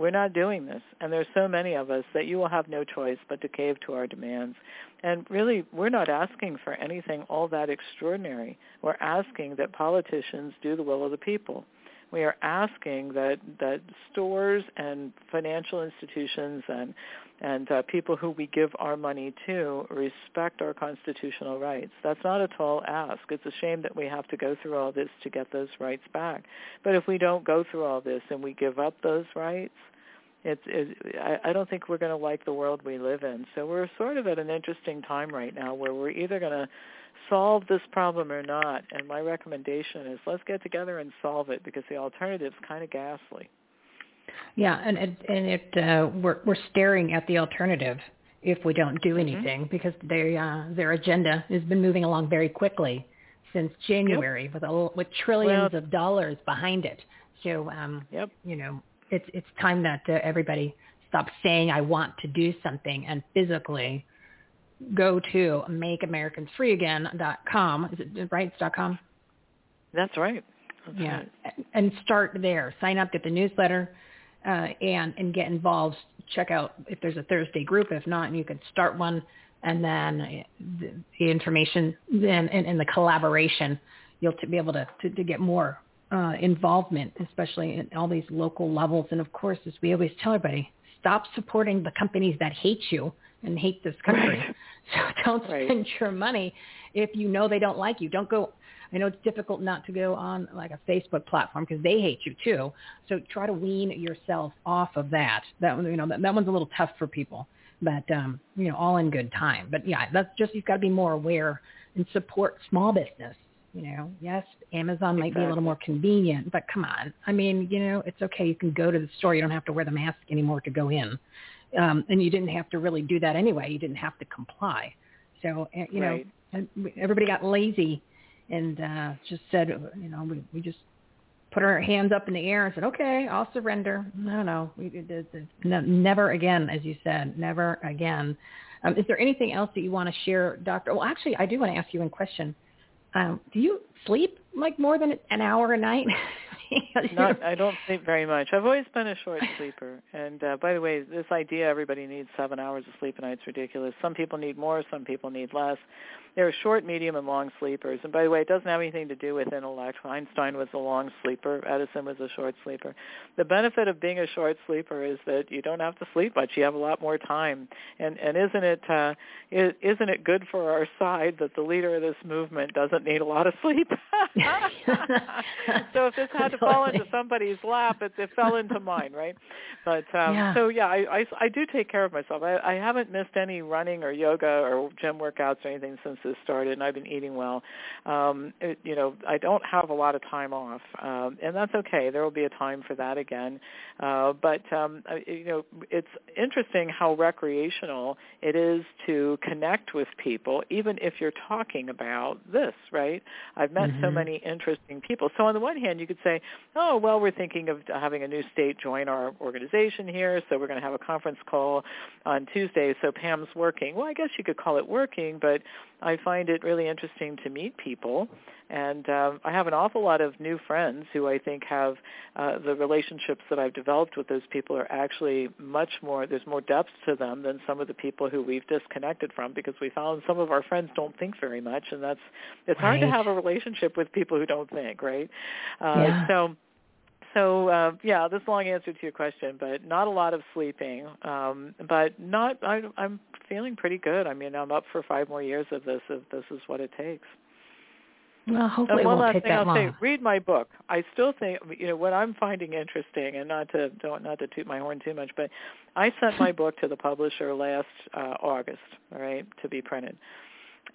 We're not doing this. And there's so many of us that you will have no choice but to cave to our demands. And really, we're not asking for anything all that extraordinary. We're asking that politicians do the will of the people we are asking that that stores and financial institutions and and uh, people who we give our money to respect our constitutional rights. That's not a tall ask. It's a shame that we have to go through all this to get those rights back. But if we don't go through all this and we give up those rights, it's, it, I, I don't think we're going to like the world we live in. So we're sort of at an interesting time right now where we're either going to solve this problem or not. And my recommendation is let's get together and solve it because the alternative is kind of ghastly. Yeah, and it, and it uh, we're we're staring at the alternative if we don't do mm-hmm. anything mm-hmm. because they uh, their agenda has been moving along very quickly since January yep. with a, with trillions well, of dollars behind it. So um, yep. you know it's it's time that uh, everybody stops saying I want to do something and physically go to makeamericans.freeagain.com. Is it right? It's .com. That's right. That's yeah, right. and start there. Sign up, get the newsletter, uh, and and get involved. Check out if there's a Thursday group. If not, you can start one, and then the, the information then and, and the collaboration, you'll to be able to, to, to get more uh, involvement, especially at all these local levels. And of course, as we always tell everybody, stop supporting the companies that hate you and hate this country. Right. So don't Right. spend your money if you know they don't like you. Don't go. I know it's difficult not to go on like a Facebook platform because they hate you too. So try to wean yourself off of that. That one, you know, that, that one's a little tough for people, but um, you know, all in good time. But yeah, that's just you've got to be more aware and support small business. You know, yes, Amazon might be a little more convenient, but come on. I mean, you know, it's okay. You can go to the store. You don't have to wear the mask anymore to go in. Um, and you didn't have to really do that anyway. You didn't have to comply. So, uh, you know, everybody got lazy and uh, just said, you know, we, we just put our hands up in the air and said, okay, I'll surrender. No, no, we, it, it, no never again, as you said, never again. Um, is there anything else that you want to share, Doctor? Well, actually, I do want to ask you one question. Um, do you sleep like more than an hour a night? Not, I don't sleep very much. I've always been a short sleeper. And uh, by the way, this idea everybody needs seven hours of sleep a night is ridiculous. Some people need more, some people need less. There are short, medium, and long sleepers. And by the way, it doesn't have anything to do with intellect. Einstein was a long sleeper. Edison was a short sleeper. The benefit of being a short sleeper is that you don't have to sleep much. You have a lot more time. And and isn't it uh, is, isn't it good for our side that the leader of this movement doesn't need a lot of sleep? so if this had to fall into somebody's lap, it, it fell into mine, right? But um, Yeah. so yeah, I, I I do take care of myself. I, I haven't missed any running or yoga or gym workouts or anything since this started, and I've been eating well. Um, it, you know, I don't have a lot of time off, um, and that's okay. There will be a time for that again. Uh, but um, you know, it's interesting how recreational it is to connect with people, even if you're talking about this, right? I've met so Mhm. many interesting people. So on the one hand, you could say, oh, well, we're thinking of having a new state join our organization here, so we're going to have a conference call on Tuesday, so Pam's working. Well, I guess you could call it working, but I find it really interesting to meet people. And um, I have an awful lot of new friends who I think have uh, the relationships that I've developed with those people are actually much more, there's more depth to them than some of the people who we've disconnected from because we found some of our friends don't think very much and that's, it's hard to have a relationship with people who don't think, right? Uh, Yeah. So, so uh, yeah, this long answer to your question, but not a lot of sleeping. Um, but not, I, I'm feeling pretty good. I mean, I'm up for five more years of this. If this is what it takes. well, hopefully And one last thing I'll long. say: read my book. I still think you know what I'm finding interesting, and not to don't not to toot my horn too much, but I sent my book to the publisher last uh, August, all right, to be printed.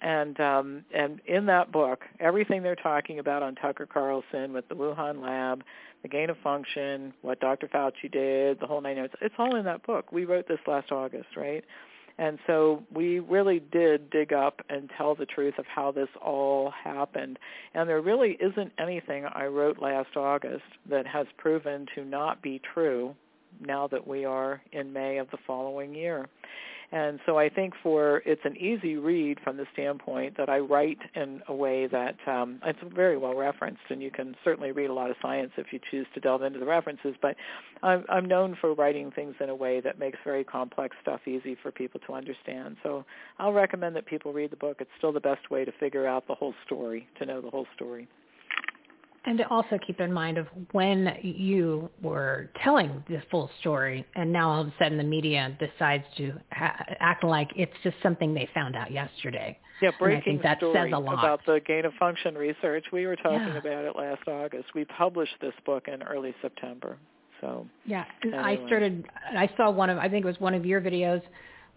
And um, and in that book, everything they're talking about on Tucker Carlson with the Wuhan lab, the gain of function, what Dr. Fauci did, the whole nine yards, it's all in that book. We wrote this last August, right? And so we really did dig up and tell the truth of how this all happened. And there really isn't anything I wrote last August that has proven to not be true now that we are in May of the following year. And so I think for it's an easy read from the standpoint that I write in a way that um, it's very well referenced, and you can certainly read a lot of science if you choose to delve into the references. But I'm, I'm known for writing things in a way that makes very complex stuff easy for people to understand. So I'll recommend that people read the book. It's still the best way to figure out the whole story, to know the whole story. And to also keep in mind of when you were telling the full story, and now all of a sudden the media decides to ha- act like it's just something they found out yesterday. Yeah, breaking think that story says a lot. about the gain of function research. We were talking Yeah. about it last August. We published this book in early September. So Yeah, and I started. I saw one of. I think it was one of your videos,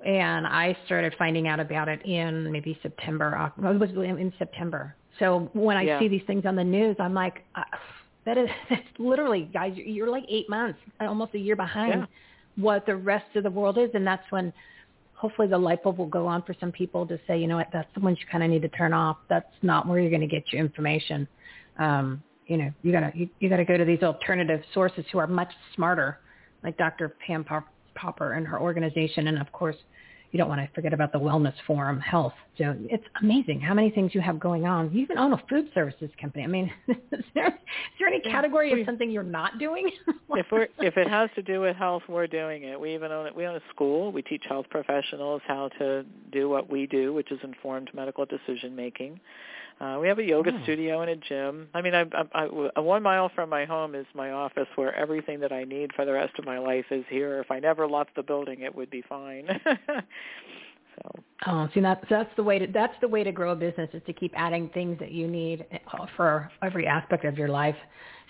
and I started finding out about it in maybe September. It was in September. So when I Yeah. see these things on the news, I'm like, uh, that is that's literally, guys. you're- You're like eight months, almost a year behind Yeah. what the rest of the world is, and that's when. Hopefully the light bulb will go on for some people to say, you know what, that's the one you kind of need to turn off. That's not where you're going to get your information. Um, you know, you gotta you, you gotta go to these alternative sources who are much smarter, like Dr. Pam Popper and her organization, and of course, you don't want to forget about the Wellness Forum Health. So it's amazing how many things you have going on. You even own a food services company. I mean, is there, is there any category of something you're not doing? if we're if it has to do with health, we're doing it. We even own it. We own a school. We teach health professionals how to do what we do, which is informed medical decision making. Uh, we have a yoga oh. studio and a gym. I mean, I, I, I, one mile from my home is my office, where everything that I need for the rest of my life is here. If I never left the building, it would be fine. so. Oh, see, that's that's the way to that's the way to grow a business is to keep adding things that you need uh, for every aspect of your life.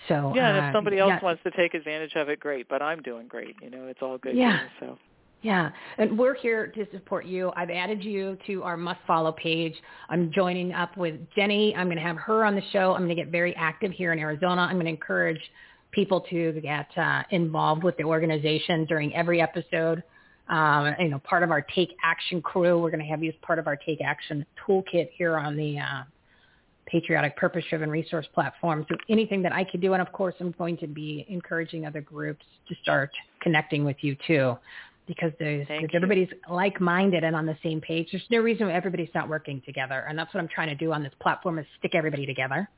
So yeah, and uh, if somebody else yeah. wants to take advantage of it, great. But I'm doing great. You know, it's all good. Yeah. So. Yeah, and we're here to support you. I've added you to our must follow page. I'm joining up with Jenny. I'm going to have her on the show. I'm going to get very active here in Arizona. I'm going to encourage people to get uh, involved with the organization during every episode. Um, you know, part of our Take Action crew. We're going to have you as part of our Take Action toolkit here on the uh, Patriotic Purpose Driven Resource Platform. So anything that I could do, and of course, I'm going to be encouraging other groups to start connecting with you too because there's, there's everybody's like-minded and on the same page. There's no reason why everybody's not working together, and that's what I'm trying to do on this platform is stick everybody together,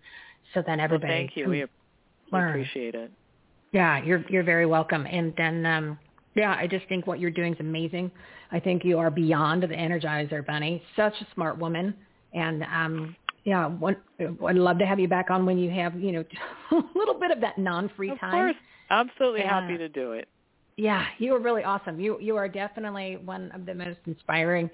so then everybody. Well, thank you. We, we appreciate it. Yeah, you're you're very welcome. And then, um, yeah, I just think what you're doing is amazing. I think you are beyond the Energizer Bunny. Such a smart woman, and um, yeah, one, I'd love to have you back on when you have you know a little bit of that non-free of time. Of course, absolutely happy to do it. Yeah, you were really awesome. You you are definitely one of the most inspiring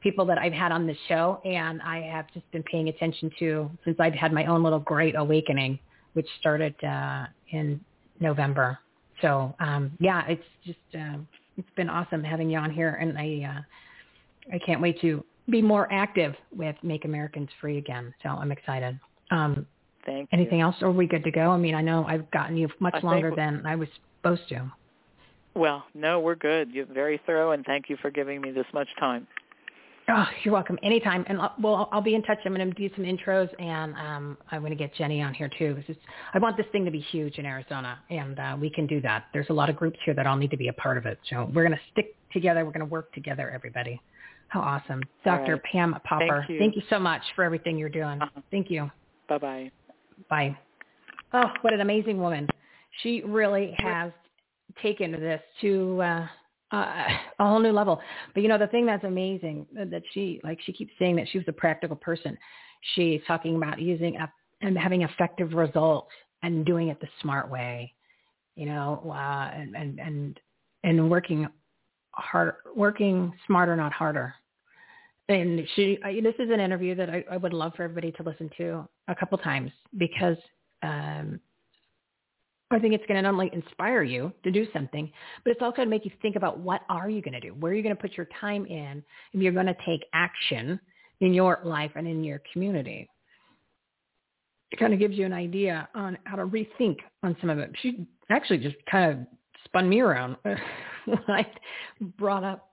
people that I've had on this show, and I have just been paying attention to since I've had my own little great awakening, which started uh, in November. So um, yeah, it's just uh, it's been awesome having you on here, and I uh, I can't wait to be more active with Make Americans Free again. So I'm excited. Um, Thank anything you. else? Are we good to go? I mean, I know I've gotten you much I longer than I was supposed to. Well, no, we're good. You're very thorough, and thank you for giving me this much time. Oh, you're welcome. Anytime. And I'll, well, I'll be in touch. I'm going to do some intros, and um, I'm going to get Jenny on here too. Because I want this thing to be huge in Arizona, and uh, we can do that. There's a lot of groups here that all need to be a part of it. So we're going to stick together. We're going to work together, everybody. How awesome. Dr. Right. Pam Popper, thank you. thank you so much for everything you're doing. Uh-huh. Thank you. Bye-bye. Bye. Oh, what an amazing woman. She really has taken this to uh, uh, a whole new level. But you know, the thing that's amazing that she, like she keeps saying that she was a practical person. She's talking about using a, and having effective results and doing it the smart way, you know, uh, and, and, and, and working hard, working smarter, not harder. And she, I, this is an interview that I, I would love for everybody to listen to a couple times because um, I think it's going to not only inspire you to do something, but it's also going to make you think about what are you going to do? Where are you going to put your time in if you're going to take action in your life and in your community? It kind of gives you an idea on how to rethink on some of it. She actually just kind of spun me around when I brought up,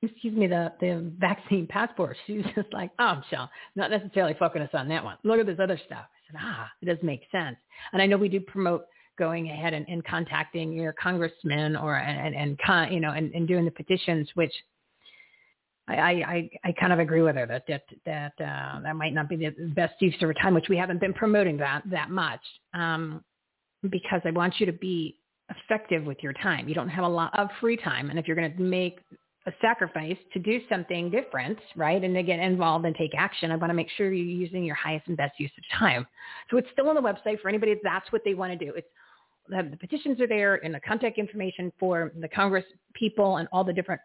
excuse me, the, the vaccine passport. She was just like, oh, Michele, not necessarily focus on that one. Look at this other stuff. I said, ah, it does make sense. And I know we do promote going ahead and, and contacting your congressman or and and con, you know and, and doing the petitions, which I, I I kind of agree with her that that that uh, that might not be the best use of her time, which we haven't been promoting that that much um, because I want you to be effective with your time. You don't have a lot of free time, and if you're going to make a sacrifice to do something different, right? And to get involved and take action, I want to make sure you're using your highest and best use of time. So it's still on the website for anybody that's what they want to do. It's the petitions are there and the contact information for the Congress people and all the different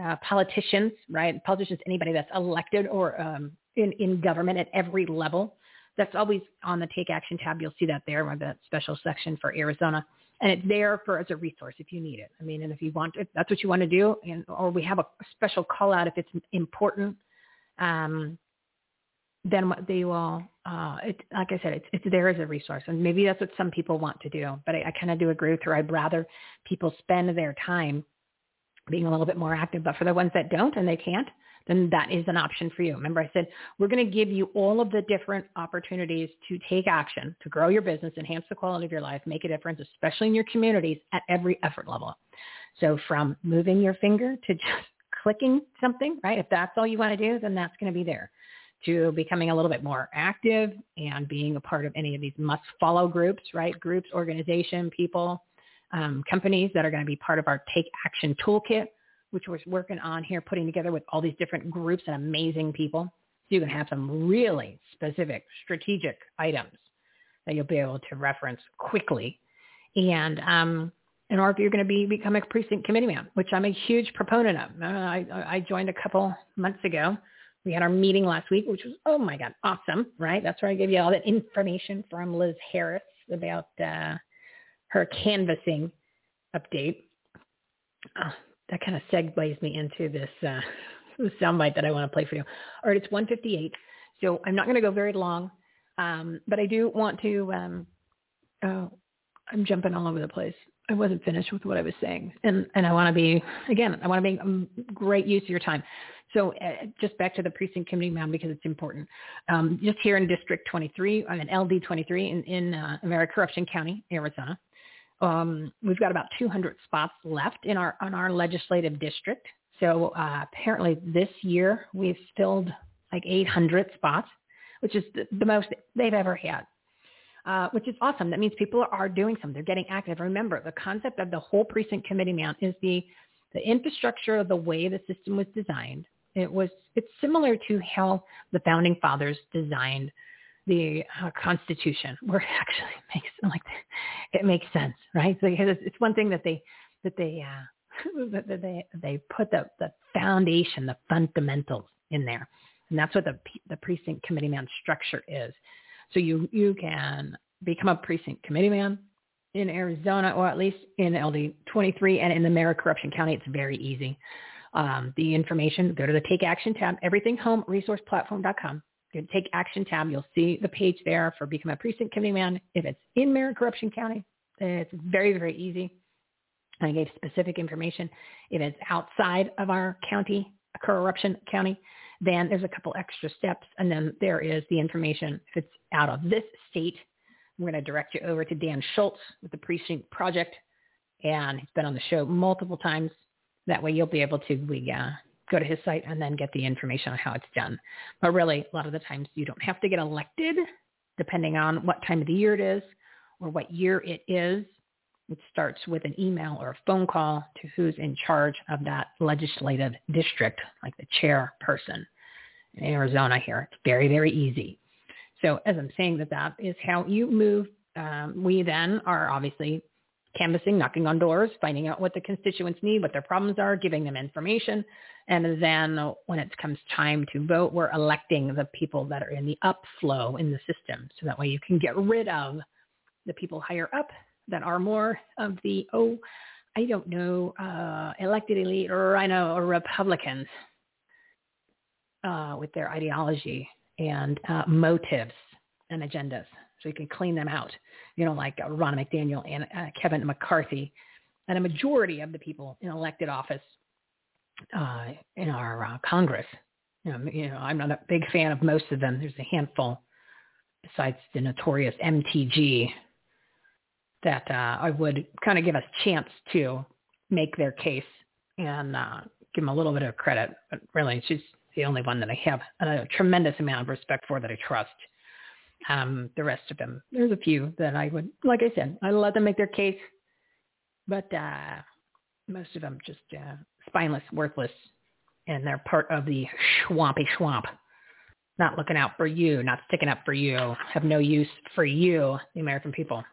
uh, politicians, right? Politicians, anybody that's elected or um, in, in government at every level. That's always on the Take Action tab. You'll see that there with that special section for Arizona. And it's there for as a resource if you need it. I mean, and if you want, if that's what you want to do, and or we have a special call out if it's important. Um, then they will, uh, it, like I said, it's, it's there as a resource. And maybe that's what some people want to do. But I, I kind of do agree with her. I'd rather people spend their time being a little bit more active. But for the ones that don't and they can't, then that is an option for you. Remember I said, we're going to give you all of the different opportunities to take action, to grow your business, enhance the quality of your life, make a difference, especially in your communities at every effort level. So from moving your finger to just clicking something, right? If that's all you want to do, then that's going to be there. To becoming a little bit more active and being a part of any of these must follow groups, right? Groups, organization, people, um, companies that are going to be part of our Take Action Toolkit, which we're working on here, putting together with all these different groups and amazing people. So you can have some really specific strategic items that you'll be able to reference quickly. And um, and or if you're going to be become a precinct committee man, which I'm a huge proponent of. Uh, I, I joined a couple months ago. We had our meeting last week, which was oh my god, awesome, right? That's where I gave you all that information from Liz Harris about uh, her canvassing update. Oh, that kind of segues me into this uh, soundbite that I want to play for you. All right, it's 158, so I'm not going to go very long, um, but I do want to. Um, oh, I'm jumping all over the place. I wasn't finished with what I was saying, and and I want to be again. I want to make um, great use of your time. So uh, just back to the precinct committee man because it's important. Um, just here in District 23, I'm in LD 23 in in uh, County, Arizona. Um, we've got about 200 spots left in our on our legislative district. So uh, apparently this year we've filled like 800 spots, which is the, the most they've ever had uh, which is awesome. That means people are doing something. They're getting active. Remember, the concept of the whole precinct committee man is the the infrastructure of the way the system was designed. It was it's similar to how the founding fathers designed the uh, Constitution, where it actually makes like it makes sense, right? So it's, it's one thing that they that they uh, that they they put the the foundation, the fundamentals in there, and that's what the the precinct committee man structure is. So you, you can become a precinct committee man in Arizona, or at least in LD 23 and in the Maricorruption County. It's very easy. Um, the information, go to the Take Action tab, everythinghomeresourceplatform.com. Go to Take Action tab. You'll see the page there for become a precinct committee man. If it's in Maricorruption County, it's very, very easy. I gave specific information. If it's outside of our county, corruption county, then there's a couple extra steps. And then there is the information. If it's out of this state, I'm going to direct you over to Dan Schultz with the Precinct Project. And he's been on the show multiple times. That way you'll be able to we, uh, go to his site and then get the information on how it's done. But really, a lot of the times you don't have to get elected depending on what time of the year it is or what year it is. It starts with an email or a phone call to who's in charge of that legislative district, like the chairperson in Arizona here. It's very, very easy. So as I'm saying that that is how you move. Um, we then are obviously canvassing, knocking on doors, finding out what the constituents need, what their problems are, giving them information. And then when it comes time to vote, we're electing the people that are in the upflow in the system. So that way you can get rid of the people higher up that are more of the, oh, I don't know, uh, elected elite or I know, or Republicans uh, with their ideology and uh, motives and agendas. So you can clean them out, you know, like uh, Ron McDaniel and uh, Kevin McCarthy and a majority of the people in elected office uh, in our uh, Congress. You know, you know, I'm not a big fan of most of them. There's a handful besides the notorious MTG that uh, I would kind of give a chance to make their case and uh, give them a little bit of credit. But really, she's the only one that I have a tremendous amount of respect for that I trust. Um, the rest of them, there's a few that I would, like I said, I let them make their case, but uh, most of them just uh, spineless, worthless, and they're part of the swampy swamp. Not looking out for you, not sticking up for you, have no use for you, the American people.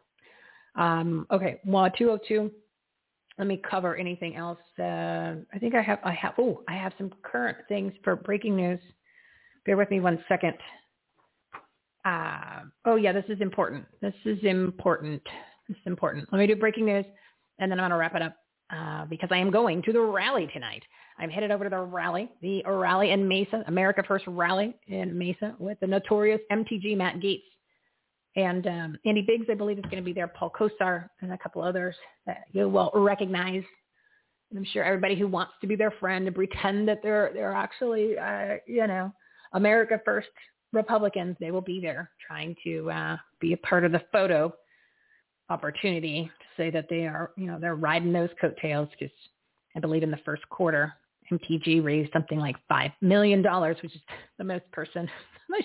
Um, okay, well, 202. Let me cover anything else. Uh, I think I have, I have, oh, I have some current things for breaking news. Bear with me one second. Uh, oh yeah, this is important. This is important. This is important. Let me do breaking news and then I'm going to wrap it up uh, because I am going to the rally tonight. I'm headed over to the rally, the rally in Mesa, America First rally in Mesa with the notorious MTG Matt Gaetz. And um, Andy Biggs, I believe, is going to be there. Paul Gosar and a couple others that you will recognize. And I'm sure everybody who wants to be their friend and pretend that they're they're actually, uh, you know, America First Republicans, they will be there trying to uh, be a part of the photo opportunity to say that they are, you know, they're riding those coattails because I believe in the first quarter MTG raised something like $5 million, which is the most person.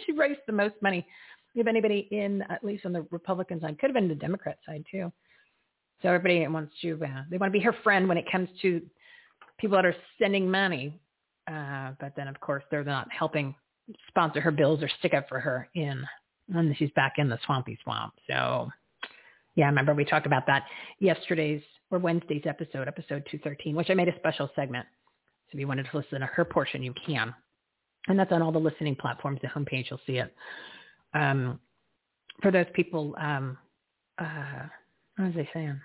She raised the most money of anybody in, at least on the Republican side. Could have been the Democrat side too. So everybody wants to, uh, they want to be her friend when it comes to people that are sending money. Uh, but then, of course, they're not helping sponsor her bills or stick up for her in when she's back in the swampy swamp. So, yeah, remember we talked about that yesterday's or Wednesday's episode, episode 213, which I made a special segment. So if you wanted to listen to her portion, you can. And that's on all the listening platforms. The homepage, you'll see it. Um, for those people, um, uh, what was I saying?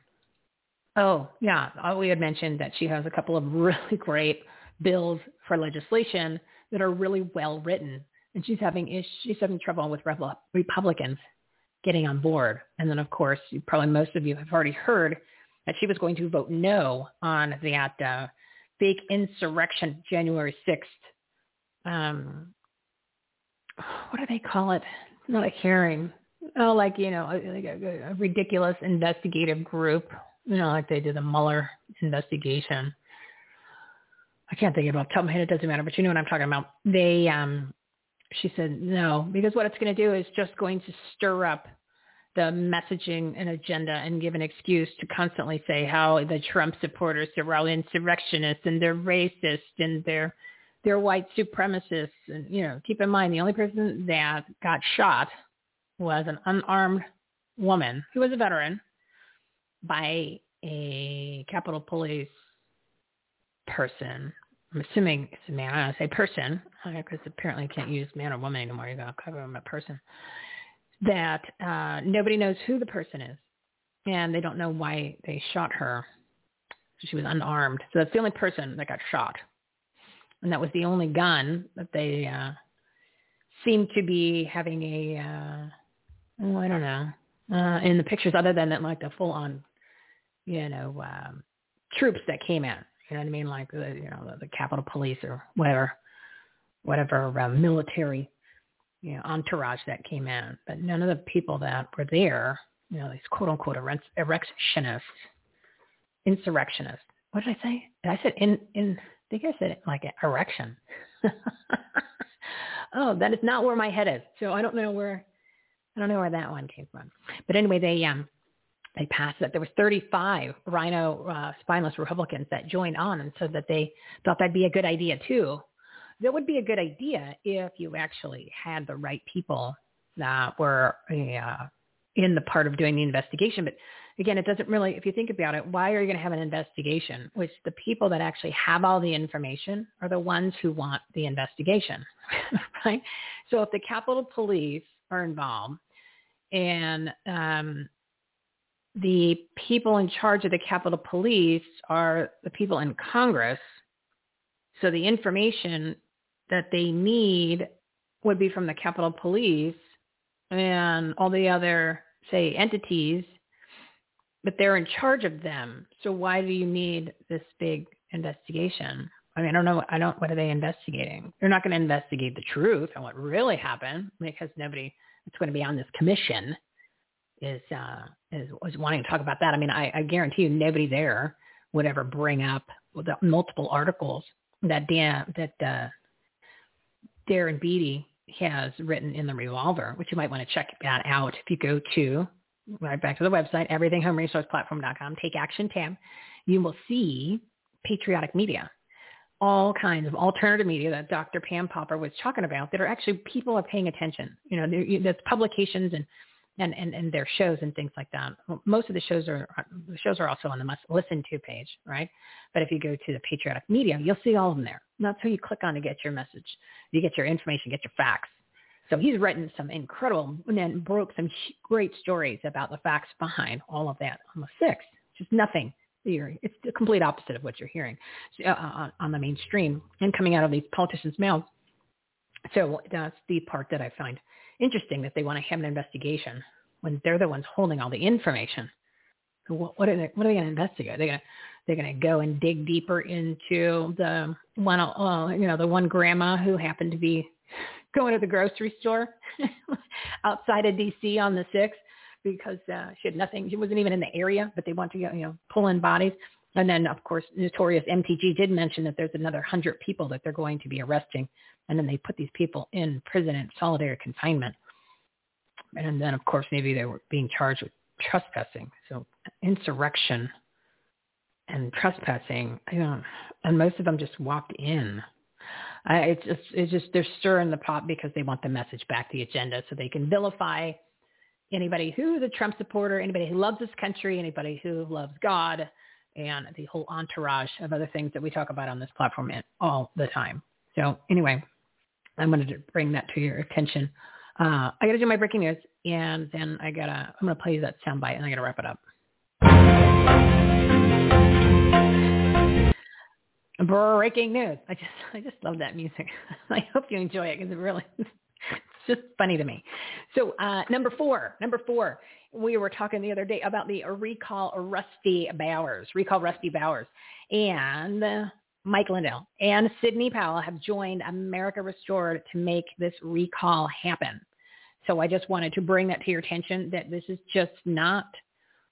Oh, yeah. We had mentioned that she has a couple of really great bills for legislation that are really well written, and she's having she's having trouble with Republicans getting on board. And then, of course, probably most of you have already heard that she was going to vote no on that uh, fake insurrection January 6th. Um, what do they call it? Not a hearing. Oh, like, you know, like a, a ridiculous investigative group, you know, like they did the Mueller investigation. I can't think of it the top of my head. It doesn't matter, but you know what I'm talking about. They, um, she said no, because what it's going to do is just going to stir up the messaging and agenda and give an excuse to constantly say how the Trump supporters are all insurrectionists and they're racist and they're they're white supremacists. And you know, keep in mind the only person that got shot was an unarmed woman who was a veteran by a Capitol Police person. I'm assuming it's a man. I don't say person because apparently you can't use man or woman anymore. You got to cover them a person. That uh, nobody knows who the person is, and they don't know why they shot her. She was unarmed, so that's the only person that got shot, and that was the only gun that they uh, seemed to be having a. Uh, oh, I don't know. Uh, in the pictures, other than that, like the full-on, you know, um, troops that came in. You know what I mean? Like the you know the, the Capitol Police or whatever, whatever uh, military, you know, entourage that came in. But none of the people that were there, you know, these quote unquote erectionists, insurrectionists. What did I say? I said in in. I think I said it like a erection. oh, that is not where my head is. So I don't know where I don't know where that one came from. But anyway, they um they passed it. There was 35 rhino uh, spineless Republicans that joined on and said that they thought that'd be a good idea too. That would be a good idea if you actually had the right people that were uh, in the part of doing the investigation. But again, it doesn't really, if you think about it, why are you going to have an investigation? Which the people that actually have all the information are the ones who want the investigation, right? So if the Capitol Police are involved and um, the people in charge of the Capitol Police are the people in Congress. So the information that they need would be from the Capitol Police and all the other, say, entities, but they're in charge of them. So why do you need this big investigation? I mean, I don't know. I don't. What are they investigating? They're not going to investigate the truth and what really happened because nobody. that's going to be on this commission is uh, is wanting to talk about that. I mean, I, I guarantee you, nobody there would ever bring up the multiple articles that Dan that uh, Darren Beattie has written in the Revolver, which you might want to check that out if you go to right back to the website everythinghomeresourceplatform.com. Take action tab. You will see patriotic media all kinds of alternative media that Dr. Pam Popper was talking about that are actually people are paying attention. You know, there's publications and and, and, and their shows and things like that. Most of the shows are the shows are also on the must listen to page, right? But if you go to the patriotic media, you'll see all of them there. That's who you click on to get your message. You get your information, get your facts. So he's written some incredible and broke some great stories about the facts behind all of that on the sixth. Just nothing. It's the complete opposite of what you're hearing uh, on, on the mainstream and coming out of these politicians' mouths. So that's the part that I find interesting that they want to have an investigation when they're the ones holding all the information. What, what are they? What are they going to investigate? They're going to they're going to go and dig deeper into the one, uh, you know, the one grandma who happened to be going to the grocery store outside of D.C. on the sixth because uh, she had nothing. She wasn't even in the area, but they want to, you know, pull in bodies. And then, of course, notorious MTG did mention that there's another 100 people that they're going to be arresting. And then they put these people in prison in solitary confinement. And then, of course, maybe they were being charged with trespassing. So insurrection and trespassing, you know, and most of them just walked in. It's just, it's just they're stirring the pot because they want the message back the agenda so they can vilify anybody who's a Trump supporter, anybody who loves this country, anybody who loves God, and the whole entourage of other things that we talk about on this platform all the time. So anyway, I wanted to bring that to your attention. Uh, I got to do my breaking news, and then I gotta I'm gonna play you that soundbite, and I gotta wrap it up. Breaking news. I just I just love that music. I hope you enjoy it because it really it's just funny to me. So uh, number four, number four, we were talking the other day about the recall Rusty Bowers, recall Rusty Bowers, and uh, Mike Lindell and Sidney Powell have joined America Restored to make this recall happen. So I just wanted to bring that to your attention that this is just not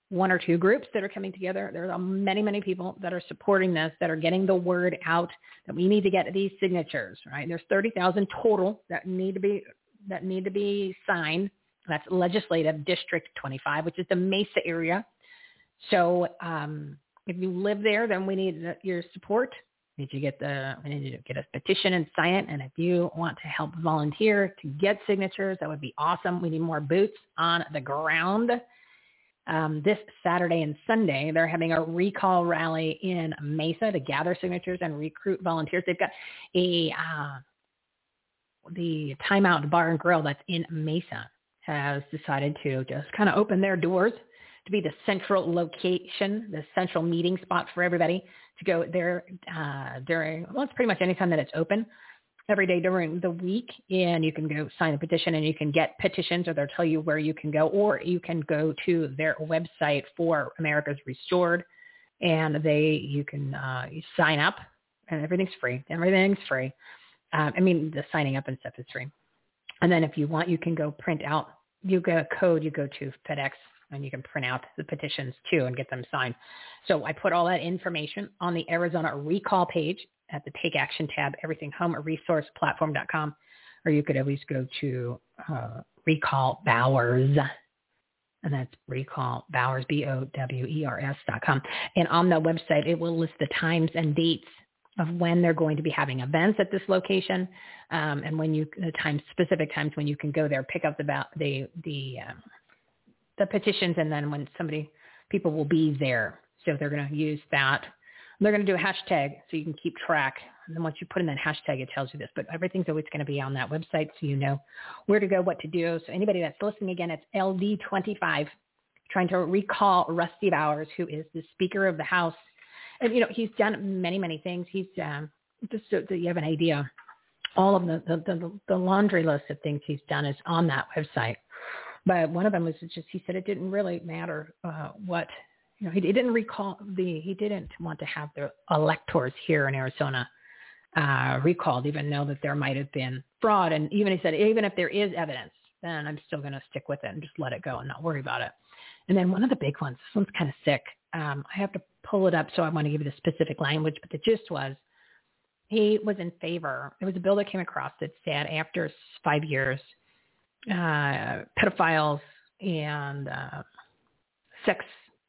one or two groups that are coming together. There are many, many people that are supporting this, that are getting the word out that we need to get these signatures, right? There's 30,000 total that need to be that need to be signed. That's legislative district 25, which is the Mesa area. So um, if you live there, then we need your support. Need to get the we need to get a petition and sign it. And if you want to help volunteer to get signatures, that would be awesome. We need more boots on the ground um, this Saturday and Sunday, they're having a recall rally in Mesa to gather signatures and recruit volunteers. They've got a uh, the Timeout Bar and Grill that's in Mesa has decided to just kind of open their doors to be the central location, the central meeting spot for everybody to go there uh, during, well, it's pretty much any time that it's open every day during the week and you can go sign a petition and you can get petitions or they'll tell you where you can go or you can go to their website for America's Restored and they you can uh, sign up and everything's free. Everything's free. Um, I mean the signing up and stuff is free. And then if you want you can go print out you get a code you go to FedEx and you can print out the petitions too and get them signed. So I put all that information on the Arizona recall page at the Take Action tab, everything home at resourceplatform.com, or you could always go to uh, Recall Bowers, and that's Recall Bowers, B-O-W-E-R-S dot com. And on the website, it will list the times and dates of when they're going to be having events at this location, um, and when you the times specific times when you can go there, pick up the the the um, the petitions, and then when somebody people will be there. So they're going to use that they're going to do a hashtag so you can keep track. And then once you put in that hashtag, it tells you this. But everything's always going to be on that website so you know where to go, what to do. So anybody that's listening again, it's LD25, trying to recall Rusty Bowers, who is the Speaker of the House. And, you know, he's done many, many things. He's, um, just so that you have an idea, all of the, the, the, the laundry list of things he's done is on that website. But one of them was just, he said it didn't really matter uh, what know, he, he didn't recall the he didn't want to have the electors here in Arizona uh, recalled, even though that there might have been fraud. And even he said, even if there is evidence, then I'm still going to stick with it and just let it go and not worry about it. And then one of the big ones, this one's kind of sick. Um, I have to pull it up, so I want to give you the specific language, but the gist was he was in favor. There was a bill that came across that said after five years, uh, pedophiles and uh, sex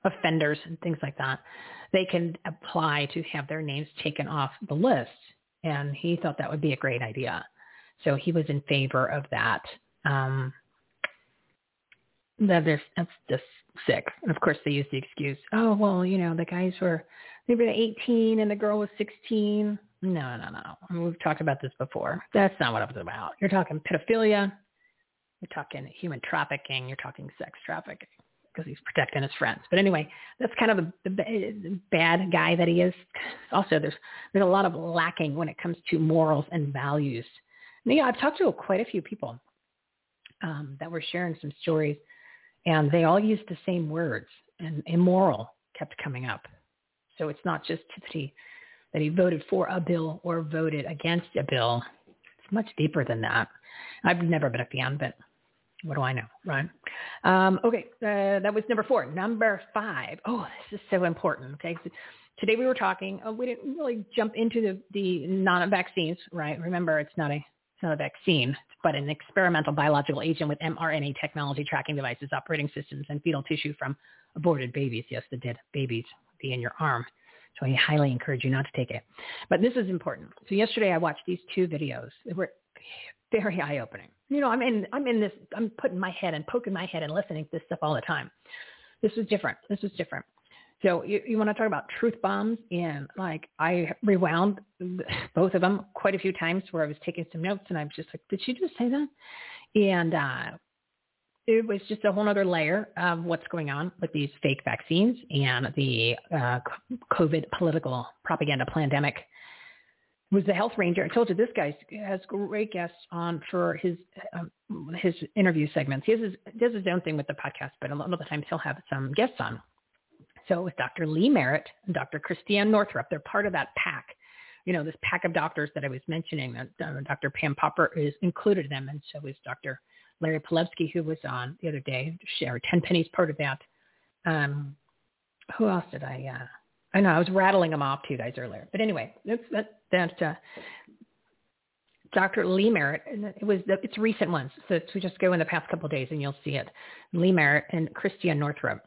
offenders and things like that, they can apply to have their names taken off the list. And he thought that would be a great idea. So he was in favor of that. Um, that that's just sick. And of course they use the excuse, oh, well, you know, the guys were, they were 18 and the girl was 16. No, no, no. I mean, we've talked about this before. That's not what it was about. You're talking pedophilia. You're talking human trafficking. You're talking sex trafficking because he's protecting his friends. But anyway, that's kind of the, the bad guy that he is. Also, there's there's a lot of lacking when it comes to morals and values. And, yeah, I've talked to quite a few people um, that were sharing some stories, and they all used the same words, and immoral kept coming up. So it's not just that he that he voted for a bill or voted against a bill. It's much deeper than that. I've never been a fan, but What do I know, right? Um, okay, uh, that was number four. Number five. Oh, this is so important. Okay, so today we were talking. Oh, we didn't really jump into the the non-vaccines, right? Remember, it's not a it's not a vaccine, but an experimental biological agent with mRNA technology tracking devices, operating systems, and fetal tissue from aborted babies. Yes, the dead babies be in your arm. So I highly encourage you not to take it. But this is important. So yesterday I watched these two videos. They were very eye opening. You know, I'm in I'm in this I'm putting my head and poking my head and listening to this stuff all the time. This was different. This was different. So you, you want to talk about truth bombs and like I rewound both of them quite a few times where I was taking some notes and I was just like, did she just say that? And uh, it was just a whole other layer of what's going on with these fake vaccines and the uh, COVID political propaganda pandemic. Was the health ranger. I told you this guy has great guests on for his um, his interview segments. He has his, does his own thing with the podcast, but a lot of the times he'll have some guests on. So with Dr. Lee Merritt and Dr. Christiane Northrup, they're part of that pack. You know, this pack of doctors that I was mentioning. Uh, Dr. Pam Popper is included in them, and so is Dr. Larry Palevsky, who was on the other day, Sherri Tenpenny's part of that. Um, who else did I? Uh, I know I was rattling them off to you guys earlier, but anyway, that's that that. Uh, Dr. Lee Merritt, and it was the, it's recent ones, so we just go in the past couple of days and you'll see it. Lee Merritt and Christiane Northrup.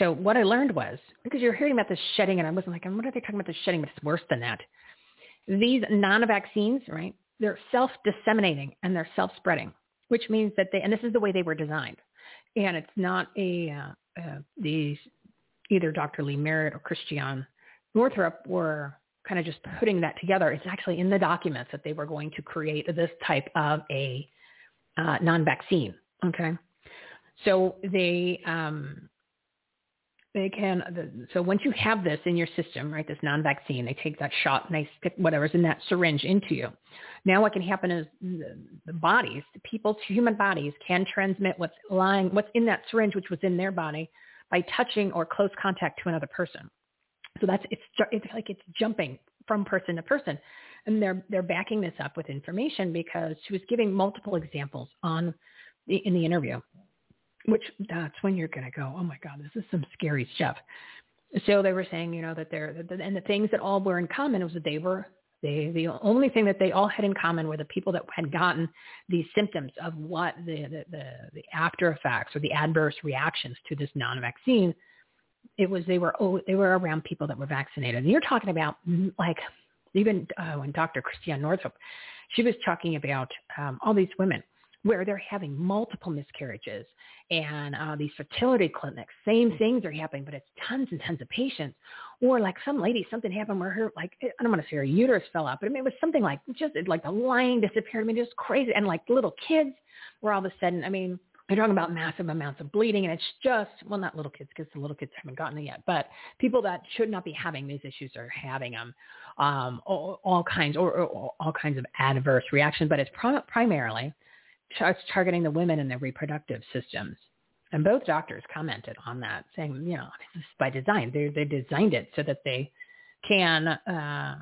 So what I learned was because you're hearing about the shedding, and I wasn't like, what are they talking about the shedding? But it's worse than that. These non-vaccines, right? They're self-disseminating and they're self-spreading which means that they, and this is the way they were designed. And it's not a, uh, uh, these, either Dr. Lee Merritt or Christiane Northrup were kind of just putting that together. It's actually in the documents that they were going to create this type of a uh, non-vaccine. Okay. So they, um, they can, so once you have this in your system, right, this non-vaccine, they take that shot and they stick whatever's in that syringe into you. Now what can happen is the, the bodies, the people's human bodies can transmit what's lying, what's in that syringe, which was in their body by touching or close contact to another person. So that's, it's, it's like it's jumping from person to person. And they're, they're backing this up with information because she was giving multiple examples on the, in the interview which that's when you're going to go, oh my God, this is some scary stuff. So they were saying, you know, that they're, and the things that all were in common was that they were, they, the only thing that they all had in common were the people that had gotten these symptoms of what the, the, the, the after effects or the adverse reactions to this non-vaccine. It was, they were, oh, they were around people that were vaccinated. And you're talking about like even uh, when Dr. Christiane Northrup, she was talking about um, all these women where they're having multiple miscarriages and uh, these fertility clinics, same things are happening, but it's tons and tons of patients. Or like some lady, something happened where her, like, I don't want to say her uterus fell out, but I mean, it was something like just like the lining disappeared. I mean, just crazy. And like little kids were all of a sudden, I mean, they're talking about massive amounts of bleeding and it's just, well, not little kids because the little kids haven't gotten it yet, but people that should not be having these issues are having them, um, all, all kinds or, or, all kinds of adverse reactions, but it's primarily it's targeting the women and their reproductive systems. And both doctors commented on that, saying, you know, this is by design. They they designed it so that they can, uh,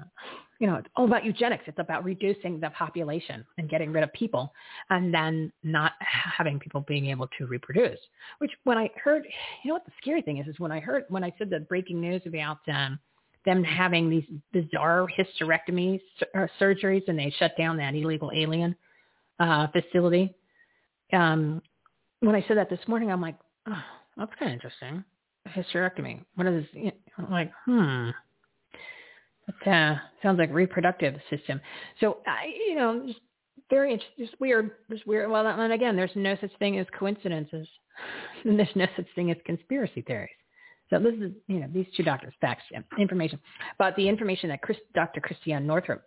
you know, it's all about eugenics. It's about reducing the population and getting rid of people, and then not having people being able to reproduce. Which, when I heard, you know, what the scary thing is, is when I heard when I said the breaking news about um, them having these bizarre hysterectomy sur- surgeries, and they shut down that illegal alien uh, facility. Um, when I said that this morning, I'm like, oh, that's kind of interesting. Hysterectomy. What is? You I'm like, hmm. That uh, sounds like reproductive system. So I, you know, very interesting, just weird, just weird. Well, and again, there's no such thing as coincidences, and there's no such thing as conspiracy theories. So this is, you know, these two doctors, facts, information. But the information that Chris, Dr. Christiane Northrup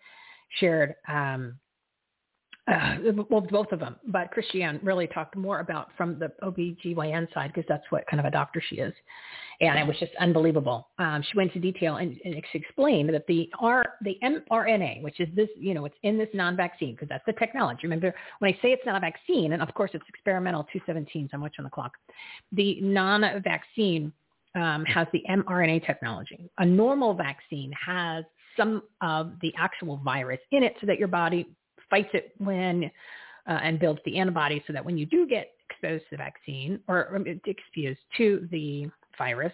shared um, uh, well, both of them, but Christiane really talked more about from the OBGYN side because that's what kind of a doctor she is. And it was just unbelievable. Um, she went into detail and, and explained that the R, the mRNA, which is this, you know, it's in this non-vaccine because that's the technology. Remember, when I say it's not a vaccine, and of course it's experimental 217, so I'm watching the clock, the non-vaccine um, has the mRNA technology. A normal vaccine has some of the actual virus in it so that your body fights it when uh, and builds the antibodies so that when you do get exposed to the vaccine or um, exposed to the virus,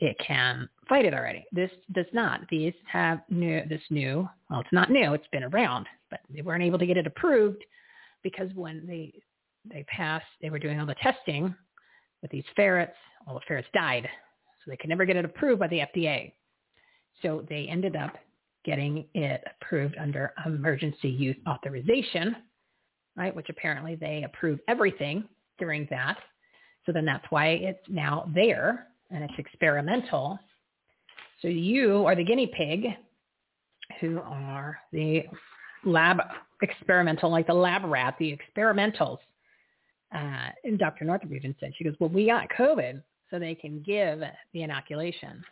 it can fight it already. This does not. These have new, this new, well, it's not new. It's been around, but they weren't able to get it approved because when they they passed, they were doing all the testing with these ferrets. All the ferrets died, so they could never get it approved by the FDA. So they ended up getting it approved under emergency use authorization, right? Which apparently they approved everything during that. So then that's why it's now there and it's experimental. So you are the guinea pig who are the lab experimental, like the lab rat, the experimentals. Uh, and Dr. Northrup even said, she goes, well, we got COVID so they can give the inoculation,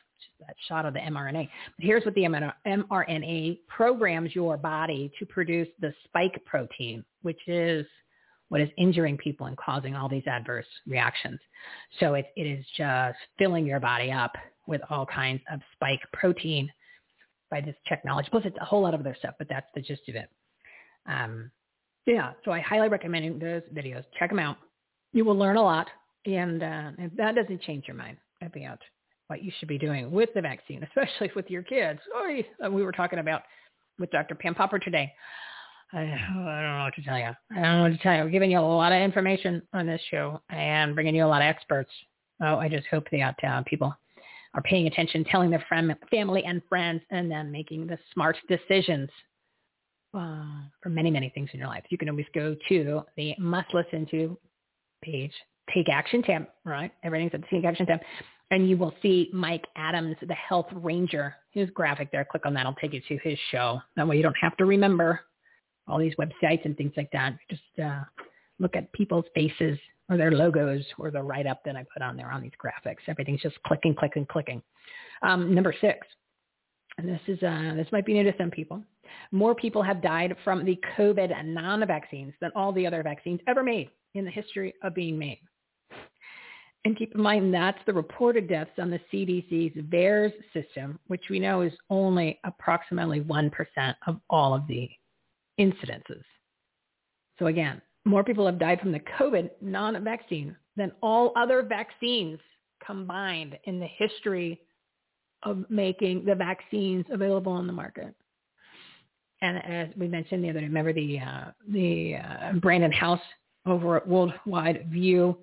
that shot of the mRNA. But here's what the mRNA programs your body to produce the spike protein, which is what is injuring people and causing all these adverse reactions. So it, it is just filling your body up with all kinds of spike protein by this technology. Plus, it's a whole lot of other stuff, but that's the gist of it. Um, yeah, so I highly recommend those videos. Check them out. You will learn a lot, and, uh, that doesn't change your mind about what you should be doing with the vaccine, especially with your kids. Oy, we were talking about with Dr. Pam Popper today I, I don't know what to tell you. I don't know what to tell you. We're giving you a lot of information on this show and bringing you a lot of experts. Oh, I just hope that uh, people are paying attention, telling their friend, family and friends, and then making the smart decisions uh, for many, many things in your life. You can always go to the must listen to page, Take Action tab, right? Everything's at the Take Action tab. And you will see Mike Adams, the health ranger, his graphic there. Click on that. I'll take you to his show. That way you don't have to remember all these websites and things like that. Just uh, look at people's faces or their logos or the write-up that I put on there on these graphics. Everything's just clicking, clicking, clicking. Um, number six, and this is uh, this might be new to some people. More people have died from the COVID non-vaccines than all the other vaccines ever made in the history of being made. And keep in mind that's the reported deaths on the CDC's VAERS system, which we know is only approximately 1% of all of the incidences. So again, more people have died from the COVID non-vaccine than all other vaccines combined in the history of making the vaccines available on the market. And as we mentioned the other day, remember the uh, the uh, Brannon Howse over at Worldwide View.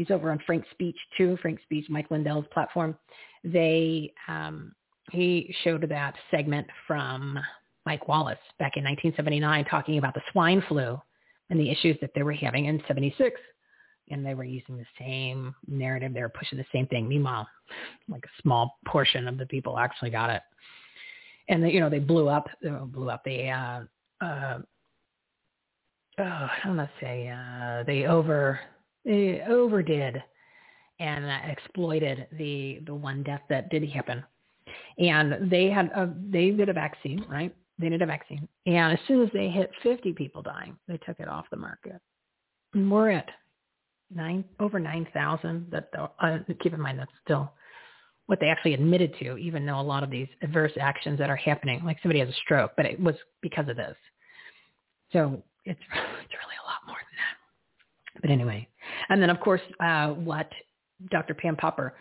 He's over on Frank Speech too. Frank Speech, Mike Lindell's platform. They um, he showed that segment from Mike Wallace back in 1979 talking about the swine flu and the issues that they were having in 76. And they were using the same narrative. They were pushing the same thing. Meanwhile, like a small portion of the people actually got it. And, they, you know, they blew up, they blew up. They, uh, uh, oh, I don't want to say, uh, they over, they overdid and uh, exploited the, the one death that did happen and they had a, they did a vaccine, right? They did a vaccine. And as soon as they hit 50 people dying, they took it off the market. And we're at nine over 9,000. That uh, keep in mind that's still what they actually admitted to, even though a lot of these adverse actions that are happening, like somebody has a stroke, but it was because of this. So it's it's really a lot more than that. But anyway, and then of course, uh, what Dr. Pam Popper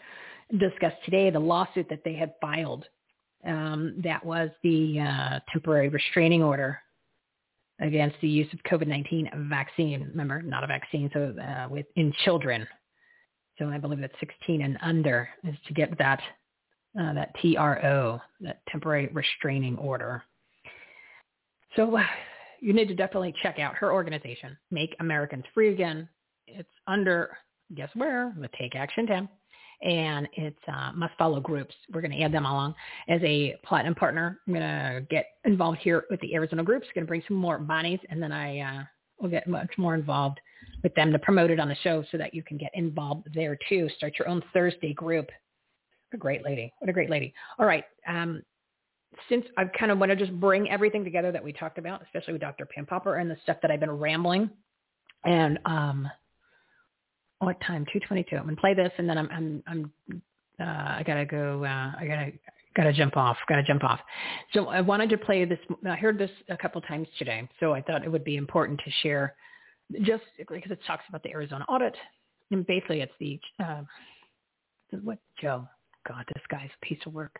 discussed today, the lawsuit that they had filed um, that was the uh, temporary restraining order against the use of COVID-19 vaccine. Remember, not a vaccine, so uh, with in children. So I believe that 16 and under is to get that uh, that TRO, that temporary restraining order. So uh, you need to definitely check out her organization, Make Americans Free Again. It's under, guess where? The Take Action tab and it's uh, must follow groups. We're going to add them along as a platinum partner. I'm going to get involved here with the Arizona groups. Going to bring some more bodies, and then I uh, will get much more involved with them to promote it on the show so that you can get involved there too. Start your own Thursday group. What a great lady. What a great lady. All right. Um, since I kind of want to just bring everything together that we talked about, especially with Dr. Pam Popper and the stuff that I've been rambling and um, what time? Two twenty-two. I'm gonna play this, and then I'm I'm I'm uh, I gotta go. Uh, I gotta gotta jump off. Gotta jump off. So I wanted to play this. I heard this a couple times today, so I thought it would be important to share just because it talks about the Arizona audit, and basically it's the uh, what Joe. God, this guy's a piece of work.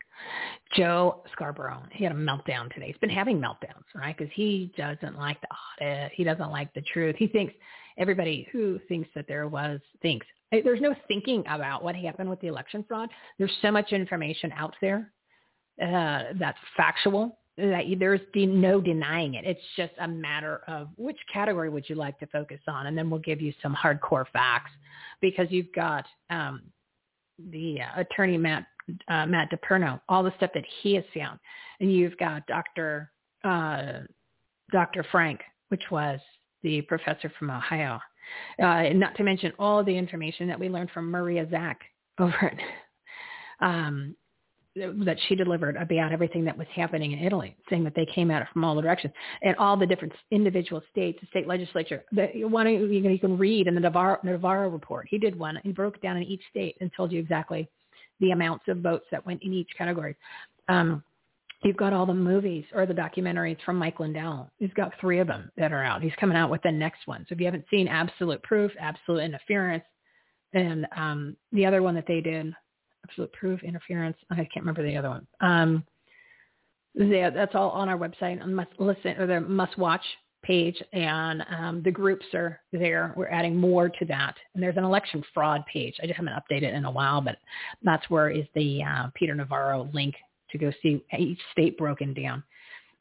Joe Scarborough, he had a meltdown today. He's been having meltdowns, right? Because he doesn't like the audit. He doesn't like the truth. He thinks everybody who thinks that there was thinks there's no thinking about what happened with the election fraud. There's so much information out there uh, that's factual that there's de- no denying it. It's just a matter of which category would you like to focus on, and then we'll give you some hardcore facts because you've got um, the uh, attorney Matt uh, Matt DePerno, all the stuff that he has found, and you've got Dr. Uh, Dr. Frank, which was the professor from Ohio, uh, not to mention all the information that we learned from Maria Zack over at um, that she delivered about everything that was happening in Italy, saying that they came at it from all the directions and all the different individual states, the state legislature. The, one you can, you can read in the Navarro, Navarro report. He did one. He broke down in each state and told you exactly the amounts of votes that went in each category. Um, you've got all the movies or the documentaries from Mike Lindell. He's got three of them that are out. He's coming out with the next one. So if you haven't seen Absolute Proof, Absolute Interference, and um, the other one that they did proof, interference. I can't remember the other one. Um, yeah, that's all on our website on must listen or the must watch page, and um, the groups are there. We're adding more to that, and there's an election fraud page. I just haven't updated in a while, but that's where is the uh, Peter Navarro link to go see each state broken down.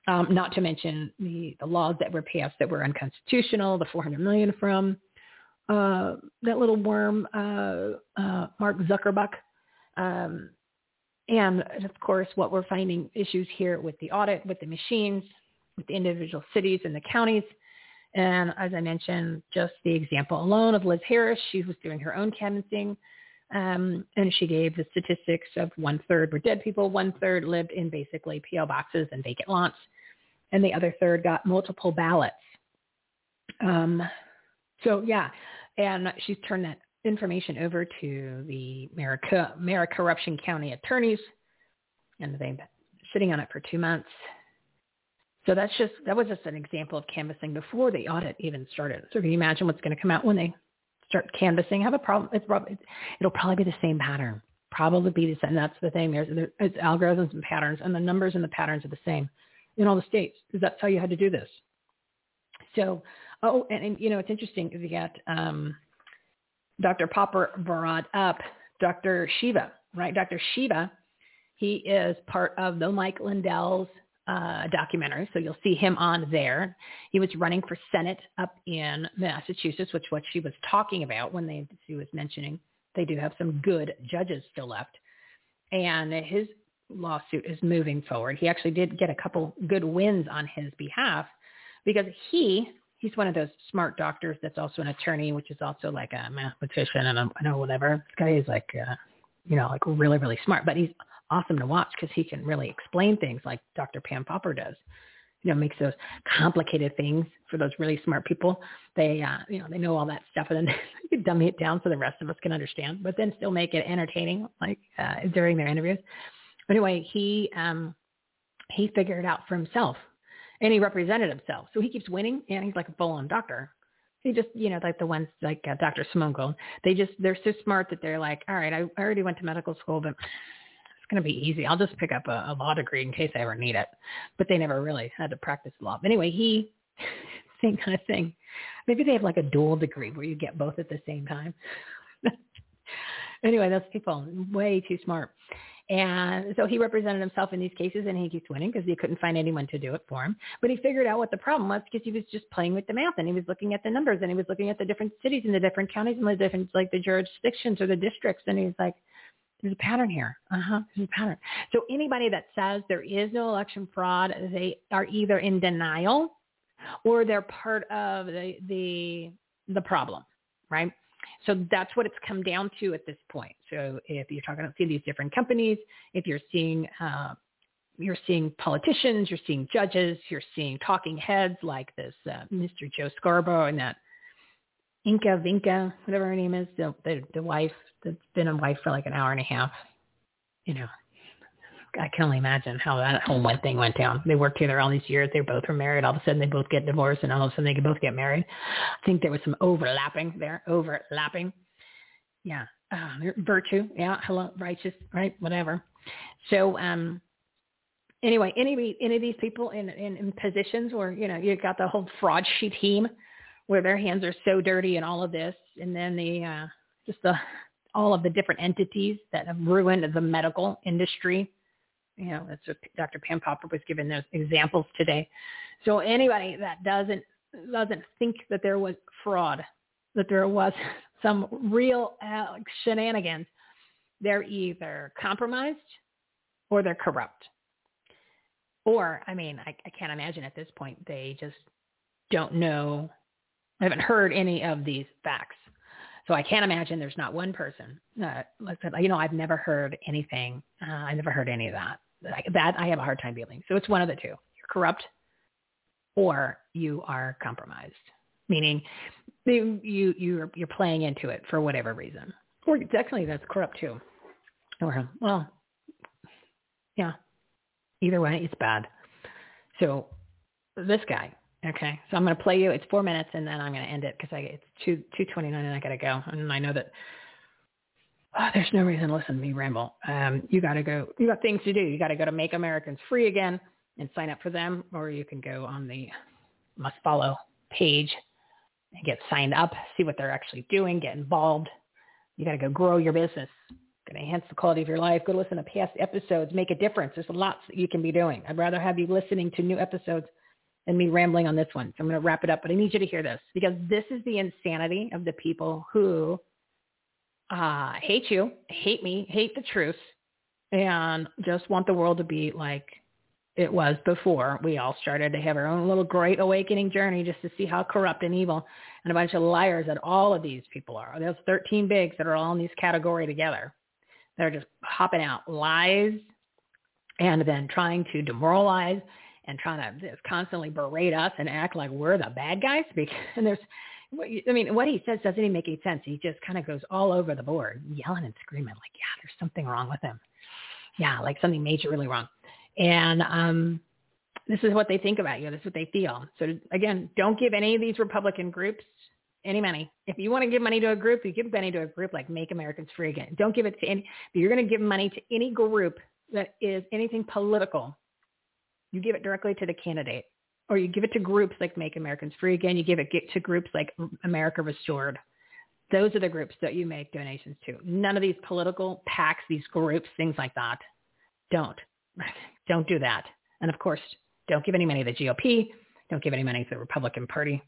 Um, not to mention the, the laws that were passed that were unconstitutional, the 400 million from uh, that little worm, uh, uh, Mark Zuckerbuck, um, and of course, what we're finding issues here with the audit, with the machines, with the individual cities and the counties. And as I mentioned, just the example alone of Liz Harris, she was doing her own canvassing. Um, and she gave the statistics of one third were dead people, one third lived in basically PO boxes and vacant lots, and the other third got multiple ballots. Um, so yeah, and she's turned that information over to the Maricopa, Corruption County attorneys, and they've been sitting on it for two months. So that's just that was just an example of canvassing before the audit even started. So can you imagine what's going to come out when they start canvassing? Have a problem? It's probably it'll probably be the same pattern. Probably be the same. That's the thing. There's, there's algorithms and patterns, and the numbers and the patterns are the same in all the states because that's how you had to do this. So, oh, and, and you know it's interesting got um, Dr. Popper brought up Dr. Shiva, right? Dr. Shiva, he is part of the Mike Lindell's uh, documentary, so you'll see him on there. He was running for Senate up in Massachusetts, which what she was talking about when they she was mentioning they do have some good judges still left, and his lawsuit is moving forward. He actually did get a couple good wins on his behalf because he he's one of those smart doctors that's also an attorney, which is also like a mathematician and a, I know whatever. This guy is like, uh, you know, like really, really smart, but he's awesome to watch because he can really explain things like Dr. Pam Popper does. You know, makes those complicated things for those really smart people. They, uh, you know, they know all that stuff and then you dummy it down so the rest of us can understand, but then still make it entertaining, like uh, during their interviews. Anyway, he um, he figured it out for himself and he represented himself. So he keeps winning, and he's like a full-on doctor. He just, you know, like the ones like uh, Dr. Simone Gold, they just, they're so smart that they're like, all right, I, I already went to medical school, but it's going to be easy. I'll just pick up a, a law degree in case I ever need it. But they never really had to practice law. But anyway, he, same kind of thing. Maybe they have like a dual degree where you get both at the same time. anyway, those people way too smart. And so he represented himself in these cases and he keeps winning because he couldn't find anyone to do it for him. But he figured out what the problem was because he was just playing with the math and he was looking at the numbers and he was looking at the different cities and the different counties and the different, like the jurisdictions or the districts. And he was like, there's a pattern here. Uh-huh. There's a pattern. So anybody that says there is no election fraud, they are either in denial or they're part of the, the, the problem, right? So that's what it's come down to at this point. So if you're talking about these different companies, if you're seeing uh, you're seeing politicians, you're seeing judges, you're seeing talking heads like this uh, Mr. Joe Scarborough and that Inca Vinka, whatever her name is, the, the the wife that's been a wife for like an hour and a half. You know, I can only imagine how that whole one thing went down. They worked together all these years. They both were married. All of a sudden, they both get divorced, and all of a sudden, they could both get married. I think there was some overlapping there. Overlapping. Yeah. Uh, virtue. Yeah. Hello. Righteous. Right. Whatever. So, um, anyway, any any of these people in, in in positions where you know you got the whole fraud sheet team where their hands are so dirty and all of this, and then the uh, just the all of the different entities that have ruined the medical industry. You know, that's what Dr. Pam Popper was giving those examples today. So anybody that doesn't doesn't think that there was fraud, that there was some real uh, shenanigans, they're either compromised or they're corrupt. Or, I mean, I, I can't imagine at this point they just don't know, I haven't heard any of these facts. So I can't imagine there's not one person. Uh, you know, I've never heard anything. Uh, I never heard any of that. That I have a hard time dealing. So it's one of the two. You're corrupt, or you are compromised. Meaning, you you you're you're playing into it for whatever reason. Or definitely that's corrupt too. Or well, yeah. Either way, it's bad. So this guy, Okay, so I'm going to play you. It's four minutes, and then I'm going to end it because I it's two two twenty nine, and I got to go. And I know that oh, there's no reason to listen to me ramble. Um, you got to go. You got things to do. You got to go to Make Americans Free Again and sign up for them, or you can go on the must follow page and get signed up, see what they're actually doing, get involved. You got to go grow your business. Got to enhance the quality of your life. Go listen to past episodes. Make a difference. There's lots that you can be doing. I'd rather have you listening to new episodes than me rambling on this one. So I'm going to wrap it up, but I need you to hear this because this is the insanity of the people who uh, hate you, hate me, hate the truth, and just want the world to be like it was before we all started to have our own little great awakening journey just to see how corrupt and evil and a bunch of liars that all of these people are. Those 13 bigs that are all in these category together. They're just hopping out lies and then trying to demoralize and trying to constantly berate us and act like we're the bad guys. And there's, I mean, what he says doesn't even make any sense. He just kind of goes all over the board, yelling and screaming like, yeah, there's something wrong with him. Yeah, like something major really wrong. And um, this is what they think about you. This is what they feel. So again, don't give any of these Republican groups any money. If you want to give money to a group, you give money to a group like Make Americans Free Again. Don't give it to any, you're going to give money to any group that is anything political you give it directly to the candidate or you give it to groups like Make Americans Free Again. You give it to groups like America Restored. Those are the groups that you make donations to. None of these political PACs, these groups, things like that. Don't. Don't do that. And of course, don't give any money to the GOP. Don't give any money to the Republican Party.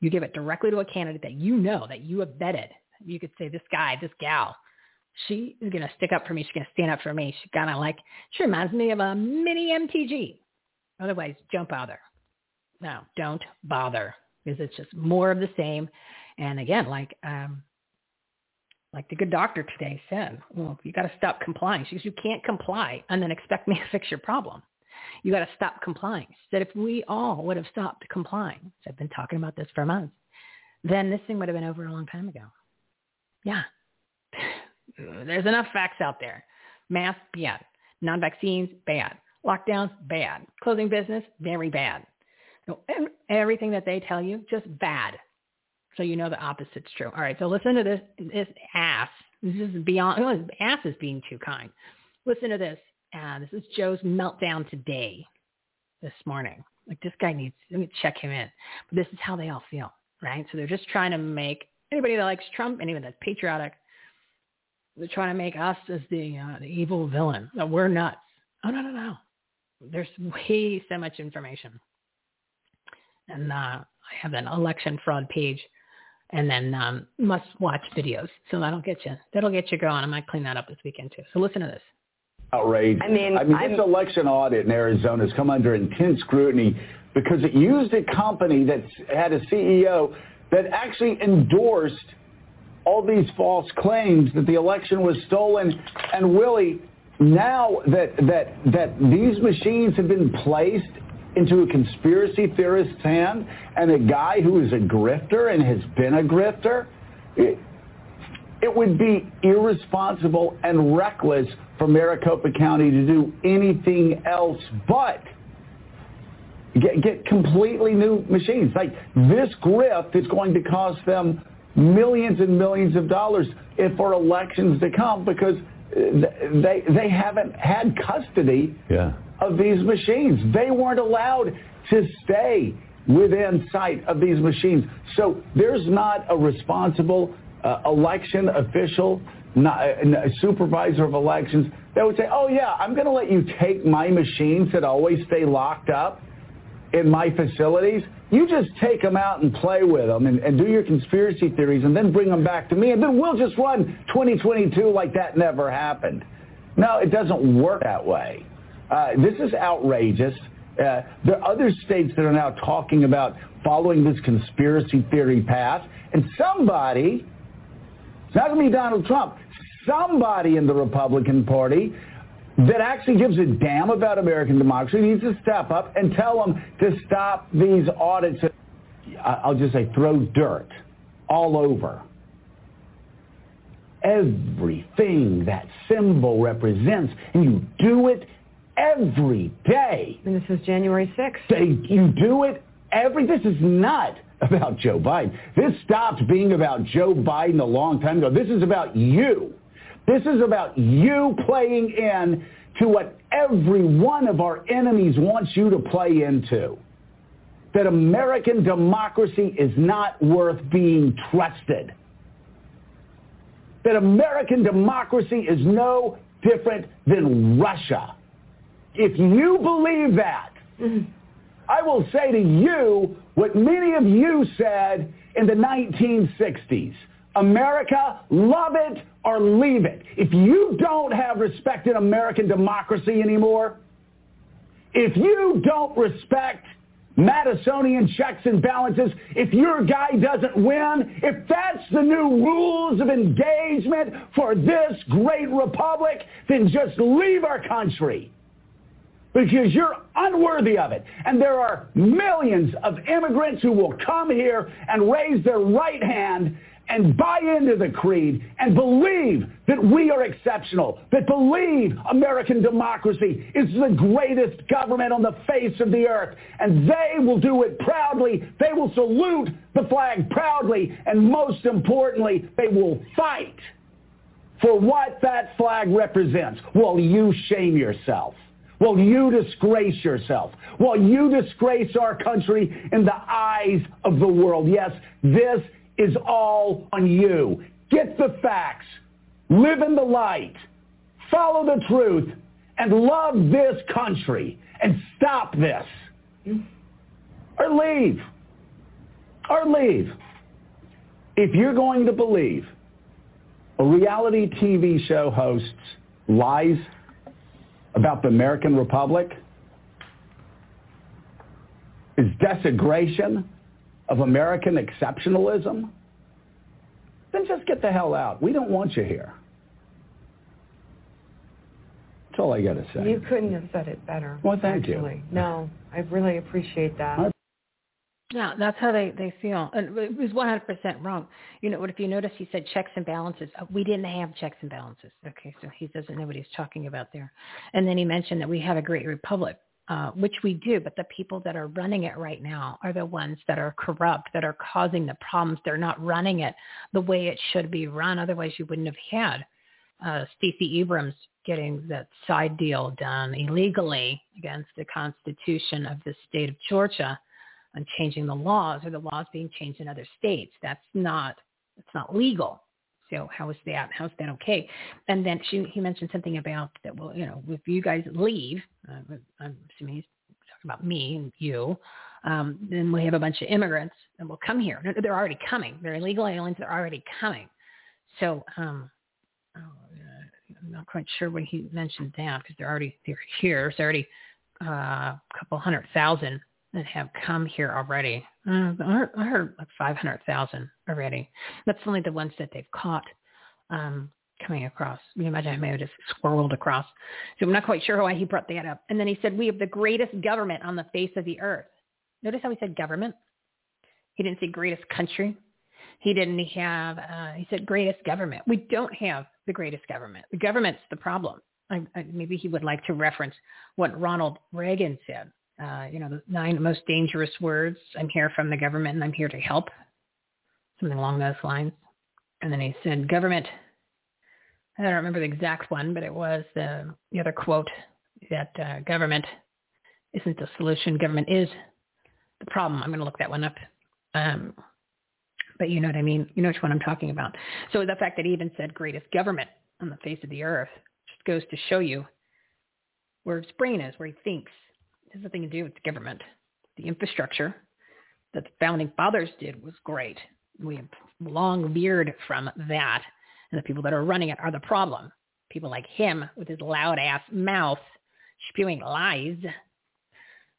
You give it directly to a candidate that you know, that you have vetted. You could say, this guy, this gal, she is going to stick up for me. She's going to stand up for me. She kind of like, she reminds me of a mini MTG. Otherwise, don't bother. No, don't bother because it's just more of the same. And again, like um, like the good doctor today said, well, you got to stop complying. She goes, you can't comply and then expect me to fix your problem. You got to stop complying. She said, if we all would have stopped complying, so I've been talking about this for months, then this thing would have been over a long time ago. Yeah. There's enough facts out there. Mask, bad. Non-vaccines, bad. Lockdowns, bad. Closing business, very bad. Everything that they tell you, just bad. So you know the opposite's true. All right, so listen to this, this ass. This is beyond, oh, ass is being too kind. Listen to this. Uh, this is Joe's meltdown today, this morning. Like this guy needs, let me check him in. But this is how they all feel, right? So they're just trying to make anybody that likes Trump, anyone that's patriotic, they're trying to make us as the, uh, the evil villain. We're nuts. Oh, no, no, no there's way so much information. And uh, I have an election fraud page and then um, must watch videos. So that'll get you, that'll get you going. I might clean that up this weekend too. So listen to this. Outrage. I mean, I mean this election audit in Arizona has come under intense scrutiny because it used a company that had a CEO that actually endorsed all these false claims that the election was stolen. And Willie, now that that that these machines have been placed into a conspiracy theorist's hand and a guy who is a grifter and has been a grifter, it, it would be irresponsible and reckless for Maricopa County to do anything else but get, get completely new machines. Like this grift is going to cost them millions and millions of dollars if for elections to come because uh, they they haven't had custody yeah. Of these machines. They weren't allowed to stay within sight of these machines. So there's not a responsible uh, election official, not, a supervisor of elections that would say, oh yeah, I'm going to let you take my machines that always stay locked up in my facilities. You just take them out and play with them and, and do your conspiracy theories and then bring them back to me. And then we'll just run 2022 like that never happened. No, it doesn't work that way. Uh, this is outrageous. Uh, there are other states that are now talking about following this conspiracy theory path. And somebody, it's not going to be Donald Trump, somebody in the Republican Party that actually gives a damn about American democracy needs to step up and tell them to stop these audits. I'll just say throw dirt all over everything that symbol represents. And you do it every day. And this is January 6th. They, you do it every, this is not about Joe Biden. This stopped being about Joe Biden a long time ago. This is about you. This is about you playing in to what every one of our enemies wants you to play into. That American democracy is not worth being trusted. That American democracy is no different than Russia. If you believe that, mm-hmm. I will say to you what many of you said in the 1960s. America, love it or leave it. If you don't have respect in American democracy anymore, if you don't respect Madisonian checks and balances, if your guy doesn't win, if that's the new rules of engagement for this great republic, then just leave our country because you're unworthy of it. And there are millions of immigrants who will come here and raise their right hand and buy into the creed and believe that we are exceptional, that believe American democracy is the greatest government on the face of the earth. And they will do it proudly. They will salute the flag proudly. And most importantly, they will fight for what that flag represents. While you shame yourself. While you disgrace yourself. While you disgrace our country in the eyes of the world. Yes, this is all on you. Get the facts. Live in the light. Follow the truth. And love this country. And stop this. Or leave. Or leave. If you're going to believe a reality TV show host's lies about the American Republic, is desecration of American exceptionalism, then just get the hell out. We don't want you here. That's all I got to say. You couldn't have said it better. Well, thank actually. you. No, I really appreciate that. Yeah, that's how they, they feel. And it was 100% wrong. You know, what if you notice he said checks and balances. Uh, we didn't have checks and balances. Okay, so he doesn't know what he's talking about there. And then he mentioned that we have a great republic. Uh, which we do, but the people that are running it right now are the ones that are corrupt, that are causing the problems. They're not running it the way it should be run. Otherwise, you wouldn't have had uh, Stacey Abrams getting that side deal done illegally against the Constitution of the state of Georgia and changing the laws or the laws being changed in other states. That's not, it's not legal. So how is that? How's that okay? And then she, he mentioned something about that. Well, you know, if you guys leave, uh, I'm assuming he's talking about me and you, um, then we have a bunch of immigrants and will come here. They're already coming. They're illegal aliens. They're already coming. So um, oh, I'm not quite sure when he mentioned that because they're already they're here. There's already uh, a couple hundred thousand that have come here already. Uh, I heard, like 500,000 already. That's only the ones that they've caught um, coming across. You imagine how many just squirreled across. So I'm not quite sure why he brought that up. And then he said, we have the greatest government on the face of the earth. Notice how he said government? He didn't say greatest country. He didn't have, uh, he said, greatest government. We don't have the greatest government. The government's the problem. I, I, maybe he would like to reference what Ronald Reagan said. Uh, you know, the nine most dangerous words. I'm here from the government and I'm here to help. Something along those lines. And then he said, government, I don't remember the exact one, but it was the, the other quote that uh, government isn't the solution. Government is the problem. I'm going to look that one up. Um, but you know what I mean. You know which one I'm talking about. So the fact that he even said greatest government on the face of the earth just goes to show you where his brain is, where he thinks. Has nothing to do with the government. The infrastructure that the founding fathers did was great. We have long veered from that. And the people that are running it are the problem. People like him with his loud ass mouth spewing lies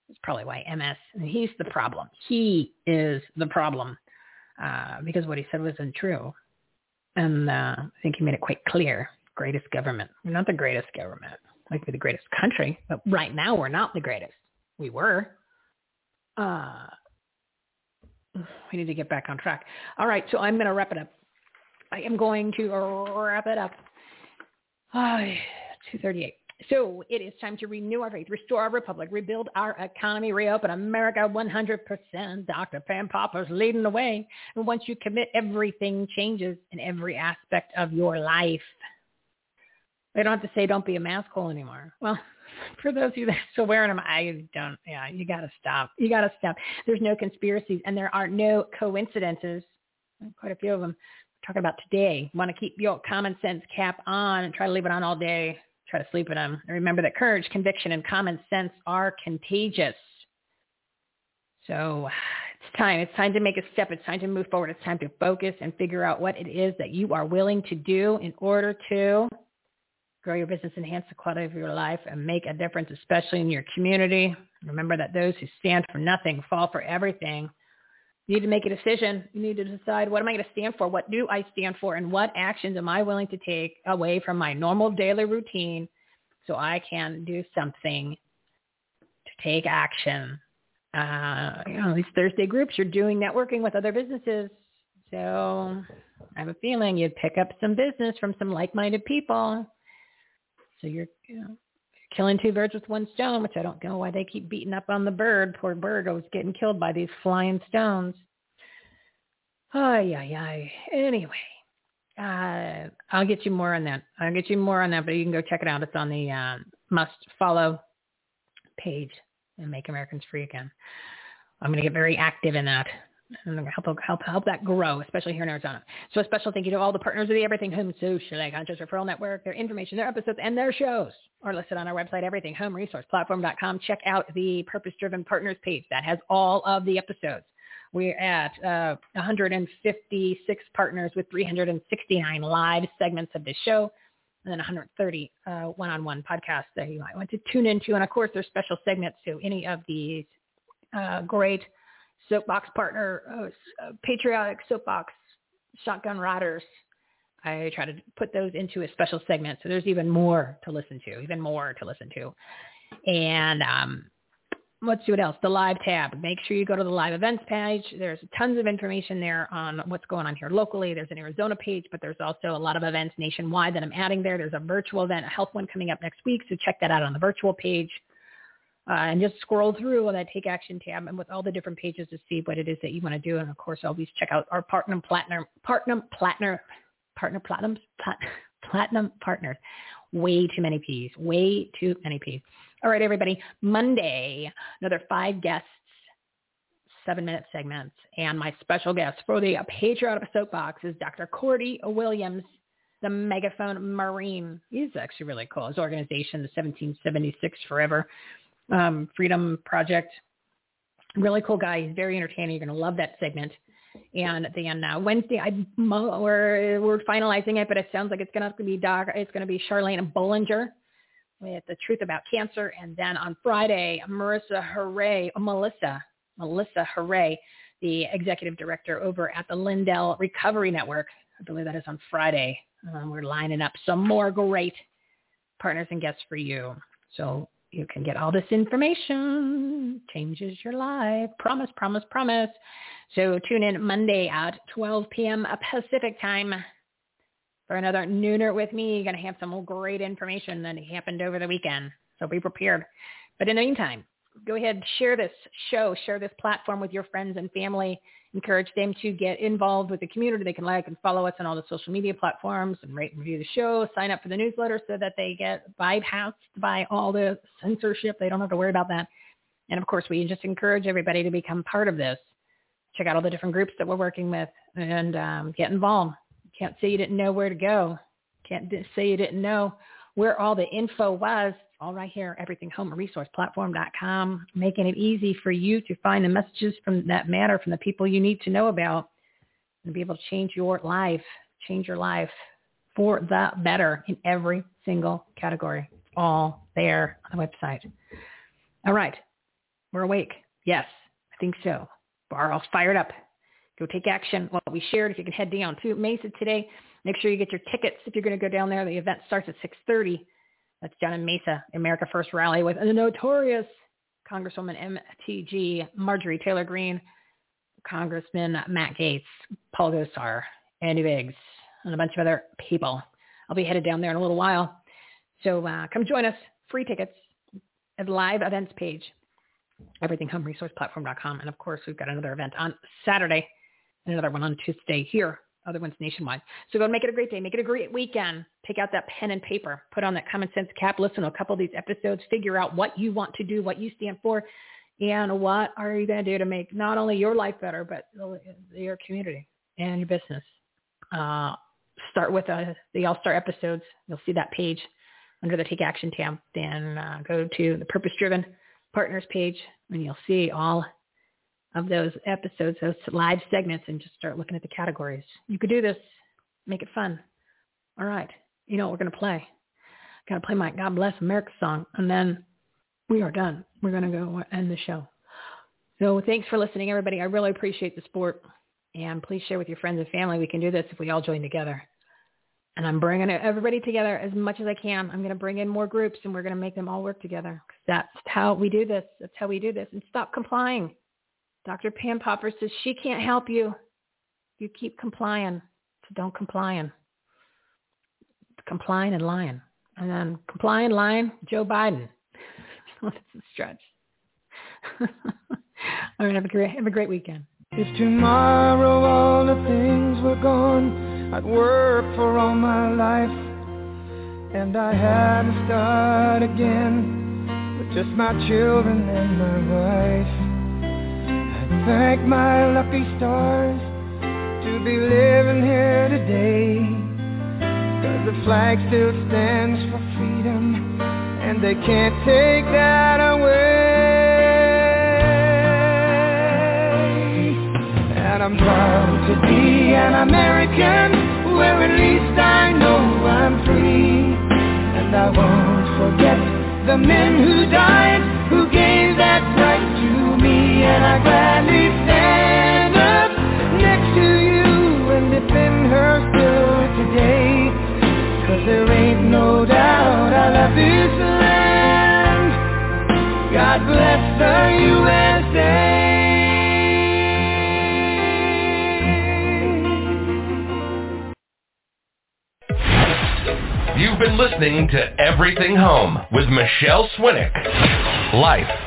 that's probably why MS, he's the problem. He is the problem uh, because what he said wasn't true. And uh, I think he made it quite clear. Greatest government. We're not the greatest government. Like be the greatest country, but right now we're not the greatest. We were. Uh, we need to get back on track. All right, so I'm going to wrap it up. I am going to wrap it up. Oh, 238. So it is time to renew our faith, restore our republic, rebuild our economy, reopen America 100%. Dr. Pam Popper's leading the way. And once you commit, everything changes in every aspect of your life. They don't have to say don't be a mask hole anymore. Well, for those of you that are still wearing them, I don't, yeah, you got to stop. You got to stop. There's no conspiracies and there are no coincidences. Quite a few of them. We're talking about today. Want to keep your common sense cap on and try to leave it on all day try to sleep in them. And remember that courage, conviction, and common sense are contagious. So it's time. It's time to make a step. It's time to move forward. It's time to focus and figure out what it is that you are willing to do in order to grow your business, enhance the quality of your life, and make a difference, especially in your community. Remember that those who stand for nothing fall for everything. You need to make a decision. You need to decide what am I going to stand for? What do I stand for? And what actions am I willing to take away from my normal daily routine so I can do something to take action? Uh, you know, these Thursday groups, you're doing networking with other businesses. So I have a feeling you'd pick up some business from some like-minded people. So you're, you know, killing two birds with one stone, which I don't know why they keep beating up on the bird. Poor bird was getting killed by these flying stones. Ay, ay, ay. Anyway, uh, I'll get you more on that. I'll get you more on that, but you can go check it out. It's on the uh, must follow page and make Americans free again. I'm going to get very active in that and help help help that grow, especially here in Arizona. So a special thank you to all the partners of the Everything Home Social Conscious Referral Network. Their information, their episodes, and their shows are listed on our website, everythinghomeresourceplatform.com. Check out the Purpose Driven Partners page that has all of the episodes. We're at uh, 156 partners with 369 live segments of this show and then 130 uh, one-on-one podcasts that you might want to tune into. And of course, there's special segments to any of these uh, great soapbox partner, uh, uh, patriotic soapbox shotgun riders. I try to put those into a special segment. So there's even more to listen to, even more to listen to. And um, let's see what else. The live tab. Make sure you go to the live events page. There's tons of information there on what's going on here locally. There's an Arizona page, but there's also a lot of events nationwide that I'm adding there. There's a virtual event, a health one coming up next week. So check that out on the virtual page uh, and just scroll through on that Take Action tab and with all the different pages to see what it is that you want to do. And of course, always check out our Platinum Platinum Platinum Platinum Partner Platinum Plat, Platinum Partners. Way too many P's. Way too many P's. All right, everybody. Monday, another five guests, seven-minute segments, and my special guest for the Patriotic Soapbox is Dr. Cordie Williams the Megaphone Marine. He's actually really cool. His organization, the 1776 Forever, um, Freedom Project. Really cool guy. He's very entertaining. You're going to love that segment. And then uh, Wednesday, I, we're, we're finalizing it, but it sounds like it's going to be Doc. It's going to be Charlene Bollinger with the truth about cancer. And then on Friday, Marissa Hooray, Melissa, Melissa Hooray, the executive director over at the Lindell Recovery Network. I believe that is on Friday. Um, we're lining up some more great partners and guests for you. So you can get all this information. Changes your life. Promise, promise, promise. So tune in Monday at 12 p.m. Pacific time for another nooner with me. You're going to have some great information that happened over the weekend. So be prepared. But in the meantime, go ahead, share this show, share this platform with your friends and family. Encourage them to get involved with the community. They can like and follow us on all the social media platforms and rate and review the show. Sign up for the newsletter so that they get bypassed by all the censorship. They don't have to worry about that. And of course, we just encourage everybody to become part of this. Check out all the different groups that we're working with and um, get involved. Can't say you didn't know where to go. Can't say you didn't know where all the info was all right here, everythinghomeresourceplatform.com, making it easy for you to find the messages from that matter from the people you need to know about and be able to change your life, change your life for the better in every single category. All there on the website. All right. We're awake. Yes, I think so. We're all fired up. Go take action. What we shared, if you can head down to Mesa today, make sure you get your tickets if you're going to go down there. The event starts at 630 that's down in Mesa, America First Rally with the notorious Congresswoman MTG Marjorie Taylor Greene, Congressman Matt Gaetz, Paul Gosar, Andy Biggs, and a bunch of other people. I'll be headed down there in a little while. So uh, come join us. Free tickets at live events page, everythinghomeresourceplatform.com. And of course, we've got another event on Saturday and another one on Tuesday here other ones nationwide. So go make it a great day. Make it a great weekend. Take out that pen and paper. Put on that common sense cap. Listen to a couple of these episodes. Figure out what you want to do, what you stand for, and what are you going to do to make not only your life better, but your community and your business. Uh, start with uh, the All-Star episodes. You'll see that page under the Take Action tab. Then uh, go to the Purpose Driven Partners page, and you'll see all of those episodes, those live segments, and just start looking at the categories. You could do this. Make it fun. All right. You know what we're going to play. Got to play my God Bless America song, and then we are done. We're going to go end the show. So thanks for listening, everybody. I really appreciate the support. And please share with your friends and family. We can do this if we all join together. And I'm bringing everybody together as much as I can. I'm going to bring in more groups, and we're going to make them all work together. That's how we do this. That's how we do this. And stop complying. Dr. Pam Popper says she can't help you. You keep complying. So don't complying. Complying and lying. And then complying, lying, Joe Biden. That's a stretch. all right, have a great have a great weekend. If tomorrow all the things were gone, I'd work for all my life. And I had to start again with just my children and my wife thank my lucky stars to be living here today. Cause the flag still stands for freedom, and they can't take that away. And I'm proud to be an American, where at least I know I'm free. And I won't forget the men who died, who gave and I gladly stand up next to you and defend her still today. Cause there ain't no doubt I love this land. God bless the USA. You've been listening to Everything Home with Michele Swinick. Life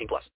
18 plus.